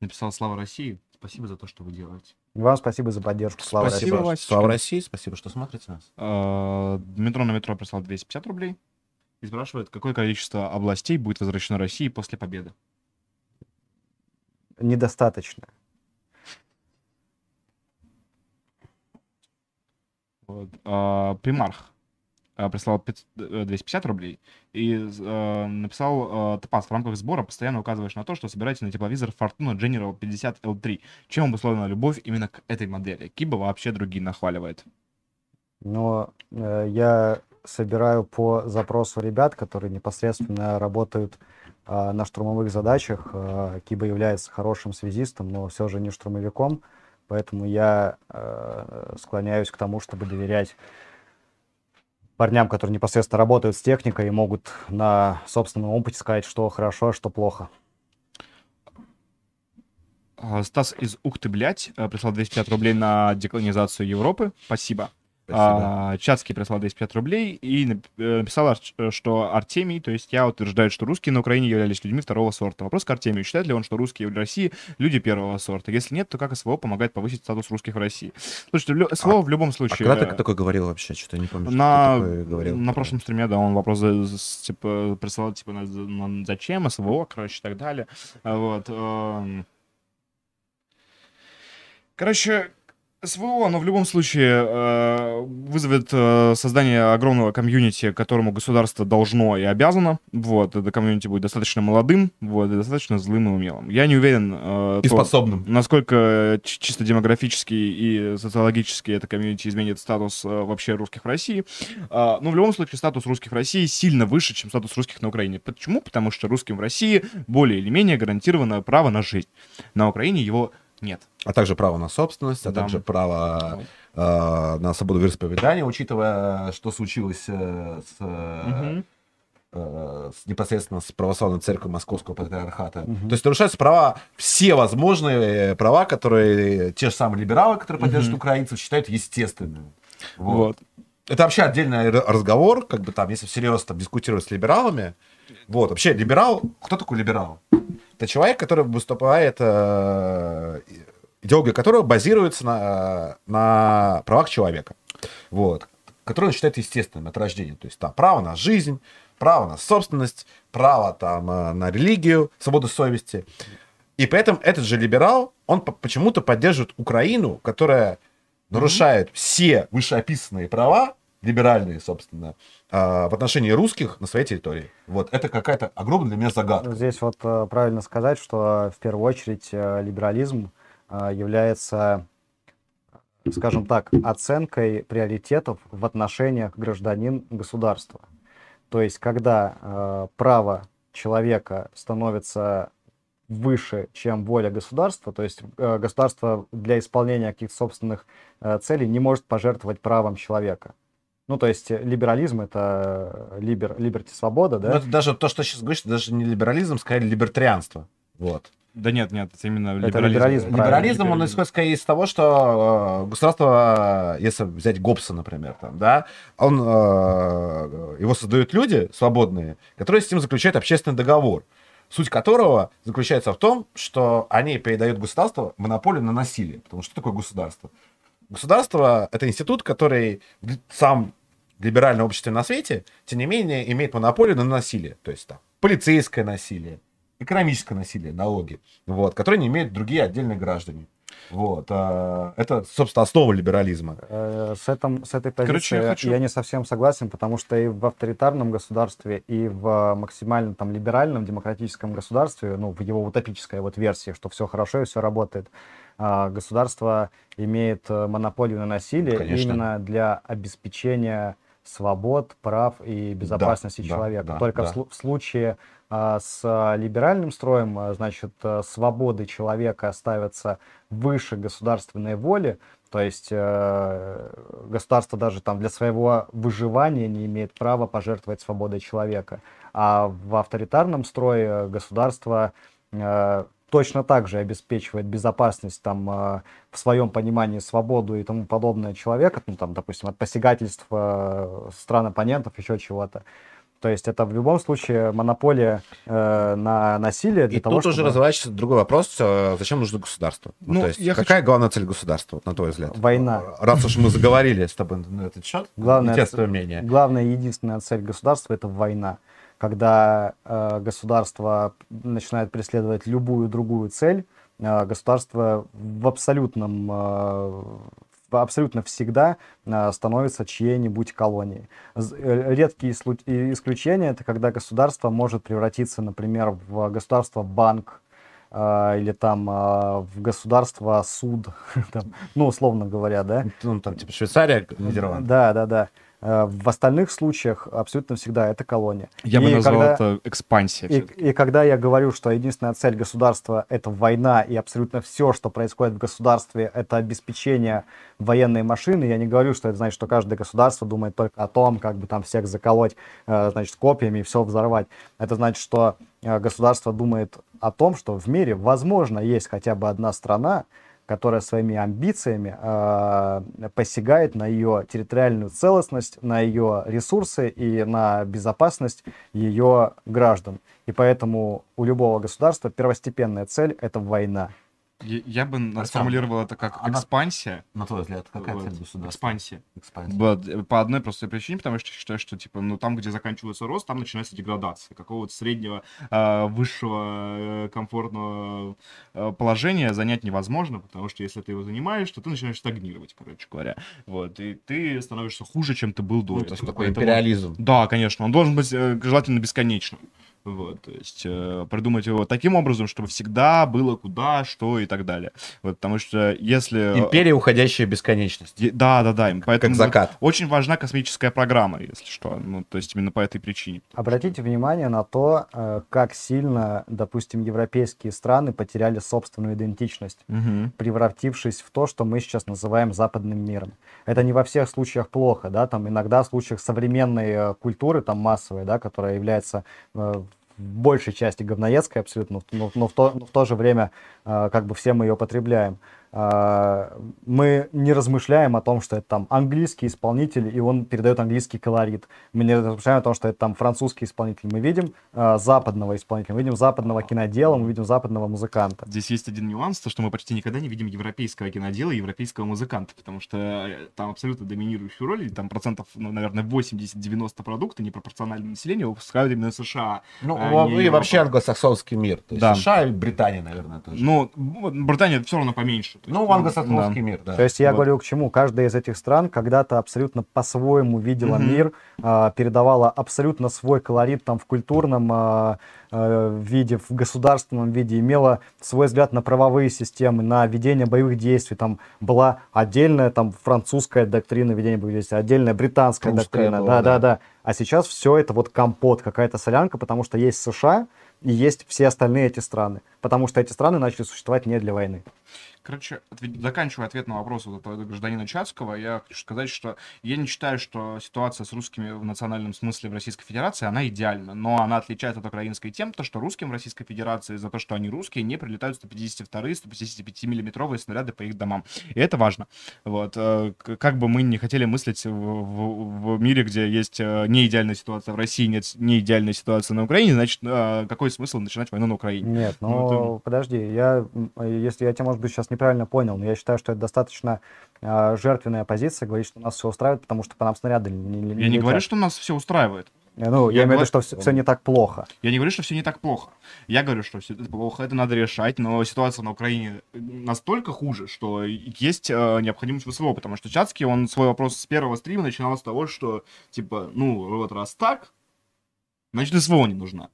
Написал «Слава России». Спасибо за то, что вы делаете. Вам спасибо за поддержку. Слава Спасибо, России. Васечкин. Слава России, спасибо, что смотрите нас. Э, Метро на метро прислал 250 рублей. И спрашивает, какое количество областей будет возвращено России после победы. Недостаточно. Вот. А, Примарх а, прислал 500, э, 250 рублей и э, написал э, Топаз в рамках сбора постоянно указываешь на то, что собираете на тепловизор Fortuna General 50 L3. Чем обусловлена любовь именно к этой модели? Киба вообще другие нахваливает. Но э, я собираю по запросу ребят, которые непосредственно работают а, на штурмовых задачах. А, Киба является хорошим связистом, но все же не штурмовиком, поэтому я э, склоняюсь к тому, чтобы доверять парням, которые непосредственно работают с техникой и могут на собственном опыте сказать, что хорошо, а что плохо. А, Стас из Ухты, блядь, э, прислал 250 рублей на деколонизацию Европы. Спасибо. А, Чацкий прислал 250 рублей и э, написал, э, что Артемий, то есть я утверждаю, что русские на Украине являлись людьми второго сорта. Вопрос к Артемию. Считает ли он, что русские в России люди первого сорта? Если нет, то как СВО помогает повысить статус русских в России? Слушайте, СВО в любом А случае... когда э, ты такое говорил вообще? Что-то не помню, на, говорил. на прошлом стриме, да, он вопрос типа, присылал, типа, на- на- зачем, СВО, короче, и так далее. А Вот. эм. Короче, СВО, оно в любом случае э, вызовет э, создание огромного комьюнити, которому государство должно и обязано. Вот, это комьюнити будет достаточно молодым, вот, и достаточно злым и умелым. Я не уверен, э, И то- способным. насколько чисто демографически и социологически это комьюнити изменит статус э, вообще русских в России. А, но в любом случае статус русских в России сильно выше, чем статус русских на Украине. Почему? Потому что русским в России более или менее гарантировано право на жизнь. На Украине его нет. А также право на собственность, а Да. также право э, на свободу вероисповедания, учитывая, что случилось э, с, э, э, с- непосредственно с православной церковью Московского патриархата. То есть нарушаются права, все возможные права, которые те же самые либералы, которые поддерживают Мгм. украинцев, считают естественными. Вот. Вот. это вообще отдельный разговор, как бы там, если всерьез там дискутировать с либералами. Вот, вообще, либерал, кто такой либерал? Это человек, который выступает, э, идеология которого базируется на, на правах человека. Вот. Который он считает естественным от рождения. То есть там право на жизнь, право на собственность, право там э, на религию, свободу совести. И при этом этот же либерал, он по- почему-то поддерживает Украину, которая нарушает все вышеописанные права, либеральные, собственно, а, в отношении русских на своей территории. Вот это какая-то огромная для меня загадка. Здесь вот э, правильно сказать, что в первую очередь э, либерализм э, является, скажем так, оценкой приоритетов в отношениях гражданин-государства. То есть, когда э, право человека становится выше, чем воля государства, то есть э, государство для исполнения каких-то собственных э, целей не может пожертвовать правом человека. Ну, то есть э, либерализм это э, либер, либерти свобода, да? Но это даже то, что сейчас говоришь, это даже не либерализм, скорее либертарианство. Вот. Да нет, нет, это именно Это либерализм. либерализм, правильно. Либерализм, он исходит скорее из того, что э, государство, э, если взять Гоббса, например, там, да, он, э, его создают люди свободные, которые с ним заключают общественный договор, суть которого заключается в том, что они передают государству монополию на насилие. Потому что что такое государство? Государство — это институт, который сам в либеральном обществе на свете, тем не менее, имеет монополию на насилие. То есть там полицейское насилие, экономическое насилие, налоги, вот, которые не имеют другие отдельные граждане. Вот, а, это, собственно, основа либерализма. Э, С, этом, с этой позиции Короче, я я, хочу- не совсем согласен, потому что и в авторитарном государстве, и в максимально там либеральном демократическом государстве, ну, в его утопической вот версии, что все хорошо и все работает, а, государство имеет э, монополию на насилие Конечно. именно для обеспечения свобод, прав и безопасности да, человека. да, Только да. в, слу- в случае а, с либеральным строем, а, значит, а, свободы человека ставятся выше государственной воли, то есть э, государство даже там для своего выживания не имеет права пожертвовать свободой человека. А в авторитарном строе государство э, точно так же обеспечивает безопасность там э, в своем понимании свободу и тому подобное человека, ну там, допустим, от посягательств э, стран оппонентов, еще чего-то. То есть это в любом случае монополия э, на насилие для И того, тут уже чтобы разворачивается другой вопрос, э, зачем нужно государство? Ну, Ну, то есть, я какая главная цель государства, на твой взгляд? Война. Раз уж мы заговорили с тобой на этот счет, Главное, интересное мнение. Главная единственная цель государства это война. Когда э, государство начинает преследовать любую другую цель, э, государство в абсолютном, э, абсолютно всегда э, становится чьей-нибудь колонией. Э, Редкие и- исключения это когда государство может превратиться, например, в государство-банк, э, или там э, в государство суд, там, ну условно говоря, да. Ну, там, типа, Швейцария, Нидерланды. Да, да, да. Э, В остальных случаях абсолютно всегда это колония. Я бы И назвал когда- это экспансия. И, и когда я говорю, что единственная цель государства это война, и абсолютно все, что происходит в государстве, это обеспечение военной машины, я не говорю, что это значит, что каждое государство думает только о том, как бы там всех заколоть, э, значит, копьями и все взорвать. Это значит, что э, государство думает о том, что в мире, возможно, есть хотя бы одна страна, которая своими амбициями э, посягает на ее территориальную целостность, на ее ресурсы и на безопасность ее граждан. И поэтому у любого государства первостепенная цель это война. Я, я бы Артём, сформулировал это как она- экспансия. На твой взгляд, какая Вот. цель государства? Экспансия. Экспансия. Вот, э, по одной простой причине, потому что я считаю, что типа, ну там, где заканчивается рост, там начинается деградация какого-то среднего, э, высшего, э, комфортного э, положения занять невозможно, потому что если ты его занимаешь, то ты начинаешь стагнировать, короче говоря. Вот, и ты становишься хуже, чем ты был до Ну, этого. то есть такой Поэтому- империализм. Да, конечно, он должен быть э, желательно бесконечным. Вот, то есть э, придумать его таким образом, чтобы всегда было куда, что и так далее. Вот, потому что если... Империя, уходящая в бесконечность. Е- Да, да, да. им Поэтому Как закат. вот очень важна космическая программа, если что. Ну, то есть именно по этой причине. Обратите внимание на то, э, как сильно, допустим, европейские страны потеряли собственную идентичность. превратившись в то, что мы сейчас называем западным миром. Это не во всех случаях плохо, да, там иногда в случаях современной э, культуры, там массовой, да, которая является э, большей части говноедской абсолютно, но, но в, то, но в то же время э, как бы все мы ее потребляем. А, мы не размышляем о том, что это там английский исполнитель, и он передает английский колорит. Мы не размышляем о том, что это там французский исполнитель. Мы видим а, западного исполнителя, мы видим западного кинодела, мы видим западного музыканта. Здесь есть один нюанс, то, что мы почти никогда не видим европейского кинодела и европейского музыканта, потому что э, там абсолютно доминирующую роль, и там процентов, ну, наверное, 80-90 продукта непропорционально населению выпускают именно США. Ну, а и Европа. вообще англосаксонский мир. То есть Да. США и Британия, наверное, тоже. Ну, Британия все равно поменьше. То есть, Ну, англосаксонский мир, да. То есть я Вот. говорю к чему? Каждая из этих стран когда-то абсолютно по-своему видела Мгм. мир, а, передавала абсолютно свой колорит там в культурном а, а, виде, в государственном виде, имела свой взгляд на правовые системы, на ведение боевых действий. Там была отдельная там французская доктрина ведения боевых действий, отдельная британская Прусская доктрина. была, да, да, да. да. А сейчас все это вот компот, какая-то солянка, потому что есть США и есть все остальные эти страны. Потому что эти страны начали существовать не для войны. Короче, ответ- заканчивая ответ на вопрос вот этого гражданина Чацкого, я хочу сказать, что я не считаю, что ситуация с русскими в национальном смысле в Российской Федерации, она идеальна, но она отличается от украинской тем, то, что русским в Российской Федерации за то, что они русские, не прилетают 152 155 миллиметровые снаряды по их домам. И это важно. Вот. э, Как бы мы не хотели мыслить в, в- в мире, где есть э, не идеальная ситуация в России, нет не идеальной ситуации на Украине, значит, э, какой смысл начинать войну на Украине? Нет, Ну, ну подожди, я, если я тебя, может быть, сейчас неправильно понял, но я считаю, что это достаточно а, жертвенная позиция, говорить, что нас все устраивает, потому что по нам снаряды не, не Я не летят. говорю, что нас все устраивает. Э, Ну, я я, имею в виду, что все, не так плохо. Я не говорю, что все не так плохо. Я говорю, что все это плохо, это надо решать, но ситуация на Украине настолько хуже, что есть э, необходимость ВСВО, потому что Чацкий, он свой вопрос с первого стрима начинал с того, что, типа, ну, вот раз так, значит, СВО не нужна.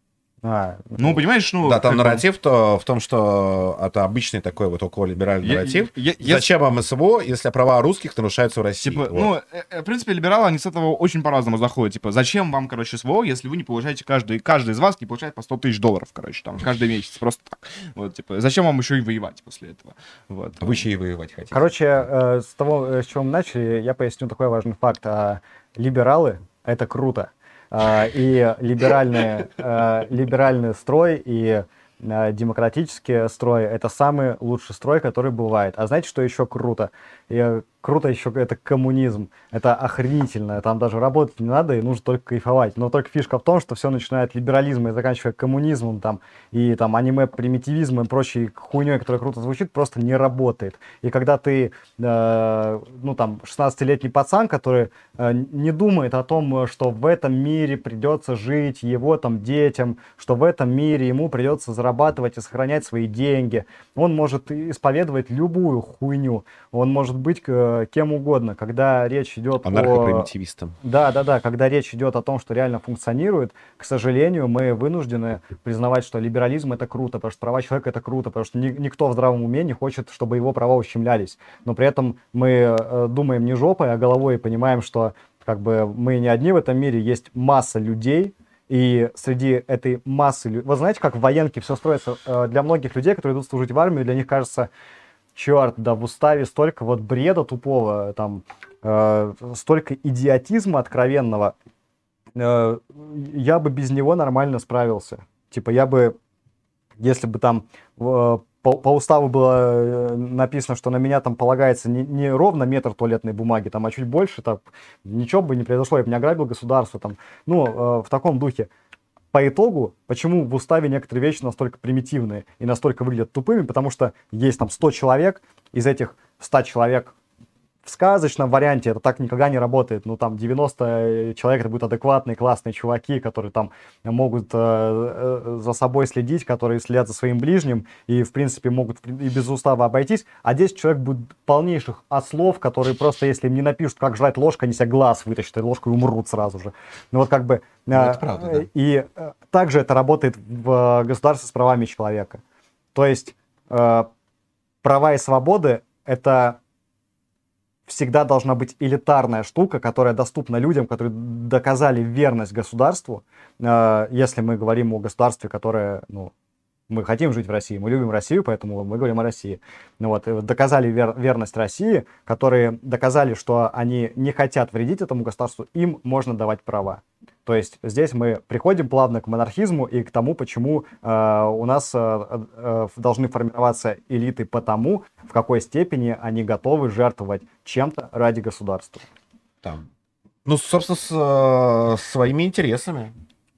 А, Ну, понимаешь, ну... Да, там как бы- нарратив-то в том, что это обычный такой вот окололиберальный Я- нарратив. я- я- Зачем вам СВО, если права русских нарушаются в России? Типа, Вот. ну, э, э, в принципе, либералы, они с этого очень по-разному заходят. Типа, зачем вам, короче, СВО, если вы не получаете, каждый, каждый из вас не получает по 100 тысяч долларов, короче, там, каждый месяц, просто так. Вот, типа, зачем вам еще и воевать после этого? Вот. Вы еще и воевать хотите. Короче, э, с того, э, с чего мы начали, я поясню такой важный факт. А, Либералы — это круто. А, И либеральный, э, либеральный строй и э, демократический строй — это самый лучший строй, который бывает. А знаете, что еще круто? И, э, круто еще это коммунизм. Это охренительно. Там даже работать не надо, и нужно только кайфовать. Но только фишка в том, что все начинает от либерализма и заканчивая коммунизмом там, и там аниме, примитивизмом и прочей хуйней, которая круто звучит, просто не работает. И когда ты, э, ну там, 16-летний пацан, который э, не думает о том, э, что в этом мире придется жить его там детям, что в этом мире ему придется зарабатывать и сохранять свои деньги, он может исповедовать любую хуйню, он может быть э, кем угодно, когда речь идет о... Да, да, да. Когда речь идет о том, что реально функционирует, к сожалению, мы вынуждены признавать, что либерализм это круто, потому что права человека это круто, потому что ни- никто в здравом уме не хочет, чтобы его права ущемлялись. Но при этом мы э, думаем не жопой, а головой и понимаем, что как бы мы не одни в этом мире, есть масса людей, и среди этой массы... Вы знаете, как в военке все строится? Э, Для многих людей, которые идут служить в армию, для них кажется, черт, да в уставе столько вот бреда тупого, там, э, столько идиотизма откровенного, э, я бы без него нормально справился. Типа я бы, если бы там э, по, по уставу было э, написано, что на меня там полагается не, не ровно метр туалетной бумаги, там, а чуть больше, так, ничего бы не произошло, я бы не ограбил государство, там, ну, э, в таком духе. По итогу, почему в уставе некоторые вещи настолько примитивные и настолько выглядят тупыми, потому что есть там 100 человек, из этих 100 человек в сказочном варианте это так никогда не работает. Ну, там 90 человек это будут адекватные, классные чуваки, которые там могут э, э, за собой следить, которые следят за своим ближним и, в принципе, могут и без устава обойтись. А 10 человек будут полнейших ослов, которые просто, если им не напишут, как жрать ложкой, они себе глаз вытащат, и ложкой умрут сразу же. Ну, вот как бы... Ну, э, это правда, да. И э, также это работает в э, государстве с правами человека. То есть э, права и свободы — это всегда должна быть элитарная штука, которая доступна людям, которые доказали верность государству. Э, Если мы говорим о государстве, которое, ну, мы хотим жить в России, мы любим Россию, поэтому мы говорим о России. Ну вот, вот доказали вер- верность России, которые доказали, что они не хотят вредить этому государству, им можно давать права. То есть здесь мы приходим плавно к монархизму и к тому, почему э, у нас э, э, должны формироваться элиты по тому, в какой степени они готовы жертвовать чем-то ради государства. Там. Ну, собственно, с э, своими интересами.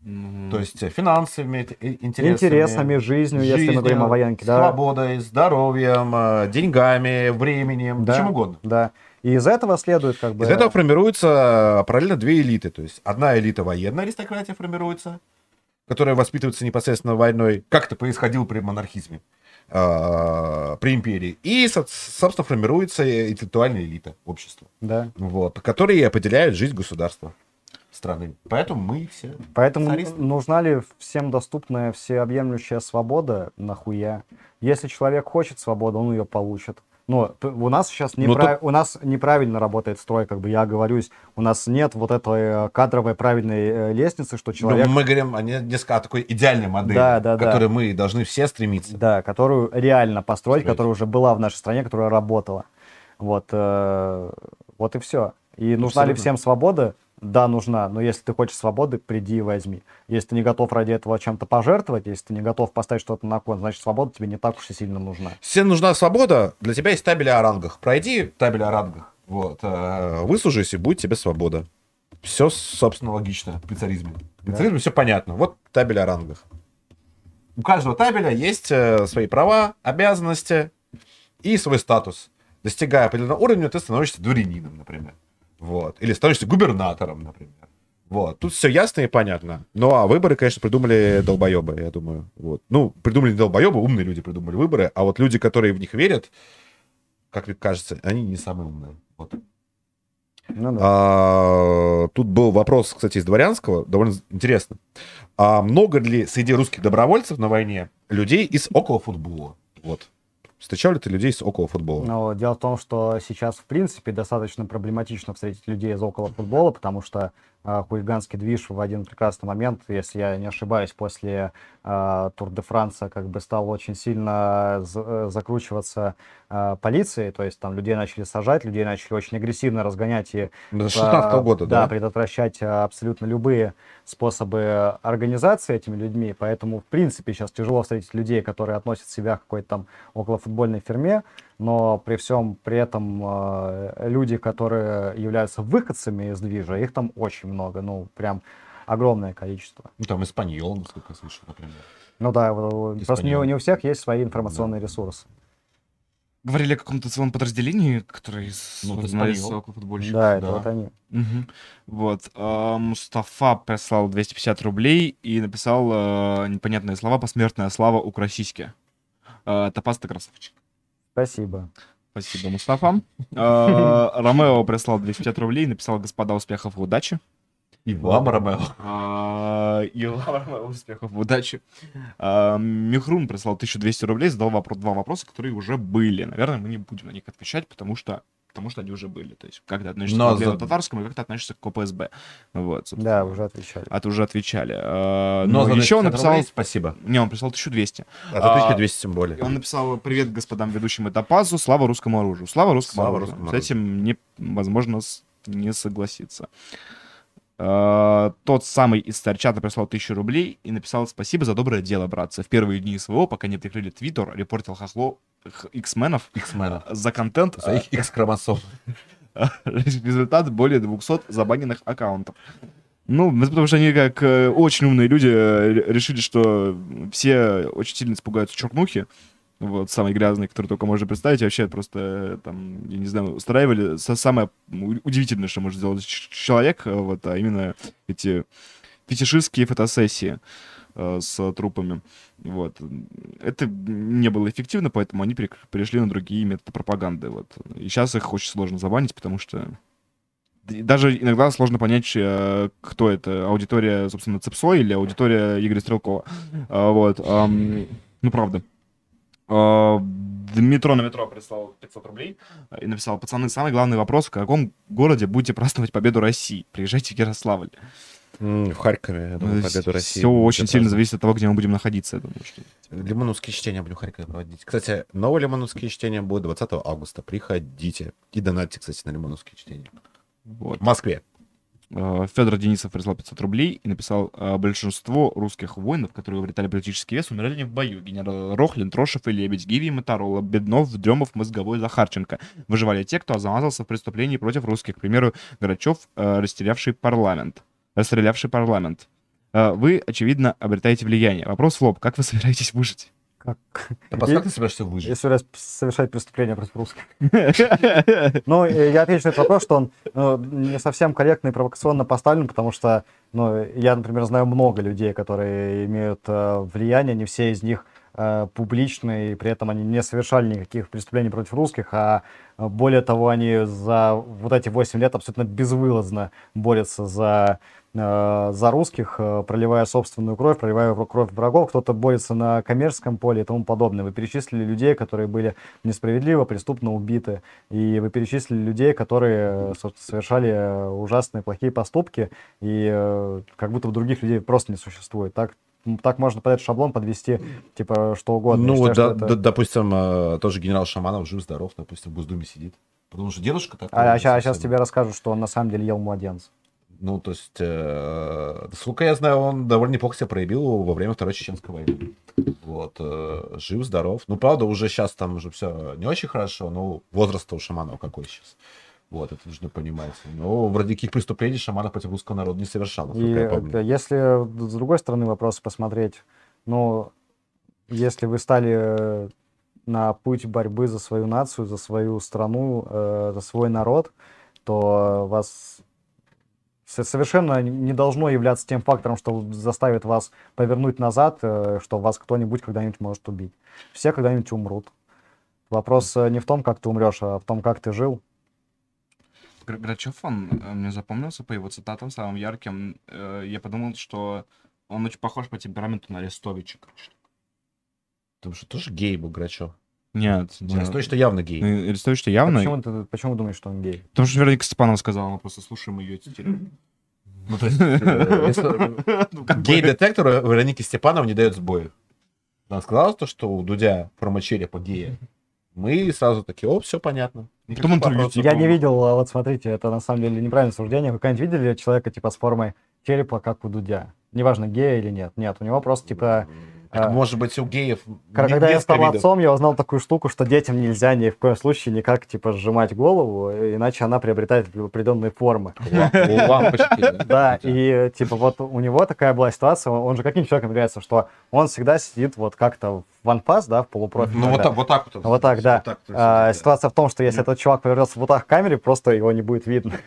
Ну, То есть финансовыми интересами. Интересами, жизнью, если мы жизнью, говорим о военке, да. Свободой, здоровьем, э, деньгами, временем, Да, чем угодно. Да. И из этого следует как бы... Из этого формируются параллельно две элиты. То есть одна элита военная аристократия формируется, которая воспитывается непосредственно войной, как это происходило при монархизме, э, при империи. И, со- собственно, формируется интеллектуальная элита общества, Да. вот, которые определяют жизнь государства страны. Поэтому мы все... Поэтому Царисты. нужна ли всем доступная всеобъемлющая свобода? Нахуя? Если человек хочет свободу, он ее получит. Но у нас сейчас Ну, неправ- у нас неправильно работает строй, как бы я говорюсь. У нас нет вот этой э, кадровой правильной э, лестницы, что Ну, человек, мы говорим о не- несколько о такой идеальной модели, Да, да, к да. которой мы должны все стремиться. да, которую реально построить, Строить. которая уже была в нашей стране, которая работала. Вот, э, вот и все. И нужна ли Абсолютно. всем свобода? Да, нужна. Но если ты хочешь свободы, приди и возьми. Если ты не готов ради этого чем-то пожертвовать, если ты не готов поставить что-то на кон, значит, свобода тебе не так уж и сильно нужна. Всем нужна свобода, для тебя есть табель о рангах. Пройди табель о рангах, вот, э, выслужись, и будет тебе свобода. Все, собственно, логично при царизме. При Да. царизме все понятно. Вот табель о рангах. У каждого табеля есть э, свои права, обязанности и свой статус. Достигая определенного уровня, ты становишься дворянином, например. Вот. Или становишься губернатором, например. Вот. Тут все ясно и понятно. Ну, а выборы, конечно, придумали долбоебы, я думаю. Вот. Ну, придумали не долбоебы, умные люди придумали выборы, а вот люди, которые в них верят, как мне кажется, они не самые умные. Вот. Ну да. А, тут был вопрос, кстати, из дворянского, довольно интересно. А много ли среди русских добровольцев на войне людей из около футбола? Вот. Встречал ли ты людей из около футбола? Но дело в том, что сейчас, в принципе, достаточно проблематично встретить людей из около футбола, потому что э, хулиганский движ в один прекрасный момент, если я не ошибаюсь, после э, Тур де Франса как бы стал очень сильно з- э, закручиваться э, полицией, то есть там людей начали сажать, людей начали очень агрессивно разгонять и С 16 а, года, да, да? предотвращать а, абсолютно любые способы организации этими людьми. Поэтому, в принципе, сейчас тяжело встретить людей, которые относят себя к какой-то там околофутбольной фирме, но при всем при этом э, люди, которые являются выходцами из движа, их там очень много, ну, прям огромное количество. Ну, там испаньол, насколько я слышал, например. Ну да, Из просто не, не у всех есть свои информационные ресурсы. Говорили о каком-то целом подразделении, которое Ну, это связано с «Спаньол». околофутбольщиком. Да, это да. вот они. Мгм. Вот. а, Мустафа прислал 250 рублей и написал а, непонятные слова «Посмертная слава Украсиське». А, Топаз ты красавчик. Спасибо. Спасибо, Мустафа. А, Ромео прислал 250 рублей и написал «Господа успехов и удачи». И вам, Ромео. А, И вам, Ромео, успехов удачи. А, Михрун прислал 1200 рублей, задал вопро- два вопроса, которые уже были. Наверное, мы не будем на них отвечать, потому что потому что они уже были. То есть, как ты относишься Но к за- татарскому и как ты относишься к ОПСБ. Вот, собственно. Да, уже отвечали. А ты уже отвечали. А, Но Но за еще он 250 написал... рублей спасибо. Не, он прислал 1200. А за А, 1200 тем более. И он написал «Привет господам ведущим Этапазу, слава русскому оружию». Слава русскому Слава оружию. русскому С этим не, возможно с- не согласиться. А, тот самый из Старчата прислал 1000 рублей и написал «Спасибо за доброе дело, братцы. В первые дни СВО, пока не прикрыли Твиттер, репортил хохло X-менов за контент. За их X-хромосом. Результат более 200 забаненных аккаунтов. Ну, потому что они, как э, очень умные люди, э, ре- решили, что все очень сильно испугаются чернухи. Вот, самые грязные, которые только можно представить. И вообще просто, э, там, я не знаю, устраивали самое удивительное, что может сделать человек, э, вот, а именно эти фетишистские фотосессии э, с трупами. Вот. Это не было эффективно, поэтому они перешли на другие методы пропаганды. Вот. И сейчас их очень сложно забанить, потому что даже иногда сложно понять, кто это. Аудитория, собственно, Цепсо или аудитория Игоря Стрелкова. А, Вот. Ну, правда. Дмитро на метро прислал 500 рублей э, и написал, пацаны, самый главный вопрос, в каком городе будете праздновать победу России? Приезжайте в Ярославль. В Харькове, я думаю, победу России. Все очень будет сильно зависит от того, где мы будем находиться, я думаю. Что... Лимоновские чтения будем в Харькове проводить. Кстати, новые лимоновские чтения будут 20 августа. Приходите. И донатьте, кстати, на лимоновские чтения. Вот. В Москве. Федор Денисов прислал 500 рублей и написал, э, большинство русских воинов, которые обретали политический вес, умирали не в бою. Генерал Рохлин, Трошев и Лебедь, Гиви, Моторола, Беднов, Дремов, Мозговой, Захарченко. Выживали те, кто замазался в преступлении против русских. К примеру, Грачев, э, расстрелявший парламент. Расстрелявший парламент. Э, Вы, очевидно, обретаете влияние. Вопрос в лоб. Как вы собираетесь выжить? Как... А как ты собираешься Я выжить? собираюсь совершать преступление против русских. Ну, э, я отвечу на этот вопрос, что он ну, не совсем корректно и провокационно поставлен, потому что, ну, я, например, знаю много людей, которые имеют э, влияние, не все из них э, публичные, и при этом они не совершали никаких преступлений против русских, а более того, они за вот эти 8 лет абсолютно безвылазно борются за, за русских, э, проливая собственную кровь, проливая кровь врагов. Кто-то борется на коммерческом поле и тому подобное. Вы перечислили людей, которые были несправедливо, преступно убиты. И вы перечислили людей, которые э, совершали э, ужасные, плохие поступки, и э, как будто бы других людей просто не существует. Так, так можно под этот шаблон подвести, типа, что угодно. Ну, считаю, да- это- да- допустим, э, тоже генерал Шаманов жив-здоров, допустим, в Госдуме сидит. Потому что дедушка такой. А, сейчас, совсем- тебе расскажу, что он на самом деле ел младенца. Ну, то есть, э, сколько я знаю, он довольно неплохо себя проявил во время Второй Чеченской войны. Вот, э, жив, здоров. Ну, правда, уже сейчас там уже все не очень хорошо, но возраст у Шаманова какой сейчас. Вот, это нужно понимать. Но вроде каких преступлений Шаманов против русского народа не совершал, И я э, помню. если с другой стороны вопрос посмотреть, ну, если вы стали э, на путь борьбы за свою нацию, за свою страну, э, за свой народ, то вас совершенно не должно являться тем фактором, что заставит вас повернуть назад, э, что вас кто-нибудь когда-нибудь может убить. Все когда-нибудь умрут. Вопрос э, не в том, как ты умрешь, а в том, как ты жил. Гр- Грачев, он э, мне запомнился по его цитатам самым ярким. Я подумал, что он очень похож по темпераменту на Арестовича. Потому что тоже гей был Грачев. Нет, нет. то, что явно гей. Ну, Арестович-то А явно. Почему, ты, почему думаешь, что он гей? Потому что Вероника Степанова сказала, мы просто слушаем ее цитируем. Ну, то есть, э, если- Ну, Гей-детектор Вероники Степанов не дает сбоев. Она сказала то, что у Дудя промочерепа гея. Мы сразу такие, о, все понятно. Потом интервью типа, Я не видел, а вот смотрите, это на самом деле неправильное суждение. Вы когда-нибудь видели человека типа с формой черепа, как у Дудя? Неважно, гея или нет. Нет, у него просто типа... Так, а, может быть, у геев Когда я стал видов. отцом, я узнал такую штуку, что детям нельзя ни в коем случае никак типа сжимать голову, иначе она приобретает определенные формы. Лампочки, да? И типа вот у него такая была ситуация, он же каким человеком является, что он всегда сидит вот как-то в анфас, да, в полупрофиль. Ну, вот так, вот так вот. Так, да. А, да. ситуация в том, что если этот чувак повернется вот так к камере, просто его не будет видно.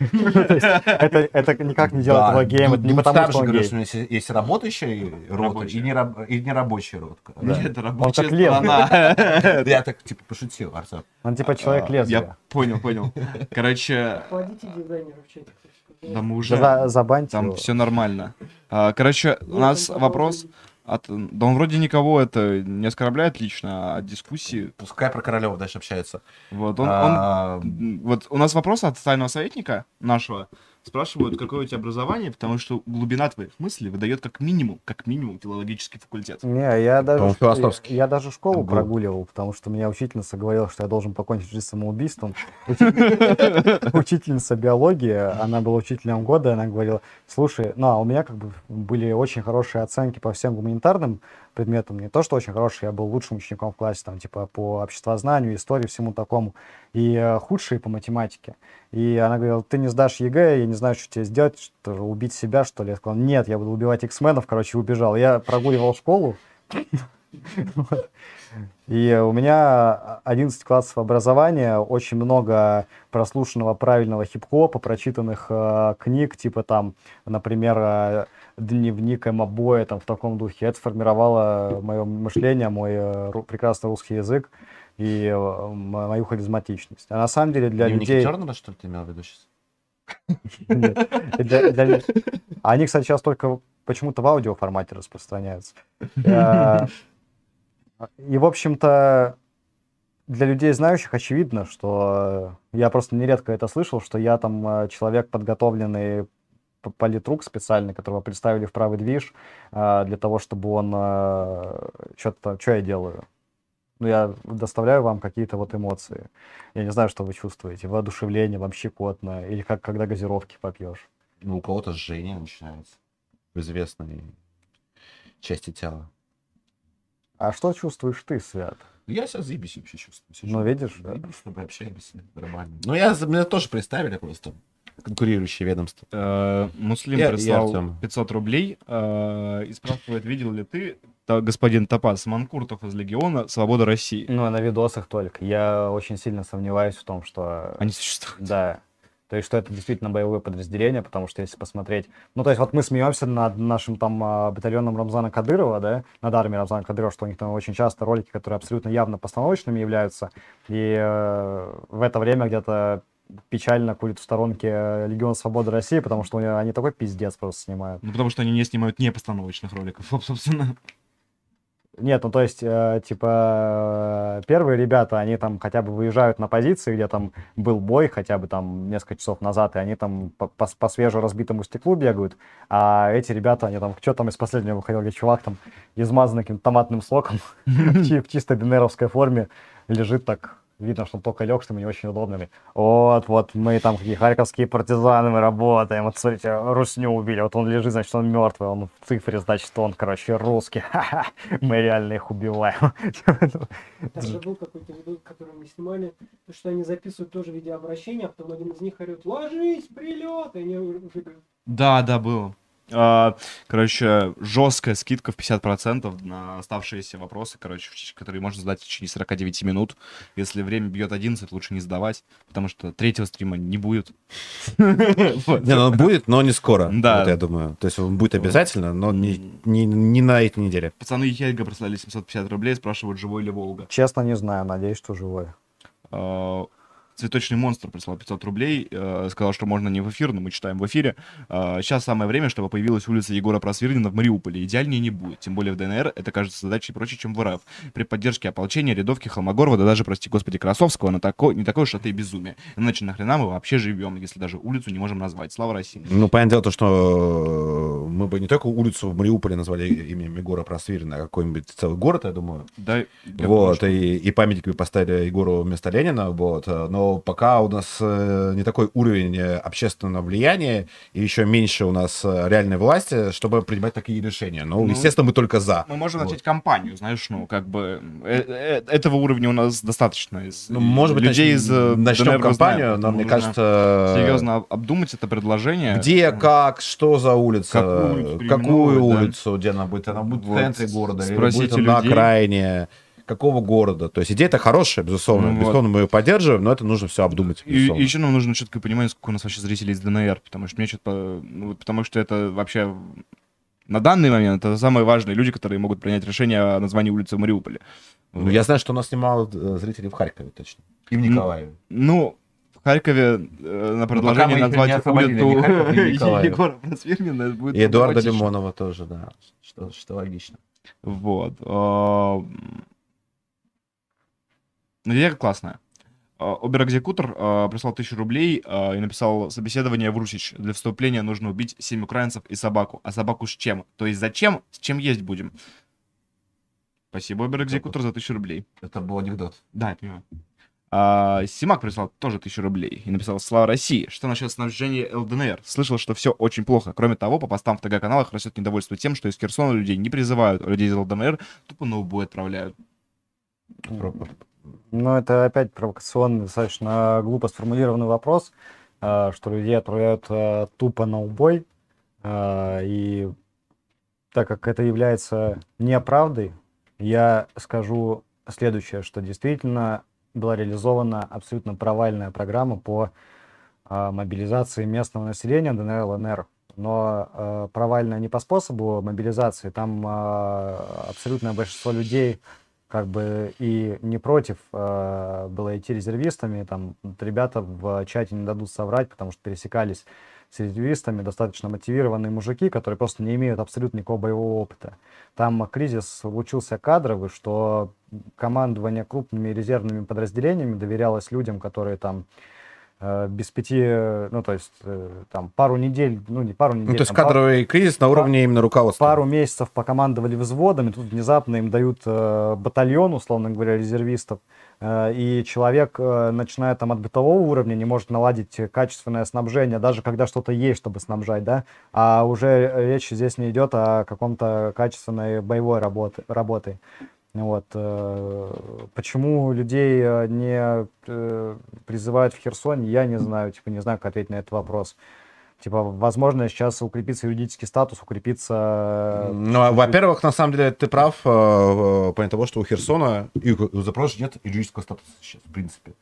Это это никак не делает его геем, это не Ну, потому, что он гей. есть, работающий и, не раб- род. Да. Нет, это Он рабочая как страна. Я так типа пошутил, Артем. Он типа человек А, Я лезвия. понял, понял. Короче, да мы уже... За- Забаньте Там его. все нормально. А, Короче, у Нет, нас вопрос... От... Да он вроде никого это не оскорбляет лично, а от дискуссии. Пускай про Королева дальше общается. Вот он, он- А, Вот у нас вопрос от тайного советника нашего. Спрашивают, какое у тебя образование, потому что глубина твоих мыслей выдает как минимум, как минимум филологический факультет. Не, я даже, философский. я даже школу Был. прогуливал, потому что меня учительница говорила, что я должен покончить жизнь самоубийством. Учи- Учительница биологии, она была учителем года, она говорила, слушай, ну, а у меня как бы были очень хорошие оценки по всем гуманитарным предметам, не то, что очень хорошие, я был лучшим учеником в классе, там, типа, по обществознанию, истории, всему такому, и э, худшие по математике. И она говорила, ты не сдашь ЕГЭ, я не знаю, что тебе сделать, что убить себя, что ли? Я сказал, нет, я буду убивать X-менов, короче, убежал. Я прогуливал школу. и у меня 11 классов образования, очень много прослушанного правильного хип-хопа, прочитанных э, книг, типа там, например, э, дневник Эмма Боя, там в таком духе. Это сформировало мое мышление, мой э, прекрасный русский язык и э, мою харизматичность. А на самом деле для дневники людей... Черного, что ли, ты имел в виду сейчас? Для- Они, кстати, сейчас только почему-то в аудиоформате распространяются. И, в общем-то, для людей знающих очевидно, что э, я просто нередко это слышал, что я там э, человек подготовленный политрук специальный, которого представили в правый движ, э, для того, чтобы он что-то, что я делаю? Ну, я доставляю вам какие-то вот эмоции. Я не знаю, что вы чувствуете. Воодушевление, вам щекотно, или как когда газировки попьешь. Ну, у кого-то жжение начинается в известной части тела. А что чувствуешь ты, Свят? Я сейчас заебись вообще чувствую. сижу. Ну, видишь, да. Заебись, с тобой общаемся, нормально. Ну, я, меня тоже представили просто. Конкурирующие ведомства. Э, Муслим Я- прислал Артём. 500 рублей э, и спрашивает, видел ли ты, та- господин Топас, Манкуртов из Легиона, Свобода России? Ну, на видосах только. Я очень сильно сомневаюсь в том, что... Они существуют. Да. То есть, что это действительно боевое подразделение, потому что если посмотреть... Ну, то есть, вот мы смеемся над нашим там а, батальоном Рамзана Кадырова, да, над армией Рамзана Кадырова, что у них там очень часто ролики, которые абсолютно явно постановочными являются. И э, в это время где-то печально курит в сторонке э, Легион Свободы России, потому что они такой пиздец просто снимают. Ну, потому что они не снимают непостановочных роликов, собственно. Нет, ну то есть, э, типа, э, первые ребята, они там хотя бы выезжают на позиции, где там был бой хотя бы там несколько часов назад, и они там по, по, по свежо разбитому стеклу бегают, а эти ребята, они там, что там из последнего выходил, где чувак там измазанный каким-то томатным соком в чи- в чистой ДНРовской форме лежит так, видно, что он только лег, что ему не очень удобными. Вот, вот, мы там какие харьковские партизаны, мы работаем. Вот, смотрите, Русню убили. Вот он лежит, значит, он мертвый. Он в цифре, значит, он, короче, русский. Ха-ха. Мы реально их убиваем. Там же был какой-то видос, который мы снимали, то, что они записывают тоже видеообращение, а потом один из них орет «Ложись, прилет!» И они убегают. Да, да, было. А, Короче, жесткая скидка в 50% на оставшиеся вопросы, короче, которые можно задать в течение 49 минут. Если время бьет 11, лучше не сдавать, потому что третьего стрима не будет. Не, ну он будет, но не скоро. Да. Я думаю. То есть он будет обязательно, но не, на этой неделе. Пацаны Хельга прислали 750 рублей, спрашивают, живой ли Волга. Честно, не знаю, надеюсь, что живой. Цветочный монстр прислал 500 рублей, э, сказал, что можно не в эфир, но мы читаем в эфире. А, Сейчас самое время, чтобы появилась улица Егора Просвирнина в Мариуполе. Идеальнее не будет, тем более в ДНР это кажется задачей проще, чем в РФ. При поддержке ополчения, рядовки Холмогорова, да даже, прости господи, Красовского, на тако- не такое уж это и безумие. Иначе нахрена мы вообще живем, если даже улицу не можем назвать. Слава России. Ну, понятное дело, то, что э, мы бы не только улицу в Мариуполе назвали именем Егора Просвирина, а какой-нибудь целый город, я думаю. Да, я вот, думаю, и, и памятник бы поставили Егору вместо Ленина, вот. э, Но пока у нас э, не такой уровень э, общественного влияния, и еще меньше у нас э, реальной власти, чтобы принимать такие решения. Ну, Ну, естественно, мы только за. Мы можем Вот. начать кампанию, знаешь, ну, как бы, э, э, этого уровня у нас достаточно. Из, Ну, может быть, людей нач- из начнем мы кампанию, знаем, но мне кажется... серьезно об- обдумать это предложение. Где, как, что за улица, Какую улицу какую переименовывать, да. улицу, где она будет, она будет Вот, в центре города, или спросите будет она на окраине, какого города. То есть идея-то хорошая, безусловно, Ну вот. безусловно, мы ее поддерживаем, но это нужно все обдумать. И, безусловно. еще нам нужно четкое понимание, сколько у нас вообще зрителей из ДНР, потому что мне что-то, ну, потому что это вообще на данный момент это самые важные люди, которые могут принять решение о названии улицы в Мариуполе. Ну, Вот. я знаю, что у нас немало э, зрителей в Харькове, точно. И в Николаеве. Ну, в Харькове э, на предложение мы их не назвать улицу. Егора будет И Эдуарда. Лимонова тоже, да, что, что логично. Вот. А, Ну, идея классная. А, Обер-экзекутор а, прислал тысячу рублей а, и написал собеседование в Русич. Для вступления нужно убить семь украинцев и собаку. А собаку с чем? То есть зачем? С чем есть будем? Спасибо, Обер-экзекутор, за тысячу рублей. Это был анекдот. Да, я понимаю. А, Симак прислал тоже тысячу рублей и написал «Слава России! Что насчет снабжения ЛДНР? Слышал, что все очень плохо. Кроме того, по постам в ТГ-каналах растет недовольство тем, что из Херсона людей не призывают, а людей из ЛДНР тупо на убой отправляют. Ну, это опять провокационный, достаточно глупо сформулированный вопрос, э, что людей отправляют э, тупо на убой. э, И так как это является неправдой, я скажу следующее, что действительно была реализована абсолютно провальная программа по мобилизации местного населения ДНР, ЛНР. Но провальная не по способу мобилизации, там абсолютное большинство людей как бы и не против э, было идти резервистами. Там ребята в чате не дадут соврать, потому что пересекались с резервистами достаточно мотивированные мужики, которые просто не имеют абсолютно никакого боевого опыта. Там кризис случился кадровый, что командование крупными резервными подразделениями доверялось людям, которые там без пяти, э, ну, то есть, э, там, пару недель, ну, не пару недель. Ну, то есть там, пару- кадровый кризис на уровне именно руководства. пару месяцев покомандовали взводами, тут внезапно им дают э, батальон, условно говоря, резервистов, э, и человек, э, начиная там от бытового уровня, не может наладить качественное снабжение, даже когда что-то есть, чтобы снабжать, да, а уже речь здесь не идет о каком-то качественной боевой работе, работе. Вот. э, Почему людей э, не э, призывают в Херсоне, я не знаю, типа, не знаю, как ответить на этот вопрос. Типа, возможно, сейчас укрепится юридический статус, укрепится... Ну, а, во-первых, на самом деле, ты прав, плане того, что у Херсона и у Запорожья нет юридического статуса сейчас, в принципе.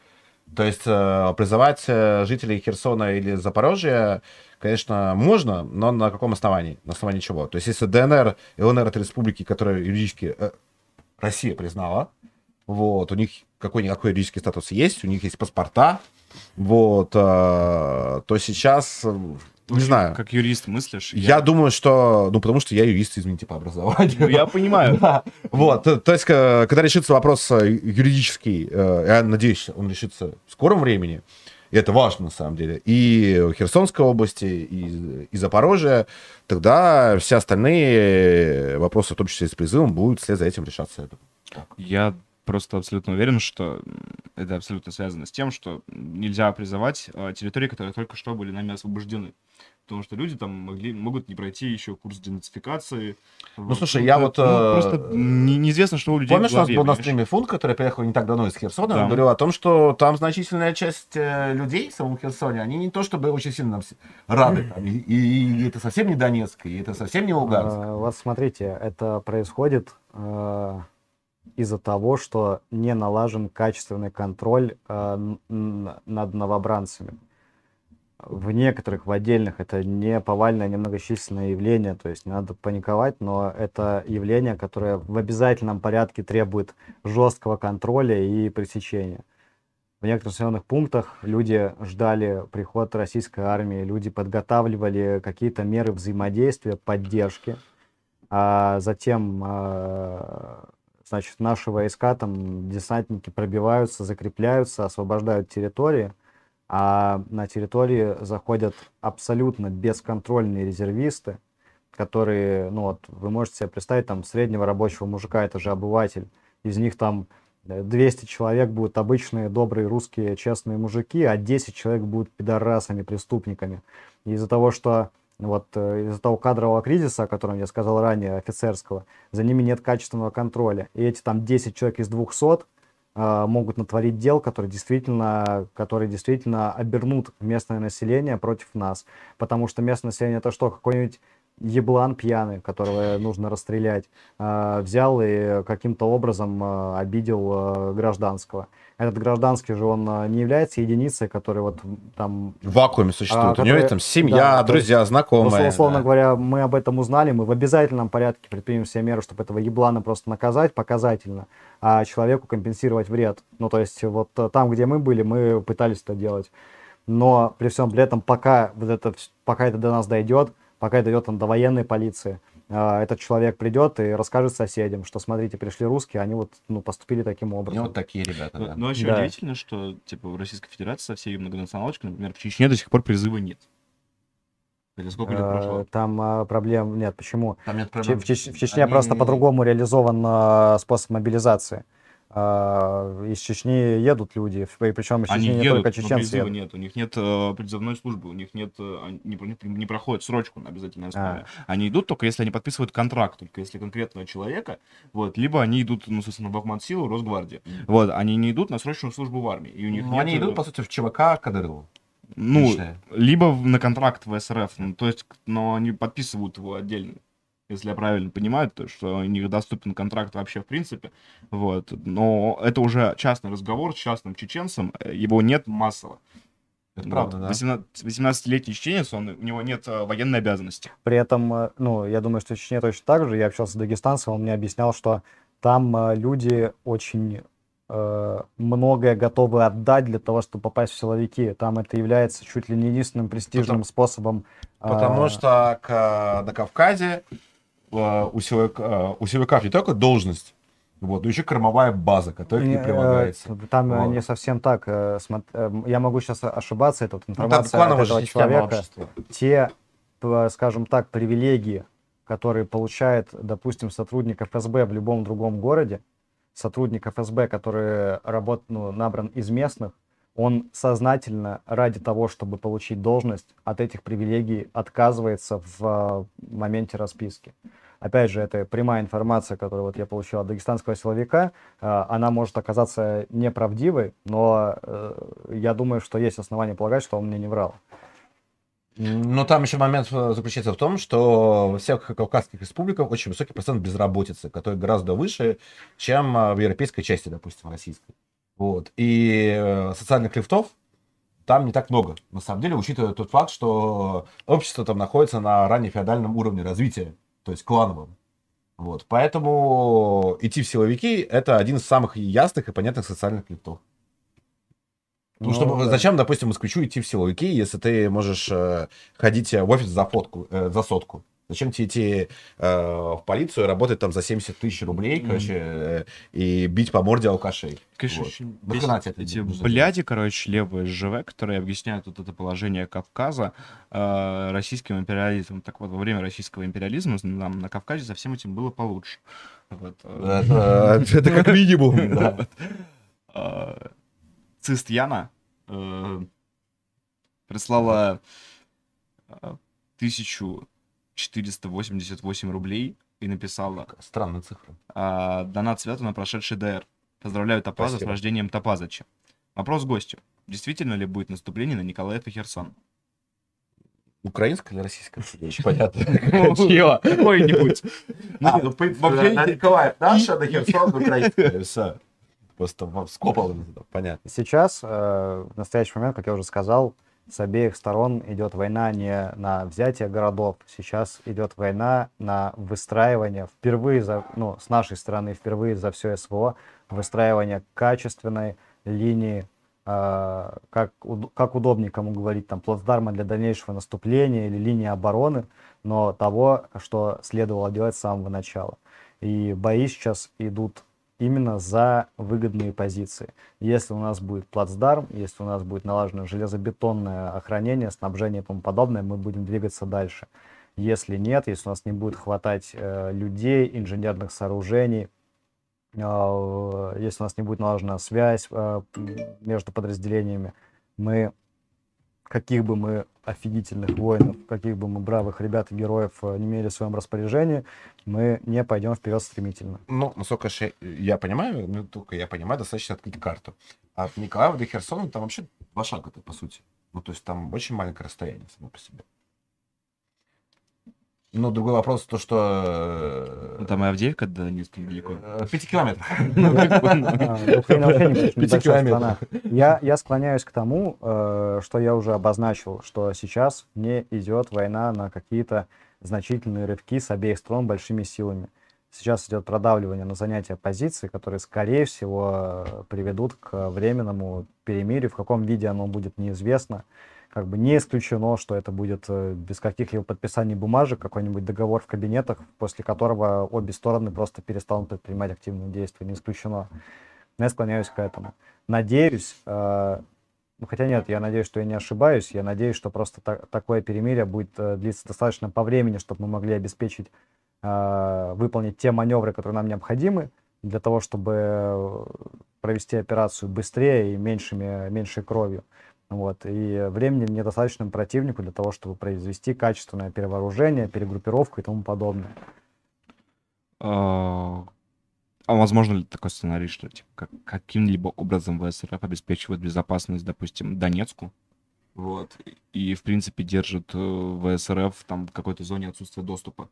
То есть призывать жителей Херсона или Запорожья, конечно, можно, но на каком основании? На основании чего? То есть если ДНР и ЛНР это республики, которые юридически Россия признала, вот, у них какой-никакой юридический статус есть, у них есть паспорта, вот, э, то сейчас, э, не знаю, Как юрист мыслишь? я думаю, что, ну, потому что я юрист, извините, по образованию. Ну, я понимаю. Да. Вот, то, то есть, э, когда решится вопрос э, юридический, э, я надеюсь, он решится в скором времени, и это важно, на самом деле, и Херсонской области, и, и Запорожье, тогда все остальные вопросы, в том числе и с призывом, будут вслед за этим решаться. Я просто абсолютно уверен, что это абсолютно связано с тем, что нельзя призывать э, территории, которые только что были нами освобождены. Потому что люди там могли, могут не пройти еще курс денацификации. Ну, слушай, я вот, э, просто не- неизвестно, что у людей Помнишь, в у нас был на стриме Фунт, который приехал не так давно из Херсона, Да. он говорил о том, что там значительная часть э, людей в самом Херсоне, они не то чтобы очень сильно нам рады. там, и, и- и это совсем не Донецк, и это совсем не Луганск. Э, Вот смотрите, это происходит э, из-за того, что не налажен качественный контроль э, над новобранцами. В некоторых, в отдельных, это не повальное, немногочисленное явление, то есть не надо паниковать, но это явление, которое в обязательном порядке требует жесткого контроля и пресечения. В некоторых населенных пунктах люди ждали приход российской армии, люди подготавливали какие-то меры взаимодействия, поддержки, а затем, а, значит, наши войска, там, десантники пробиваются, закрепляются, освобождают территории, а на территории заходят абсолютно бесконтрольные резервисты, которые, ну вот, вы можете себе представить, там, среднего рабочего мужика, это же обыватель, из них там э, 200 человек будут обычные, добрые, русские, честные мужики, а 10 человек будут пидорасами, преступниками. Из-за того, что вот э, из-за того кадрового кризиса, о котором я сказал ранее, офицерского, за ними нет качественного контроля. И эти там 10 человек из 200 э, могут натворить дел, которые действительно, которые действительно обернут местное население против нас. Потому что местное население это что, какой-нибудь еблан пьяный, которого нужно расстрелять, э, взял и каким-то образом э, обидел э, гражданского. Этот гражданский же, он не является единицей, который вот там В вакууме существует. А, У него есть там семья, да, друзья, Ну, знакомые. условно да. говоря, мы об этом узнали, мы в обязательном порядке предпримем все меры, чтобы этого еблана просто наказать показательно, а человеку компенсировать вред. Ну, то есть, вот там, где мы были, мы пытались это делать. Но при всем при этом, пока, вот это, пока это до нас дойдет, пока это дойдет там, до военной полиции, э, этот человек придет и расскажет соседям, что, смотрите, пришли русские, они вот ну, поступили таким И образом. вот такие ребята, Ну, да. Но еще Да. удивительно, что типа в Российской Федерации со всей ее многонационалочкой, например, в Чечне до сих пор призыва нет. Или сколько лет Э, прошло? Там проблем нет. Почему? Там нет проблем. В, Чеч- в Чечне Они- просто по-другому реализован способ мобилизации. Э, из Чечни едут люди, причем из Они Чечни не едут, только но чеченцы едут. нет, у них нет э, призывной службы, у них нет, э, они не, не- проходят срочку на обязательной основе. Они идут только если они подписывают контракт, только если конкретного человека, вот, либо они идут, ну, собственно, в Ахмат Силу, Росгвардии, вот, они не идут на срочную службу в армии, и у них Ну, нет, они э, идут, по сути, в ЧВК Кадырову. ну, личное. либо на контракт в СРФ, ну, то есть, но они подписывают его отдельно. Если я правильно понимаю, то что у них доступен контракт вообще в принципе, вот. Но это уже частный разговор с частным чеченцем, э, его нет массово. Это правда, да. 18 18-летний чеченец, он, у него нет э, военной обязанности. При этом, э, ну, я думаю, что в Чечне точно так же. Я общался с дагестанцем, он мне объяснял, что там э, люди очень э, многое готовы отдать для того, чтобы попасть в силовики. Там это является чуть ли не единственным престижным способом. э, Потому что к- на Кавказе э, у, силовик- э, у силовиков не только должность, Вот, ну еще кормовая база, которая Не, ней прилагается. э, Там э, Вот. не совсем так. э, э, Я могу сейчас ошибаться, это вот Ну, информация от клановая этого человека. Те, скажем так, привилегии, которые получает, допустим, сотрудник ФСБ в любом другом городе, сотрудник ФСБ, который работ, ну, набран из местных, он сознательно ради того, чтобы получить должность, от этих привилегий отказывается в э, моменте расписки. Опять же, это прямая информация, которую вот я получил от дагестанского силовика. Э, Она может оказаться неправдивой, но э, я думаю, что есть основания полагать, что он мне не врал. Но там еще момент заключается в том, что во всех кавказских республиках очень высокий процент безработицы, который гораздо выше, чем в европейской части, допустим, российской. Вот. И э, социальных лифтов там не так много. На самом деле, учитывая тот факт, что общество там находится на ранее феодальном уровне развития, то есть клановом. Вот. Поэтому идти в силовики – это один из самых ясных и понятных социальных лифтов. Ну, Ну, чтобы, да. зачем, допустим, москвичу идти в силовики, если ты можешь э, ходить в офис за, фотку, э, за сотку? Зачем тебе идти э, в полицию работать там за 70 тысяч рублей, короче, э, и бить по морде алкашей? Конечно, Вот. очень бесит это эти бляди, короче, левые ЖВ, которые объясняют вот это положение Кавказа э, российским империализмом. Так вот, во время российского империализма нам на Кавказе со всем этим было получше. Вот, э, Это, это как минимум, да. э, Цист Яна э, прислала э, 1488 рублей и написала Странная цифра. а, донат свято на прошедший ДР. Поздравляю Топаза Спасибо. с рождением Топазыча. Вопрос гостю. Действительно ли будет наступление на Николаев и Херсон? Украинская или российская? Очень понятно. Чье? Какой-нибудь. А, ну, вообще- на Николаев наша, на Херсон украинская. Все. Просто скопал, понятно. Сейчас, э, в настоящий момент, как я уже сказал, с обеих сторон идет война не на взятие городов, сейчас идет война на выстраивание впервые за, ну, с нашей стороны впервые за все СВО, выстраивание качественной линии, э, как, как удобнее кому говорить, там, плацдарма для дальнейшего наступления или линии обороны, но того, что следовало делать с самого начала. И бои сейчас идут именно за выгодные позиции. Если у нас будет плацдарм, если у нас будет налажено железобетонное охранение, снабжение и тому подобное, мы будем двигаться дальше. Если нет, если у нас не будет хватать э, людей, инженерных сооружений, э, если у нас не будет налажена связь э, между подразделениями, мы, каких бы мы офигительных воинов, каких бы мы бравых ребят и героев э, не имели в своем распоряжении, мы не пойдем вперед стремительно. Ну, насколько я понимаю, ну, только я понимаю, достаточно открыть карту. А От Николаева до Херсона там вообще два шага-то, по сути. Ну, то есть там очень маленькое расстояние само по себе. Ну, другой вопрос, то, что... Ну, Там и Авдеевка до Донецка недалеко. э, Пяти километров. А, не очень Пяти километров. страна. Я, я склоняюсь к тому, э, что я уже обозначил, что сейчас не идет война на какие-то значительные рывки с обеих сторон большими силами. Сейчас идет продавливание на занятия позиций, которые, скорее всего, э, приведут к временному перемирию. В каком виде оно будет, неизвестно. Как бы не исключено, что это будет э, без каких-либо подписаний бумажек, какой-нибудь договор в кабинетах, после которого обе стороны просто перестанут предпринимать активные действия. Не исключено. Но я склоняюсь к этому. Надеюсь, э, ну, хотя нет, я надеюсь, что я не ошибаюсь. Я надеюсь, что просто та- такое перемирие будет э, длиться достаточно по времени, чтобы мы могли обеспечить э, выполнить те маневры, которые нам необходимы для того, чтобы э, провести операцию быстрее и меньшими, меньшей кровью. Вот. И времени недостаточно противнику для того, чтобы произвести качественное перевооружение, перегруппировку и тому подобное. А а возможно ли такой сценарий, что типа, как- каким-либо образом ВСРФ обеспечивает безопасность, допустим, Донецку? Вот. И, в принципе, держит э, ВСРФ там в какой-то зоне отсутствия доступа.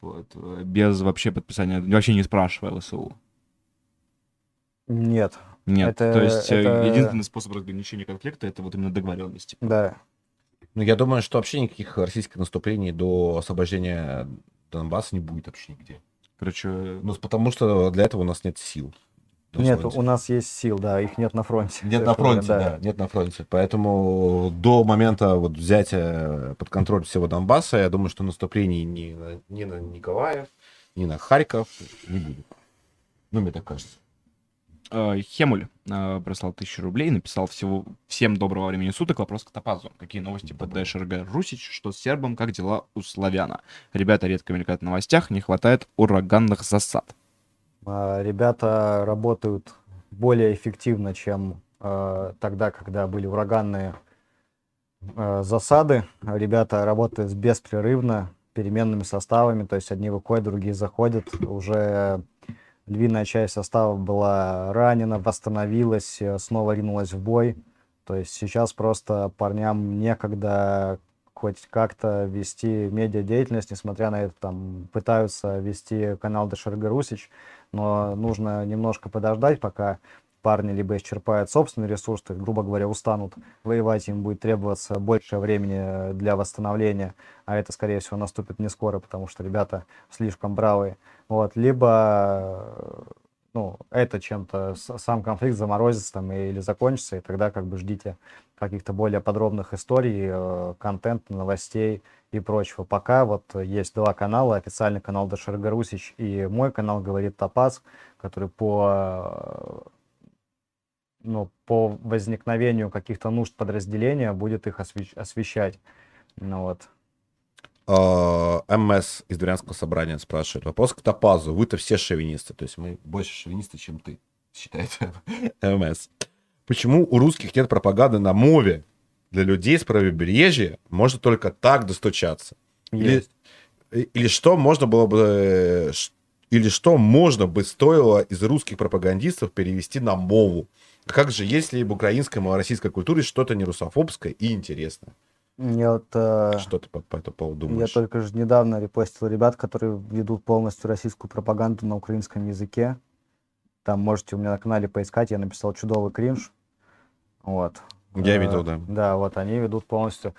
Вот. э, Без вообще подписания, вообще не спрашивая ЛСУ. Нет, Нет. Это- То есть э, это- единственный способ разграничения конфликта это вот именно договоренности. да. Ну, я думаю, что вообще никаких российских наступлений до освобождения Донбасса не будет вообще нигде. Короче, Ну, потому что для этого у нас нет сил. на Нет, фронте. у нас есть сил, да, их нет на фронте. Нет на фронте, да. нет на фронте. Поэтому до момента вот взятия под контроль всего Донбасса, я думаю, что наступлений ни на, ни на Николаев, ни на Харьков не будет. Ну, мне так кажется. Э, Хемуль э, прислал тысячу рублей, написал всего всем доброго времени суток. Вопрос к Топазу. Какие новости по ДШРГ Русич? Что с сербом? Как дела у славяна? Ребята редко мелькают в новостях, не хватает ураганных засад. А, Ребята работают более эффективно, чем э, тогда, когда были ураганные э, засады. Ребята работают беспрерывно, переменными составами, то есть одни выходят, другие заходят. Уже львиная часть состава была ранена, восстановилась, э, снова ринулась в бой. То есть сейчас просто парням некогда хоть как-то вести медиадеятельность, несмотря на это, там пытаются вести канал ДШРГ Русич, но нужно немножко подождать, пока парни либо исчерпают собственный ресурс, то есть, грубо говоря, устанут воевать, им будет требоваться больше времени для восстановления, а это, скорее всего, наступит не скоро, потому что ребята слишком бравые. Вот, либо э, ну, это чем-то, сам конфликт заморозится там или закончится, и тогда как бы ждите каких-то более подробных историй, э, контента, новостей и прочего. Пока вот есть два канала, официальный канал ДШРГ Русич и мой канал «Говорит Топаз», который по, э, ну, по возникновению каких-то нужд подразделения будет их освещ- освещать. Ну вот. А, МС из Дворянского собрания спрашивает. Вопрос к Топазу. Вы-то все шовинисты. То есть мы больше шовинисты, чем ты, считает МС. Почему у русских нет пропаганды на мове? Для людей с правобережья можно только так достучаться. Или, или что можно было бы... э, Или что можно бы стоило из русских пропагандистов перевести на мову? Как же, если в украинской и российской культуре что-то не русофобское и интересное? Я вот, э, Что ты по, по этому поводу Я думаешь? только же недавно репостил ребят, которые ведут полностью российскую пропаганду на украинском языке. Там можете у меня на канале поискать, я написал чудовый кринж. Вот. Я Э, видел, да. Да, вот они ведут полностью.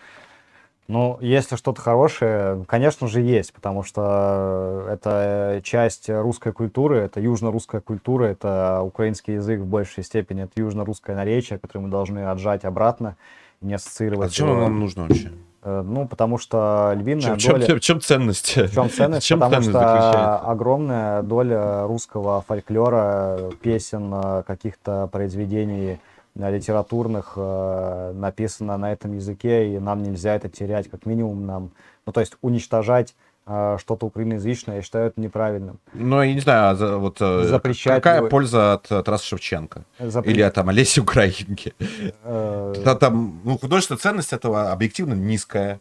Ну, если что-то хорошее, конечно же, есть, потому что это часть русской культуры, это южно-русская культура, это украинский язык в большей степени, это южно-русское наречие, которое мы должны отжать обратно и не А ассоциировать. зачем его. оно нам нужно вообще? Э, Ну, потому что львиная чем, доля... чем- в чем ценность? В чем ценность? Чем Потому ценность что заключается? огромная доля русского фольклора, песен, э, каких-то произведений э, литературных э, написано на этом языке, и нам нельзя это терять, как минимум нам. Ну, то есть уничтожать э, что-то украиноязычное, я считаю это неправильным. Ну, я не знаю, а за- вот э, Запрещать какая его- польза от э, Тараса Шевченко? Запре- Или от там Олеси Украинки? э, там, ну, художественная ценность этого объективно низкая.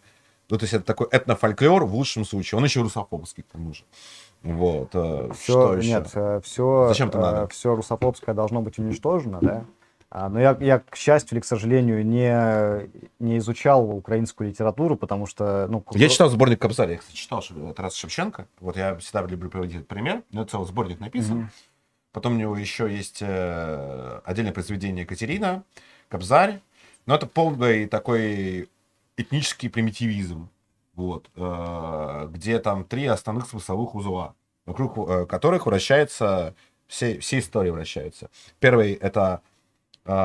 Ну, то есть это такой этнофольклор в лучшем случае. Он еще русофобский, к тому же. Вот. э, все, что еще? нет, все, Зачем это надо? все русофобское должно быть уничтожено, да. А, но я, я, к счастью или к сожалению, не, не изучал украинскую литературу, потому что, ну, Я читал сборник Кобзаря, я, кстати, читал Тараса Шевченко. Вот я всегда люблю приводить этот пример. У него целый сборник написан. Мгм. Потом у него еще есть э, отдельное произведение Екатерина, Кобзарь. Но это полный такой этнический примитивизм. Вот, э, где там три основных смысловых узла, вокруг э, которых вращается, все, все истории вращаются. Первый это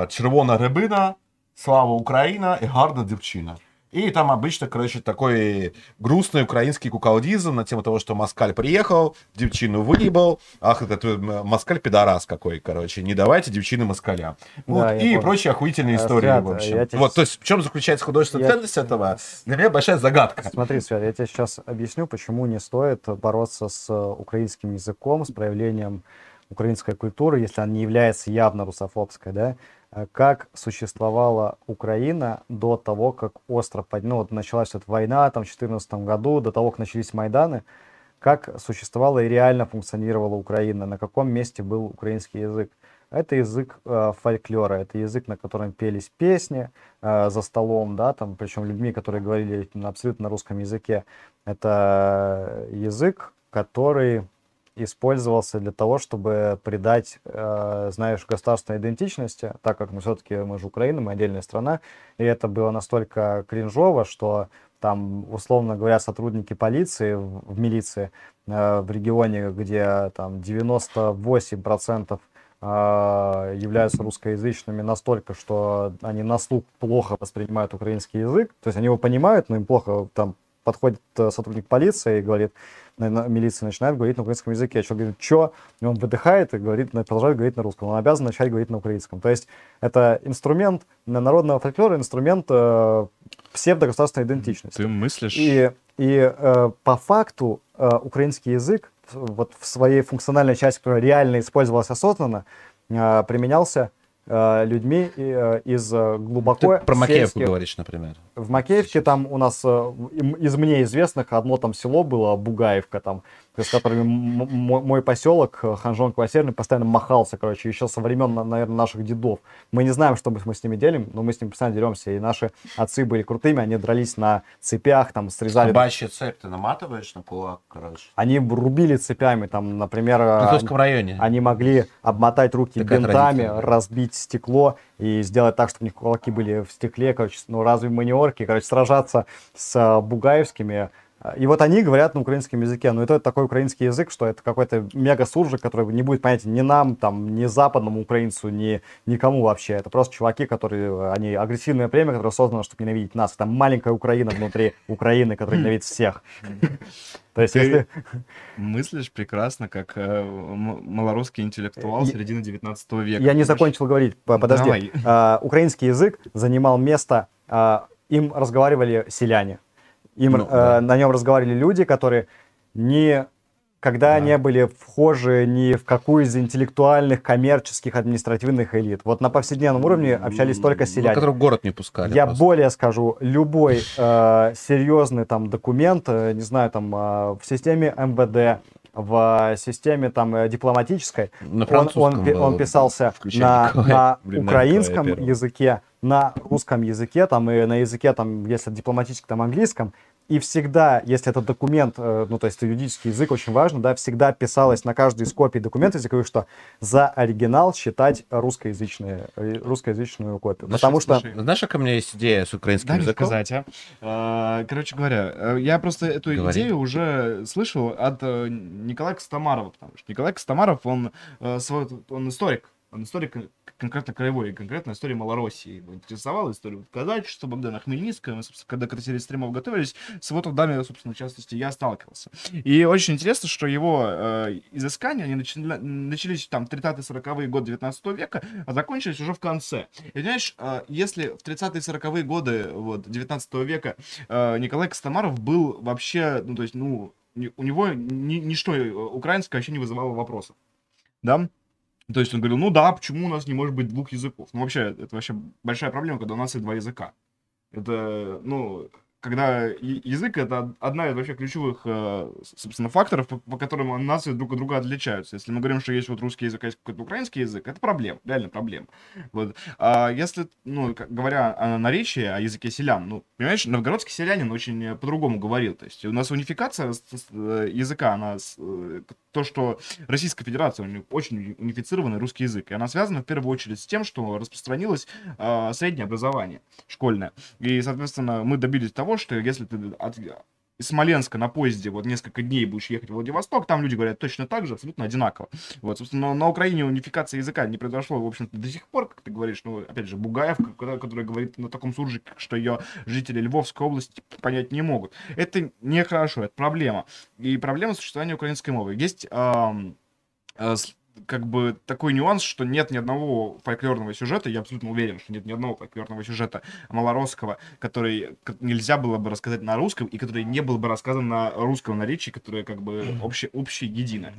червона рибина, слава Украина и гарна девчина. И там обычно, короче, такой грустный украинский куколдизм на тему того, что Москаль приехал, девчину выебал, ах, этот Москаль пидорас какой, короче, не давайте девчины москалям. Вот, Да, и прочие охуительные А, истории, Свят, в общем. я тебе Вот, то есть, в чем заключается художественная Я- ценность этого? Для меня большая загадка. Смотри, Свят, я тебе сейчас объясню, почему не стоит бороться с э, украинским языком, с проявлением украинской культуры, если она не является явно русофобской, да, Э, как существовала Украина до того, как остров, ну вот началась эта война там в 2014 году, до того, как начались Майданы, как существовала и реально функционировала Украина, на каком месте был украинский язык. Это язык э, фольклора, это язык, на котором пелись песни э, за столом, да, там, причем людьми, которые говорили на абсолютно на русском языке. Это язык, который использовался для того, чтобы придать, э, знаешь, государственной идентичности, так как мы все-таки, мы же Украина, мы отдельная страна, и это было настолько кринжово, что там, условно говоря, сотрудники полиции в, в милиции э, в регионе, где там 98% э, являются русскоязычными настолько, что они на слух плохо воспринимают украинский язык, то есть они его понимают, но им плохо там подходит э, сотрудник полиции и говорит, милиция начинает говорить на украинском языке. Человек говорит, что? И он выдыхает и говорит, продолжает говорить на русском. Он обязан начать говорить на украинском. То есть это инструмент на- народного фольклора, инструмент э, псевдогосударственной идентичности. Ты мыслишь... И, и э, по факту э, украинский язык вот в своей функциональной части, которая реально использовалась осознанно, э, применялся людьми и, э, из э, глубоко Ты про Макеевку сельских- говоришь, например. в Макеевке там у нас э, из мне известных одно там село было, Бугаевка там, с которыми мой поселок э, Ханжон Квасерный постоянно махался, короче, еще со времен, наверное, наших дедов. Мы не знаем, что мы с ними делим, но мы с ними постоянно деремся, и наши отцы были крутыми, они дрались на цепях, там, срезали... Собачья цепь ты наматываешь на кулак, короче. Они рубили цепями, там, например, В э, районе. они могли обмотать руки Так как бинтами, разбить стекло и сделать так, чтобы у них кулаки были в стекле. Короче, ну разве мы не орки? Короче, сражаться с а, бугаевскими. И вот они говорят на украинском языке. Но это такой украинский язык, что это какой-то мега-суржик, который не будет понятен ни нам, там, ни западному украинцу, ни никому вообще. Это просто чуваки, которые, э, они агрессивное племя, которое создано, чтобы ненавидеть нас. Это маленькая Украина внутри Украины, которая ненавидит всех. То есть, Ты- если... Мыслишь прекрасно, как э, малорусский интеллектуал Я- середины 19 века. Я не закончил говорить, по- подожди. Давай. А, украинский язык занимал место, а, им разговаривали селяне. Им, Ну, э, да. На нем разговаривали люди, которые не когда Да. не были вхожи ни в какую из интеллектуальных, коммерческих, административных элит. Вот на повседневном уровне общались только Ну, селяне. которых в город не пускали. Я просто. более скажу, любой э, серьезный там документ, э, не знаю, там э, в системе МВД, в системе там э, дипломатической, На он, он, он писался включая на, на украинском языке, на русском языке, там и на языке, там, если дипломатическом, там английском. И всегда, если этот документ, э, ну, то есть юридический язык очень важно, да, всегда писалось на каждой из копий документа языковых, что за оригинал считать русскоязычные, э, русскоязычную копию. Слушай, Потому что... слушай, Знаешь, у меня есть идея с украинским мне языком? сказать, а. А, Короче говоря, э, я просто эту Говори. идею уже слышал от Николая Костомарова, потому что Николай Костомаров, он, свой- он историк, он историк кон- конкретно краевой, конкретно история Малороссии. Его интересовала история вот казачества, Богдана Хмельницкого. Мы, собственно, когда к этой серии стримов готовились, с его трудами, собственно, в частности, я сталкивался. И очень интересно, что его э, изыскания, они начали- начались там 30-40-е годы 19 века, а закончились уже в конце. И знаешь, э, если в 30-е 40-е годы вот, 19 века э, Николай Костомаров был вообще, ну, то есть, ну, у него ни- ничто э, украинское вообще не вызывало вопросов. Да? То есть он говорил, ну да, почему у нас не может быть двух языков? Ну, вообще, это вообще большая проблема, когда у нас есть два языка. Это, ну, когда язык это одна из вообще ключевых, э, собственно, факторов, по, по которым нации друг от друга отличаются. Если мы говорим, что есть вот русский язык, а есть какой-то украинский язык, это проблема, реально проблема. Вот. А если, ну, говоря о наречии, о языке селян, ну, понимаешь, новгородский селянин очень э, по-другому говорил. То есть у нас унификация э, языка, она то, что Российская Федерация, у них очень унифицированный русский язык, и она связана в первую очередь с тем, что распространилось э, среднее образование школьное. И, соответственно, мы добились того, что если ты от, из Смоленска на поезде вот несколько дней будешь ехать в Владивосток, там люди говорят точно так же, абсолютно одинаково. Вот, собственно, на Украине унификация языка не произошло, в общем-то, до сих пор, как ты говоришь, ну, опять же, Бугаев, который, говорит на таком суржике, что ее жители Львовской области понять не могут. Это нехорошо, это проблема. И проблема существования украинской мовы. Есть ам, э, как бы такой нюанс, что нет ни одного фольклорного сюжета, я абсолютно уверен, что нет ни одного фольклорного сюжета малоросского, который нельзя было бы рассказать на русском, и который не был бы рассказан на русском наречии, которое как бы общее, общее единое.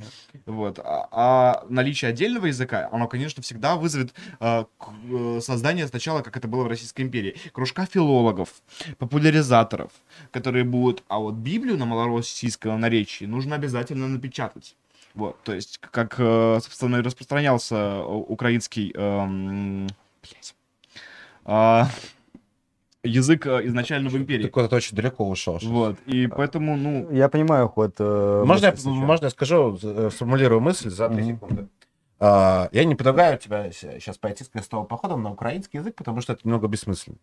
Вот. А, а наличие отдельного языка, оно, конечно, всегда вызовет э, э, создание сначала, как это было в Российской империи, кружка филологов, популяризаторов, которые будут, а вот Библию на малороссийском наречии нужно обязательно напечатать. Вот, то есть, как, э, собственно, и распространялся э, украинский эм, блядь, а, язык э, изначально в Ты империи. куда-то очень далеко ушел. Вот, и поэтому, ну, Я понимаю ход. э, Можно я, сейчас. можно я скажу, э, сформулирую мысль за три Мгм. секунды? А, Я не предлагаю тебя сейчас пойти с крестовым походом на украинский язык, потому что это немного бессмысленно.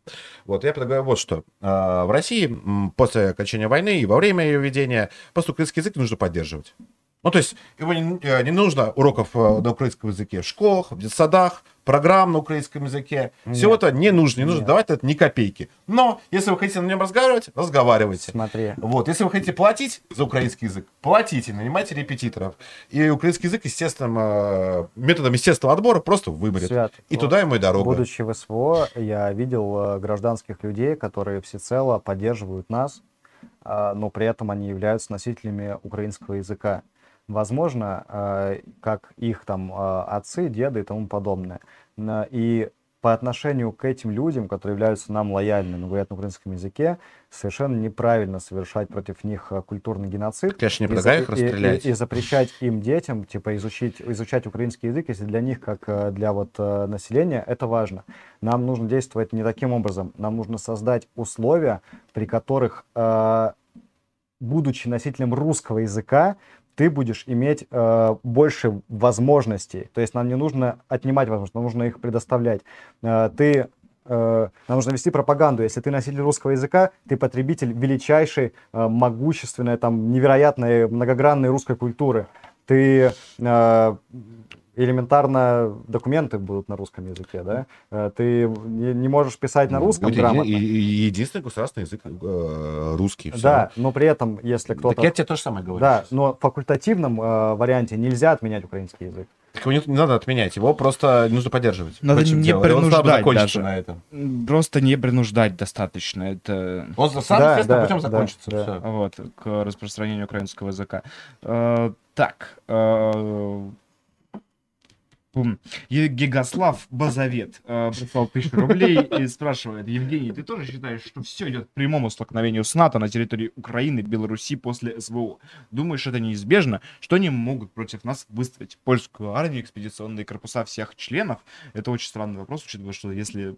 Вот, я предлагаю вот что. А, В России после окончания войны и во время ее ведения просто украинский язык нужно поддерживать. Ну, то есть его не, э, не нужно уроков э, на украинском языке в школах, в детсадах, программ на украинском языке. Всего Нет. это не нужно, не нужно Нет. давать это ни копейки. Но если вы хотите на нем разговаривать, разговаривайте. Смотри. Вот, если вы хотите платить за украинский язык, платите, нанимайте репетиторов. И украинский язык естественным э, методом естественного отбора просто вымрет. Свят, И вот туда ему и дорога. Будучи в СВО, я видел гражданских людей, которые всецело поддерживают нас, а, но при этом они являются носителями украинского языка. Возможно, э, как их там э, отцы, деды и тому подобное. И по отношению к этим людям, которые являются нам лояльными, говорят на украинском языке, совершенно неправильно совершать против них э, культурный геноцид. Конечно, не предлагаю их за- и- и- расстрелять. И, запрещать им детям, типа, изучить, изучать украинский язык, если для них, как для вот населения, это важно. Нам нужно действовать не таким образом. Нам нужно создать условия, при которых, будучи носителем русского языка, ты будешь иметь э, больше возможностей. То есть нам не нужно отнимать возможности, нам нужно их предоставлять. Э, ты э, нам нужно вести пропаганду. Если ты носитель русского языка, ты потребитель величайшей, э, могущественной, там, невероятной, многогранной русской культуры. Ты э, элементарно документы будут на русском языке, да? Э, Ты не, можешь писать на русском Будет еди- грамотно. и- и- единственный государственный язык э, русский. всё. Да, но при этом, если кто-то... Так я тебе то же самое говорю. Да, но в факультативном э, варианте нельзя отменять украинский язык. Так его не, не надо отменять, его просто нужно поддерживать. Надо не дело. Принуждать даже. на этом. М, Просто не принуждать достаточно. Это Он сам, Да, естественным да, путем да, закончится. да. всё. вот, к распространению украинского языка. Э, так. э, Гигослав Базовет э, прислал тысячу рублей и спрашивает, Евгений, ты тоже считаешь, что все идет к прямому столкновению с НАТО на территории Украины, Беларуси после СВО? Думаешь, это неизбежно? Что они могут против нас выставить? Польскую армию, экспедиционные корпуса всех членов? Это очень странный вопрос, учитывая, что если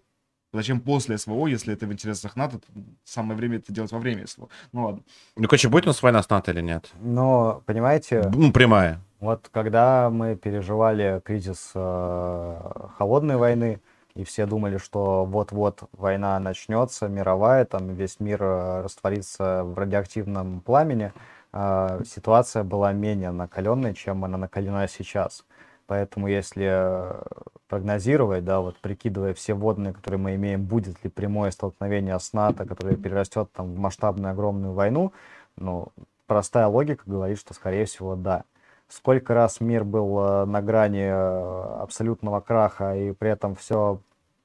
Зачем после СВО, если это в интересах НАТО, то самое время это делать во время СВО. Ну ладно. Ну, короче, будет у нас война с НАТО или нет? Но, понимаете, Ну, прямая. Вот когда мы переживали кризис э, холодной войны, и все думали, что вот-вот война начнется, мировая, там весь мир э, растворится в радиоактивном пламени, э, ситуация была менее накаленной, чем она накалена сейчас. Поэтому если э, прогнозировать, да, вот прикидывая все водные, которые мы имеем, будет ли прямое столкновение с НАТО, которое перерастет там в масштабную огромную войну, ну, простая логика говорит, что, скорее всего, да. Сколько раз мир был э, на грани э, абсолютного краха, и при этом все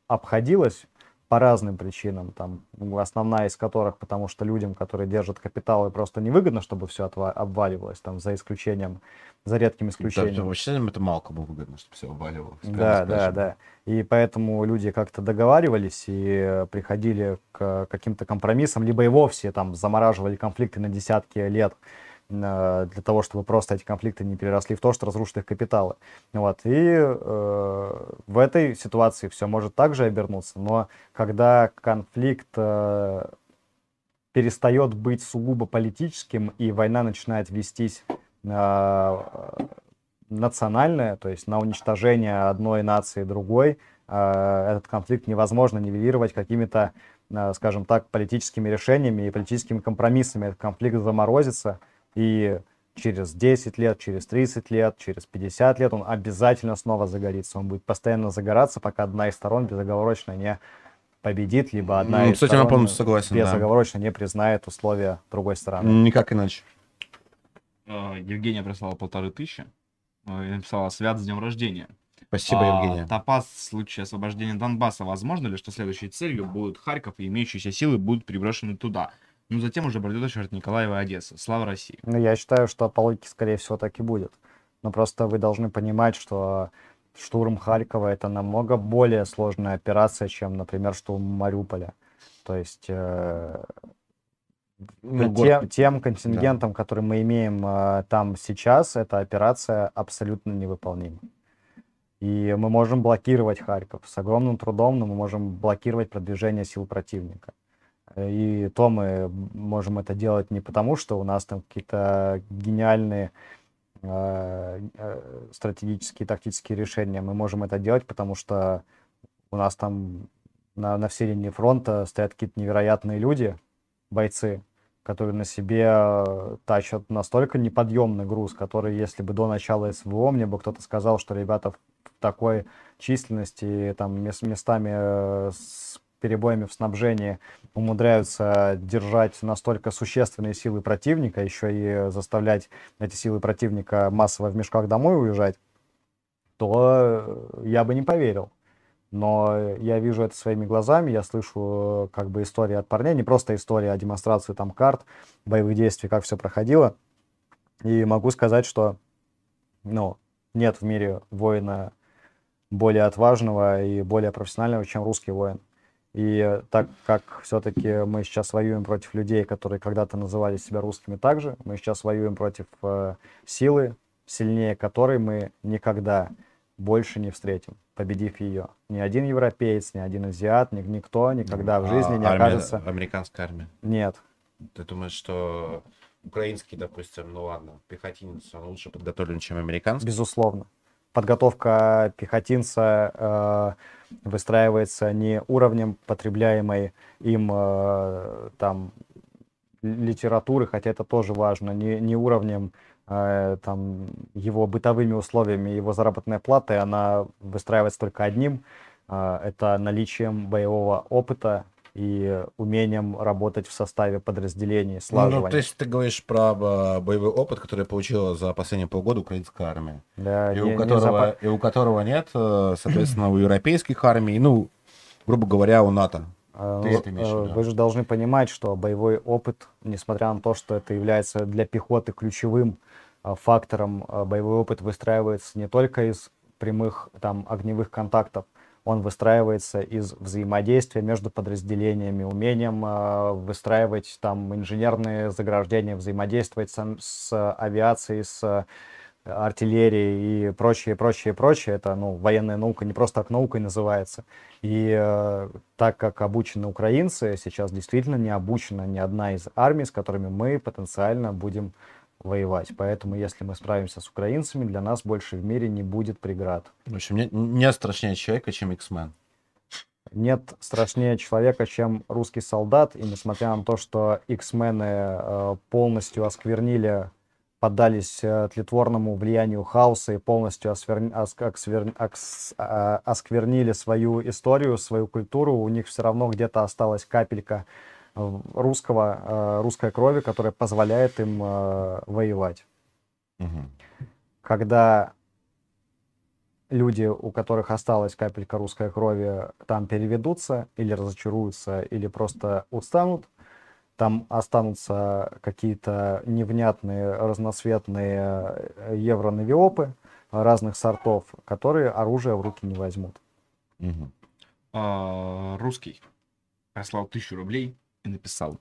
обходилось по разным причинам, там, ну, основная из которых, потому что людям, которые держат капиталы, просто невыгодно, чтобы все обваливалось, там, за исключением, за редким Да, исключением. вообще это мало кому выгодно, чтобы все обваливалось. Да, да, да. И поэтому люди как-то договаривались и э, приходили к каким-то компромиссам, либо и вовсе там замораживали конфликты на десятки лет для того, чтобы просто эти конфликты не переросли в то, что разрушит их капиталы. Вот. И э, в этой ситуации все может также обернуться, но когда конфликт э, перестает быть сугубо политическим и война начинает вестись э, национальная, то есть на уничтожение одной нации другой, э, этот конфликт невозможно нивелировать какими-то, э, скажем так, политическими решениями и политическими компромиссами. Этот конфликт заморозится, и через 10 лет, через 30 лет, через 50 лет он обязательно снова загорится. Он будет постоянно загораться, пока одна из сторон безоговорочно не победит, либо одна Ну, из я сторон полностью согласен, да. безоговорочно не признает условия другой стороны. Никак иначе. Э, Евгения прислала полторы тысячи э, и написала «Свят с днем рождения». Спасибо, А, Евгения. Топаз в случае освобождения Донбасса. Возможно ли, что следующей целью будут Харьков и имеющиеся силы будут переброшены туда? Ну, затем уже пройдет очередь Николаева и Одесса. Слава России. Ну, я считаю, что по логике, скорее всего, так и будет. Но просто вы должны понимать, что штурм Харькова это намного более сложная операция, чем, например, штурм Мариуполя. То есть э, Ну, те- город- тем контингентом, который мы имеем э, там сейчас, эта операция абсолютно невыполнима. И мы можем блокировать Харьков с огромным трудом, но мы можем блокировать продвижение сил противника. И то мы можем это делать не потому, что у нас там какие-то гениальные э, э, стратегические, тактические решения. Мы можем это делать, потому что у нас там на, на всей линии фронта стоят какие-то невероятные люди, бойцы, которые на себе э, тащат настолько неподъемный груз, который, если бы до начала СВО мне бы кто-то сказал, что ребята в такой численности, там, мес- местами с перебоями в снабжении умудряются держать настолько существенные силы противника, еще и заставлять эти силы противника массово в мешках домой уезжать, то э, я бы не поверил. Но я вижу это своими глазами, я слышу э, как бы истории от парней, не просто история, а демонстрацию там карт, боевых действий, как все проходило. И могу сказать, что ну, нет в мире воина более отважного и более профессионального, чем русский воин. И так как все-таки мы сейчас воюем против людей, которые когда-то называли себя русскими также, мы сейчас воюем против э, силы, сильнее которой мы никогда больше не встретим, победив ее. Ни один европеец, ни один азиат, ни, никто никогда в жизни не А армия- окажется... Американская армия. Нет. Ты думаешь, что украинский, допустим, ну ладно, пехотинец, он лучше подготовлен, чем американский? Безусловно. Подготовка пехотинца э, выстраивается не уровнем потребляемой им э, там литературы, хотя это тоже важно, не, не уровнем э, там его бытовыми условиями, его заработной платой, она выстраивается только одним, э, это наличием боевого опыта и умением работать в составе подразделений, Ну, слаживания. ну, то есть ты говоришь про э, боевой опыт, который получила за последние полгода украинская армия. Да, И не- у, не которого, запа- и у которого нет, э, соответственно, у европейских армий, ну, грубо говоря, у НАТО. Э, Ты это имеешь э? Вы же должны понимать, что боевой опыт, несмотря на то, что это является для пехоты ключевым э, фактором, боевой опыт выстраивается не только из прямых там огневых контактов, он выстраивается из взаимодействия между подразделениями, умением э, выстраивать там инженерные заграждения, взаимодействовать сам- с авиацией, с артиллерией и прочее, прочее, прочее. Это, ну, военная наука не просто так наукой называется. И э, так как обучены украинцы, сейчас действительно не обучена ни одна из армий, с которыми мы потенциально будем воевать. Поэтому, если мы справимся с украинцами, для нас больше в мире не будет преград. В общем, нет, нет страшнее человека, чем X-Men. Нет страшнее человека, чем русский солдат. И несмотря на то, что X-мены э, полностью осквернили, поддались э, тлетворному влиянию хаоса и полностью освер- ос- оксвер- окс- а, осквернили свою историю, свою культуру, у них все равно где-то осталась капелька русского, э, русской крови, которая позволяет им э, воевать Мгм. когда люди, у которых осталась капелька русской крови, там переведутся или разочаруются, или просто устанут, там останутся какие-то невнятные, разноцветные э, евронавиопы разных сортов, которые оружие в руки не возьмут. Мгм. А, русский прислал тысячу рублей и написал.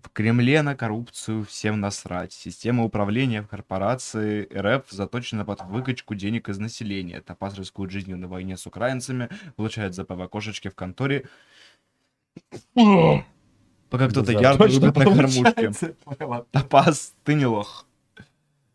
В Кремле на коррупцию всем насрать. Система управления в корпорации РФ заточена под выкачку денег из населения. Топаз рискует жизнью на войне с украинцами, получает ЗП кошечки в конторе. Пока кто-то Да, ярко рубит на кормушке. Топаз, ты не лох.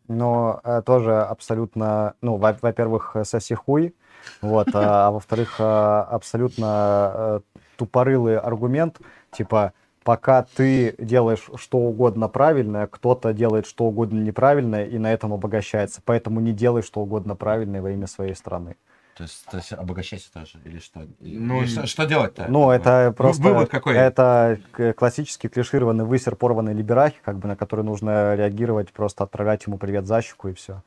Но э, тоже абсолютно, ну, во- во-первых, э, соси хуй, вот, а, а во-вторых, э, абсолютно э, тупорылый аргумент, типа, пока ты делаешь что угодно правильное, кто-то делает что угодно неправильное и на этом обогащается, поэтому не делай что угодно правильное во имя своей страны. То есть, то есть обогащайся тоже, или что? Ну, Или что, что делать-то? Ну, это просто... вывод какой? Это классический клишированный высер порванной либерахи, как бы, на который нужно реагировать, просто отправлять ему привет за щеку и все.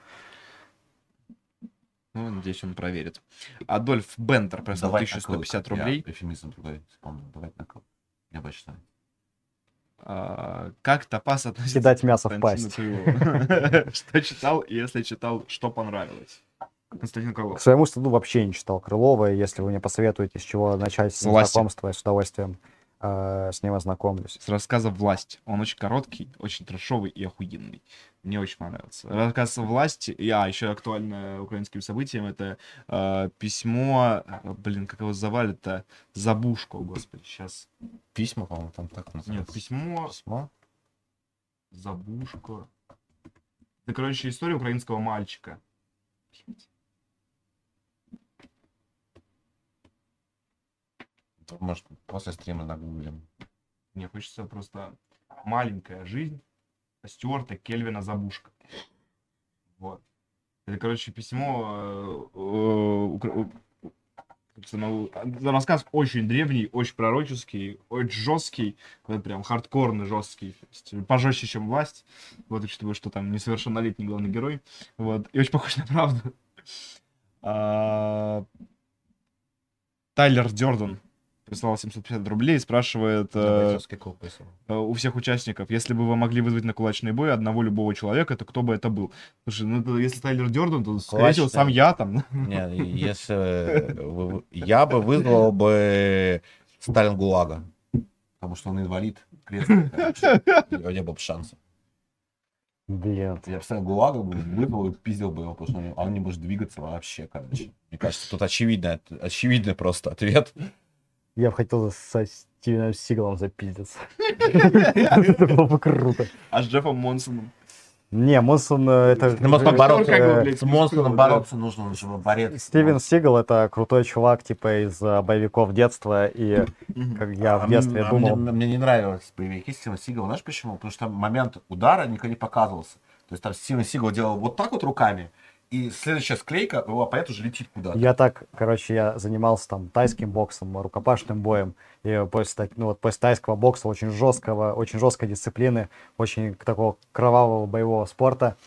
Ну, надеюсь, он проверит. Адольф Бендер прислал Давай 1150 накол. рублей. Я эфемизм другой вспомнил. Давай накол. Я почитаю. А, как Топас относится Кидать к мясо в Константину пасть. Что читал, и если читал, что понравилось? Константин К Крылов. своему стыду вообще не читал Крылова, и если вы мне посоветуете, с чего начать с Власти. я с удовольствием э, с ним ознакомлюсь. С рассказа «Власть». Он очень короткий, очень трешовый и охуенный. Мне очень понравился. Рассказ «Власть», и, а, еще актуально украинским событиям, это э, письмо, э, блин, как его завали-то, Забушко, господи, сейчас. Письма, по-моему, там так Нет, называется. письмо, Письмо? Забушко. Это, короче, история украинского мальчика. Может, после стрима нагуглим. Мне хочется просто маленькая жизнь Стюарта Кельвина Забушка. Вот. Это, короче, письмо... э, э, Рассказ очень древний, очень пророческий, очень жесткий, вот прям хардкорный, жесткий, пожестче, чем власть. Вот, учитывая, что там несовершеннолетний главный герой. Вот, и очень похож на правду. А, Тайлер Дёрден прислал 750 рублей и спрашивает э, э, у всех участников, если бы вы могли вызвать на кулачный бой одного любого человека, то кто бы это был? Слушай, ну это если Тайлер Дёрден, то, скорее всего, сам я там. Не, если я бы вызвал бы Сталин ГУЛАГа. Потому что он инвалид, крестный, короче. У него не было бы шанса. Блин. Я бы Сталин ГУЛАГа бы вызвал и пиздил бы его, потому что он- не может двигаться вообще, короче. Мне кажется, тут очевидно, очевидный просто ответ. Я бы хотел со Стивеном Сигалом запиздиться. Это было бы круто. А с Джеффом Монсоном? Не, Монсон э, это... Ну, можно бороться, э, блядь, с монстром да. бороться нужно, же борец. Стивен Сигал это крутой чувак, типа из э, боевиков детства, и как я А в детстве мне, а думал, Мне, мне не нравились боевики Стивена Сигала. Знаешь почему? Потому что там момент удара никогда не показывался. То есть там Стивен Сигал делал вот так вот руками, и следующая склейка, его оппонент уже летит куда-то. я так, короче, я занимался там тайским боксом, рукопашным боем, и после, ну, вот после тайского бокса очень жесткого, очень жесткой дисциплины, очень такого кровавого боевого спорта,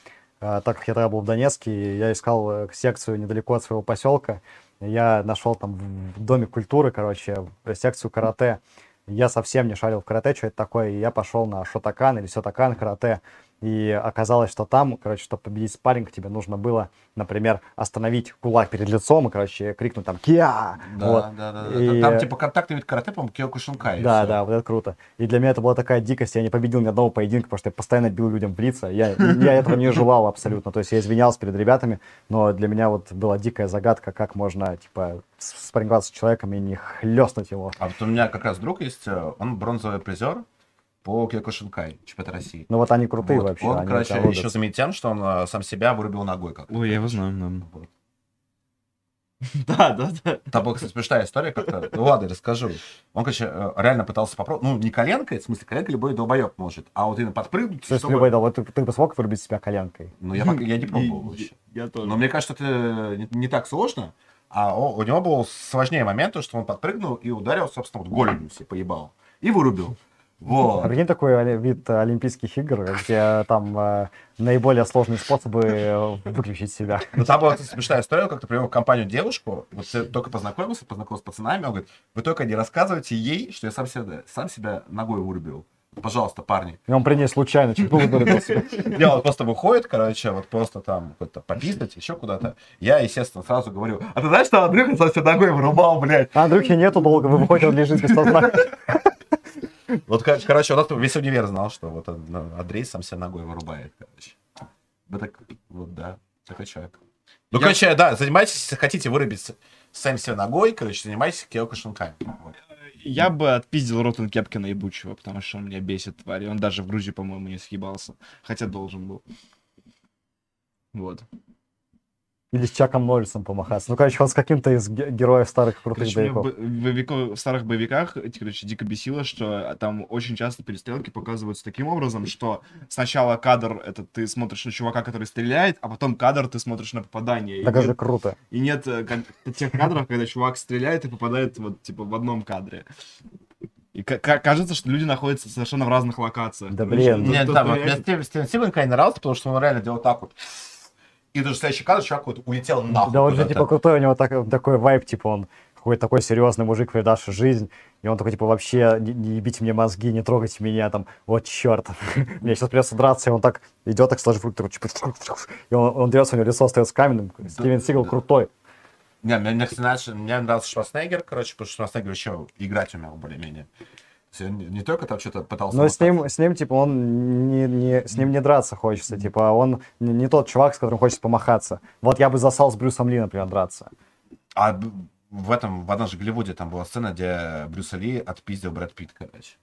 а, так как я тогда был в Донецке, я искал э, секцию недалеко от своего поселка, я нашел там в Доме культуры, короче, секцию карате. Я совсем не шарил в карате, что это такое, и я пошел на шотакан или сётакан карате. И оказалось, что там, короче, чтобы победить спарринг, тебе нужно было, например, остановить кулак перед лицом и, короче, крикнуть там «Киа!» Да, Вот. да, да, да. И- Там типа контактный вид карате, по-моему, Киокушинкай. Да, всё. да, вот это круто. И для меня это была такая дикость, я не победил ни одного поединка, потому что я постоянно бил людям в лица. Я, я этого не желал абсолютно. То есть я извинялся перед ребятами, но для меня вот была дикая загадка, как можно, типа, спарринговаться с человеком и не хлестнуть его. А вот у меня как раз друг есть, э, он бронзовый призер по Киокушинкай, чемпионат России. Ну вот они крутые Вот, вообще. Он, они короче, это ловят. еще заметил тем, что он э, сам себя вырубил ногой как Ой, я его знаю, да. Вот. Да, да, да. Там была, кстати, смешная история как-то. Ну ладно, расскажу. Он, короче, э, реально пытался попробовать. Ну, не коленкой, в смысле, коленкой любой долбоеб может. А вот именно подпрыгнуть, То есть чтобы- любой дал, вот ты, ты бы смог вырубить себя коленкой? Ну, я, я не пробовал И- вообще. Я тоже. Но мне кажется, это не, не так сложно. А у него был сложнее момент, то, что он подпрыгнул и ударил, собственно, вот голенью все поебал. И вырубил. Вот. Прикинь, такой вид Олимпийских игр, где там э, наиболее сложные способы э, выключить себя. Ну, там была смешная история, как-то привел в компанию девушку, вот я только познакомился, познакомился с пацанами, он говорит, вы только не рассказывайте ей, что я сам себя, сам себя ногой вырубил. Пожалуйста, парни. И он при ней случайно чуть было вырубил. Я вот просто выходит, короче, вот просто там какой-то попиздать, еще куда-то. Я, естественно, сразу говорю, а ты знаешь, что Андрюха сам себя ногой вырубал, блядь? А Андрюхи нету долго, вы выходите, он лежит без сознания. Вот, кор- короче, у нас весь универ знал, что вот ну, Андрей сам себя ногой вырубает, короче. Вот так, вот, да, такой человек. Ну, Я- короче, да, занимайтесь, если хотите вырубить сами себя ногой, короче, занимайтесь киокушинками. Вот. Я бы отпиздил Ротан Кепкина ебучего, потому что он меня бесит, тварь. И Он даже в Грузии, по-моему, не съебался. Хотя должен был. Вот. Или с Чаком Норрисом помахаться. Ну, короче, он с каким-то из ге- героев старых крутых Короче, боевиков. б- в, старых боевиках, эти, короче, дико бесило, что там очень часто перестрелки показываются таким образом, что сначала кадр, это ты смотришь на чувака, который стреляет, а потом кадр ты смотришь на попадание. И Так это же нет, круто. и нет э, тех кадров, когда чувак стреляет и попадает вот, типа, в одном кадре. И ка- ка- кажется, что люди находятся совершенно в разных локациях. Да блин. ну, Нет, да, то вот мне Стивен, не нравился, потому что он реально делал так вот. И даже следующий кадр чувак вот улетел нахуй. Да, он же типа крутой, у него так- такой вайп, типа он какой-то такой серьезный мужик, повидавший жизнь, и он такой, типа, вообще, не, не ебите мне мозги, не трогайте меня, там, вот черт, мне сейчас придется драться, и он так идет, так сложив руки, такой, типа, и он, он дерется, у него лицо остается каменным, Стивен Сигал крутой. Не, мне, мне, мне нравился Шварценеггер, короче, потому что Шварценеггер еще играть умел более-менее. Не, только там что-то пытался... Но с ним, с ним, типа, он не, не, с ним не драться хочется, типа, он не, не тот чувак, с которым хочется помахаться. Вот я бы засал с Брюсом Ли, например, драться. А в этом, в одном же Голливуде там была сцена, где Брюса Ли отпиздил Брэд Питт, короче.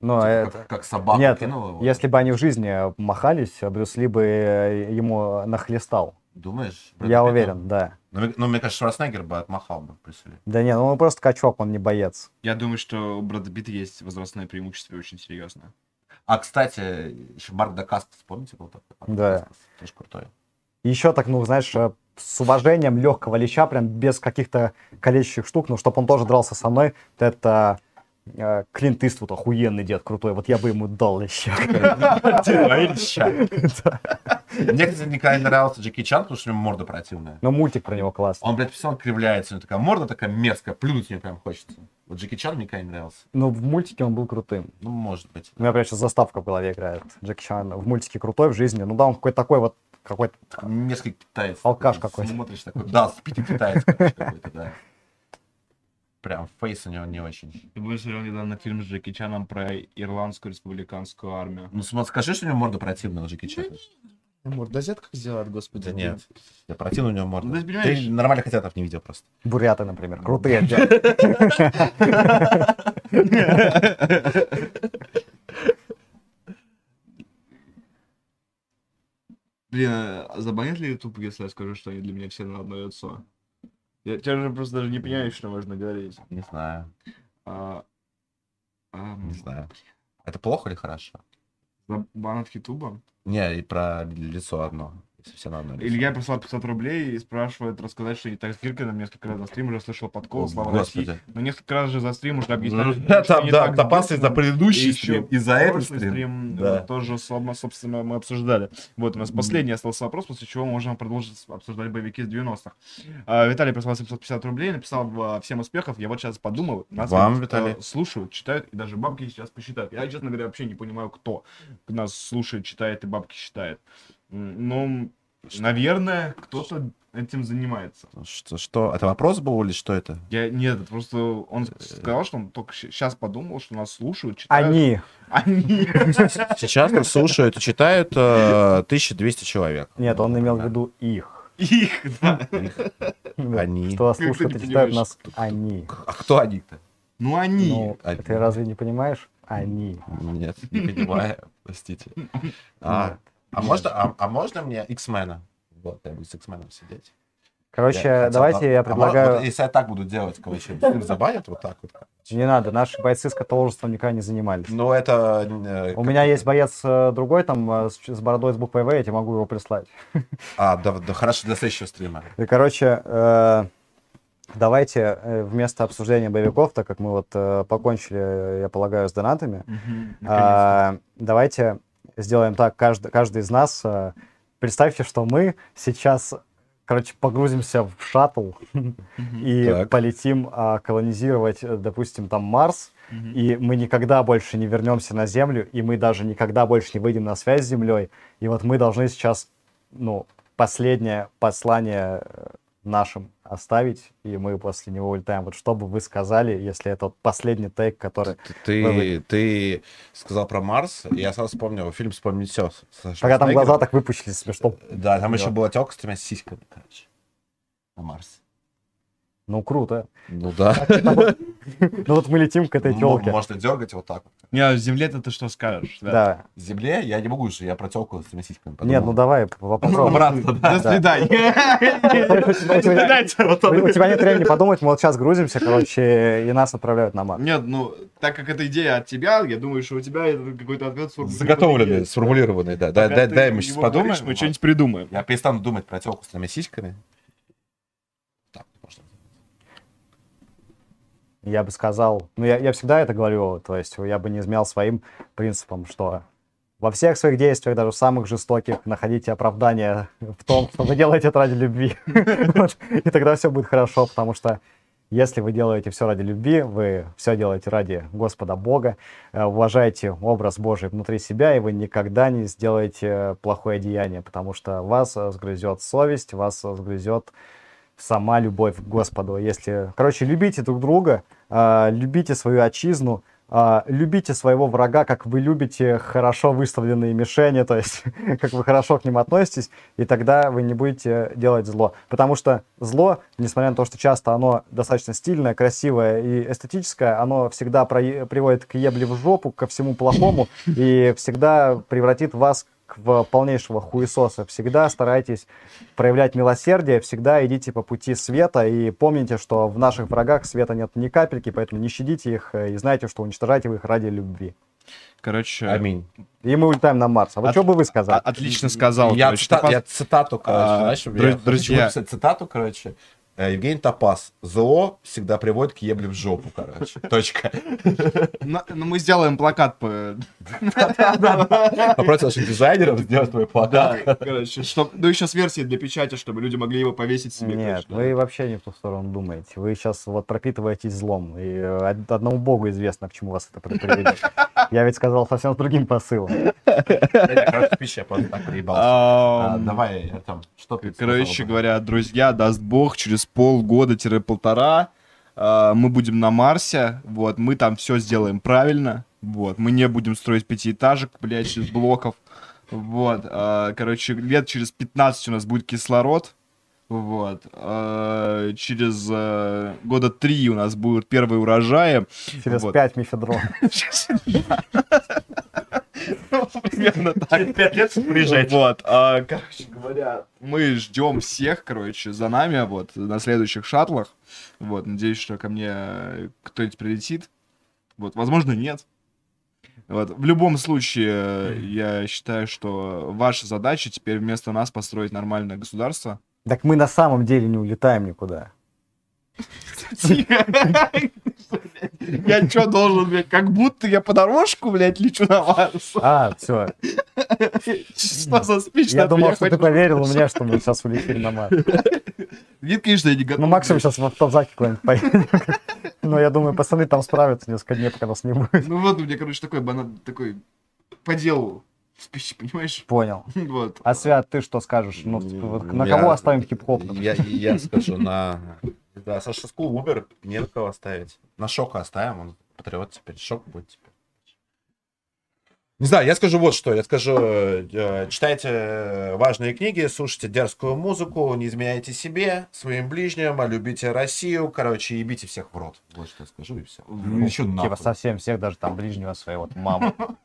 Но Типа, это... как, как собака Нет, кинул его. если бы они в жизни махались, Брюс Ли бы э, ему нахлестал. Думаешь? Брэда Я Питта? уверен, да. Ну, мне- ну, мне кажется, Шварценеггер бы отмахал бы Брюса Ли. Да не, ну он просто качок, он не боец. Я думаю, что у Брэда Питта есть возрастное преимущество очень серьезное. А, кстати, еще Марк Дакаст, помните, был такой? Марк Да. Дакаскас, Тоже крутой. Еще так, ну, знаешь, э, с уважением легкого леща, прям без каких-то калечащих штук, ну, чтобы он тоже дрался со мной, это Клинт Иствуд, охуенный дед, крутой. Вот я бы ему дал леща. Мне, кстати, никогда не нравился Джеки Чан, потому что у него морда противная. Но мультик про него классный. Он, блядь, постоянно кривляется, у него такая морда такая мерзкая, плюнуть мне прям хочется. Вот Джеки Чан мне никогда не нравился. Ну, в мультике он был крутым. Ну, может быть. У меня прям сейчас заставка в голове играет. Джеки Чан в мультике крутой в жизни. Ну да, он какой-то такой вот, какой-то... Несколько китаец. Алкаш какой-то. Смотришь такой, да, спите китаец какой-то, да. Прям фейс у него не очень. Ты будешь смотрел недавно фильм с Джеки Чаном про ирландскую республиканскую армию. Ну, смотри, скажи, что у него морда противная у Джеки Чана. Мордозет как сделать, господи? Да нет. Я противна у него морда. Ну, ты понимаешь- Ты нормально хотятов не видел просто. Буряты, например. Крутые. Блин, а забанит ли YouTube, если я скажу, что они для меня все на одно лицо? Я тебя же просто даже не понимаю, что можно говорить. Не знаю, А, а, не знаю. Это плохо или хорошо? Бан от Ютуба? Не, и про лицо одно. Все на лицо. Илья прислал 500 рублей и спрашивает рассказать, что не так с Киркиным несколько раз за стрим уже слышал подкол, слава Господи. России. Но несколько раз же за стрим уже объясняли, Ну, что Там, не да, копался за предыдущий И стрим, и за этот стрим. да, Да. тоже, собственно, мы обсуждали. Вот, у нас последний остался вопрос, после чего мы можем продолжить обсуждать боевики с 90-х. А, Виталий прислал 750 рублей, написал а, всем успехов. Я вот сейчас подумал, нас Вам, ведь, Виталий. слушают, читают, и даже бабки сейчас посчитают. Я, честно говоря, вообще не понимаю, кто нас слушает, читает и бабки считает. М, Но, наверное, кто-то этим занимается. Что, что? Это вопрос был или что это? Я нет, это просто он сказал, что он только сейчас подумал, что нас слушают, читают. Они. Они. Сейчас нас слушают и читают э, 1200 человек. Нет, он имел в виду их. Их, да. Они. Что слушают и читают нас они. А кто они-то? Ну они. Ну, Они. ты разве не понимаешь? Они. Нет, не понимаю, простите. А, а можно, а, а можно мне X-мена? Вот, я буду с X-меном сидеть. Короче, хотел давайте бы- я а предлагаю... вот если я так буду делать, короче, забанят вот так вот. Не надо, наши бойцы с каталожеством никогда не занимались. Ну, это... э, У меня есть боец э, другой там э, с, с бородой с буквой В, я тебе могу его прислать. А, да, да, хорошо, для следующего стрима. И, короче, э, давайте э, вместо обсуждения боевиков, так как мы вот э, покончили, э, я полагаю, с донатами, а, давайте сделаем так, каждый, каждый из нас, э, представьте, что мы сейчас, короче, погрузимся в шаттл и Так. полетим а, колонизировать, э, допустим, там Марс, и мы никогда больше не вернемся на Землю, и мы даже никогда больше не выйдем на связь с Землей. И вот мы должны сейчас, ну, последнее послание э, нашим оставить, и мы после него улетаем. Вот что бы вы сказали, если это вот последний тейк, который... Ты, ты сказал про Марс, я сразу вспомнил фильм «Вспомнить все». Пока там глаза так выпучились, смешно. Да, там еще была телка с тремя сиськами, короче. На Марс. Ну, круто. Ну да. Ну вот мы летим к этой телке. Можно дергать вот так вот. Не, а в земле-то ты что скажешь? Да. В земле я не могу же, я про телку с сиськами Нет, ну давай, попробуем. Обратно, да. До свидания. У тебя- нет времени подумать, мы вот сейчас грузимся, короче, и нас отправляют на Марс. Нет, ну, так как эта идея от тебя, я думаю, что у тебя это какой-то ответ сформулированный Заготовленный, сформулированный, да. Дай, мы сейчас подумаем. Мы что-нибудь придумаем. Я перестану думать про телку с сиськами. Так, можно. Я бы сказал, ну я, я всегда это говорю, то есть я бы не изменял своим принципам, что во всех своих действиях, даже самых жестоких, находите оправдание в том, что вы делаете это ради любви. И тогда все будет хорошо, потому что если вы делаете все ради любви, вы все делаете ради Господа Бога, э, уважаете образ Божий внутри себя, и вы никогда не сделаете плохое деяние, потому что вас сгрызет совесть, вас сгрызет сама любовь к Господу. Если, короче, любите друг друга, а, любите свою отчизну, а, любите своего врага, как вы любите хорошо выставленные мишени, то есть как вы хорошо к ним относитесь, и тогда вы не будете делать зло. Потому что зло, несмотря на то, что часто оно достаточно стильное, красивое и эстетическое, оно всегда про- приводит к ебле в жопу, ко всему плохому, и всегда превратит вас в полнейшего хуесоса. Всегда старайтесь проявлять милосердие, всегда идите по пути света и помните, что в наших врагах света нет ни капельки, поэтому не щадите их э, и знайте, что уничтожаете вы их ради любви. Короче, Аминь. И мы улетаем на Марс. А вот От- что бы вы сказали? отлично сказал. Я, короче, цита- Топаз. я цитату, короче, А, знаешь, друз- я друзья. цитату, короче. Э, Евгений Топас. ЗО всегда приводит к ебле в жопу, короче. Точка. На- Ну, мы сделаем плакат по... Попросил наших дизайнеров сделать твой плакат. Короче, чтоб... Ну, еще с версией для печати, чтобы люди могли его повесить себе. Нет, вы вообще не в ту сторону думаете. Вы сейчас вот пропитываетесь злом. И э, од- одному богу известно, к чему вас это при- приведет. Я ведь сказал совсем с другим посылом. Короче, пища, я просто так приебался. А, Давай, Артем, что ты Короче говоря, друзья, даст бог, через полгода-полтора а, мы будем на Марсе, вот, мы там все сделаем правильно, вот, мы не будем строить пятиэтажек, блядь, из блоков, вот, а, короче, лет через 15 у нас будет кислород, вот, а, через а, года три у нас будут первые урожаи, Через Вот. пять мифедрон. Примерно так. Пять лет приезжайте. Вот, а, короче говоря, мы ждем всех, короче, за нами, вот, на следующих шаттлах. Вот, надеюсь, что ко мне кто-нибудь прилетит. Вот, возможно, нет. Вот, в любом случае, э, я считаю, что ваша задача теперь вместо нас построить нормальное государство. Так мы на самом деле не улетаем никуда. Я что должен, блядь, как будто я по дорожку, блядь, лечу на вас. А, все. Что за спич? Я думал, что ты поверил мне, что мы сейчас улетели на Марс. Нет, конечно, я не готов. Ну, максимум сейчас в автозаке куда-нибудь поедем. Но я думаю, пацаны там справятся несколько дней, пока нас не будет. Ну вот у меня, короче, такой банан, такой по делу спич, понимаешь? Понял. Вот. А Свят, ты что скажешь? Ну, вот на кого оставим хип-хоп? Я, я скажу на... Да, Саша Скул, Убер, не на кого оставить. На Шока оставим, он патриот теперь. Шок будет теперь. Не знаю, я скажу вот что. Я скажу, э, читайте э, важные книги, слушайте дерзкую музыку, не изменяйте себе, своим ближним, а любите Россию. Короче, ебите всех в рот. Вот что я скажу, и все. Еще Типа нахуй. совсем всех, даже там ближнего своего, маму.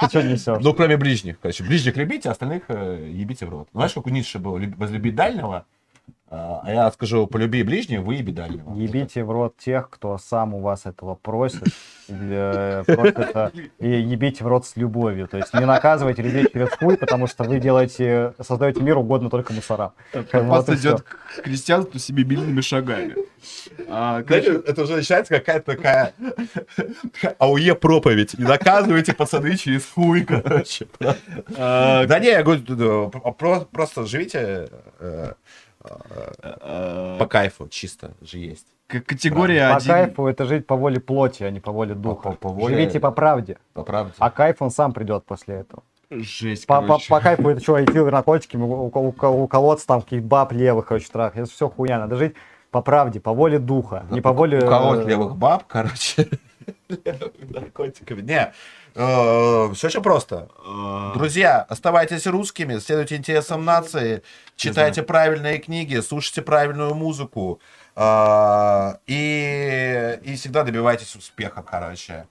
Ты что несешь? Ну, кроме ближних. Короче, ближних любите, а остальных э, ебите в рот. Ну, знаешь, как у Ницше было? Люб- Возлюби дальнего, а а я скажу, полюби ближнего, выеби дальнего. Ебите в рот тех, кто сам у вас этого просит. Э, и ебите в рот с любовью. То есть не наказывайте людей через хуй, потому что вы делаете, создаете мир угодно только мусорам. Пас идет к христианству семимильными шагами. А, это уже начинается какая-то такая АУЕ проповедь. Не наказывайте пацаны через хуй, короче. а, Да не, я говорю, просто живите э, по кайфу, чисто же есть. Категория По кайфу это жить по воле плоти, а не по воле духа. по- по воле- Живите по правде. По правде. А кайф он сам придет после этого. Жесть, По, по, короче. по кайфу это что, идти наркотиками, у, у, у, колодца там каких баб левых, короче, трах. Это все хуйня. Надо жить по правде, по воле духа, не по воле... У кого э, левых баб, короче. Наркотиками. Не, все очень просто. А, Друзья, оставайтесь русскими, следуйте интересам нации, читайте правильные книги, слушайте правильную музыку а, и, и всегда добивайтесь успеха, короче.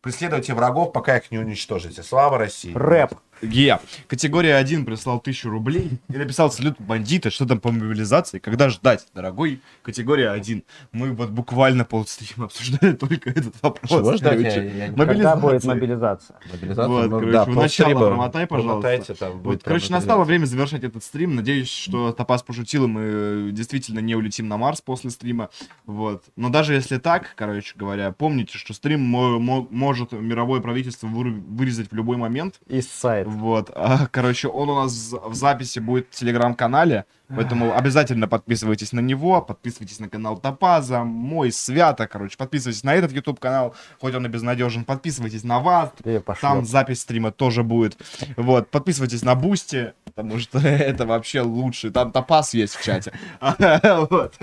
Преследуйте врагов, пока их не уничтожите. Слава России! Рэп. Е. Категория 1 прислал тысячу рублей и написал салют бандита, что там по мобилизации, когда ждать, дорогой. Категория 1. Мы вот буквально полстрима обсуждали только этот вопрос. Чего ждать? короче. Я- я не- Когда будет Мобилизация. мобилизация? Вот, ну, короче, да, начало промотай, пожалуйста. Промотайте, там Вот, будет короче, прям настало время завершать этот стрим. Надеюсь, что Топас пошутил, и мы действительно не улетим на Марс после стрима. Вот. Но даже если так, короче говоря, помните, что стрим мо- мо- может мировое правительство выр- вырезать в любой момент. East Side. Вот. А, короче, он у нас в записи будет в телеграм-канале, поэтому обязательно подписывайтесь на него, подписывайтесь на канал Топаза, мой Свята, короче, подписывайтесь на этот YouTube канал, хоть он и безнадежен, подписывайтесь на вас, пошло. там запись стрима тоже будет. Вот, подписывайтесь на Boosty, потому что это вообще лучше. Там топаз есть в чате. Вот.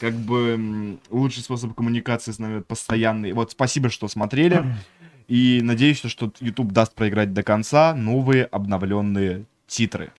Как бы лучший способ коммуникации с нами постоянный. Вот, спасибо, что смотрели. И надеюсь, что YouTube даст проиграть до конца новые обновленные титры.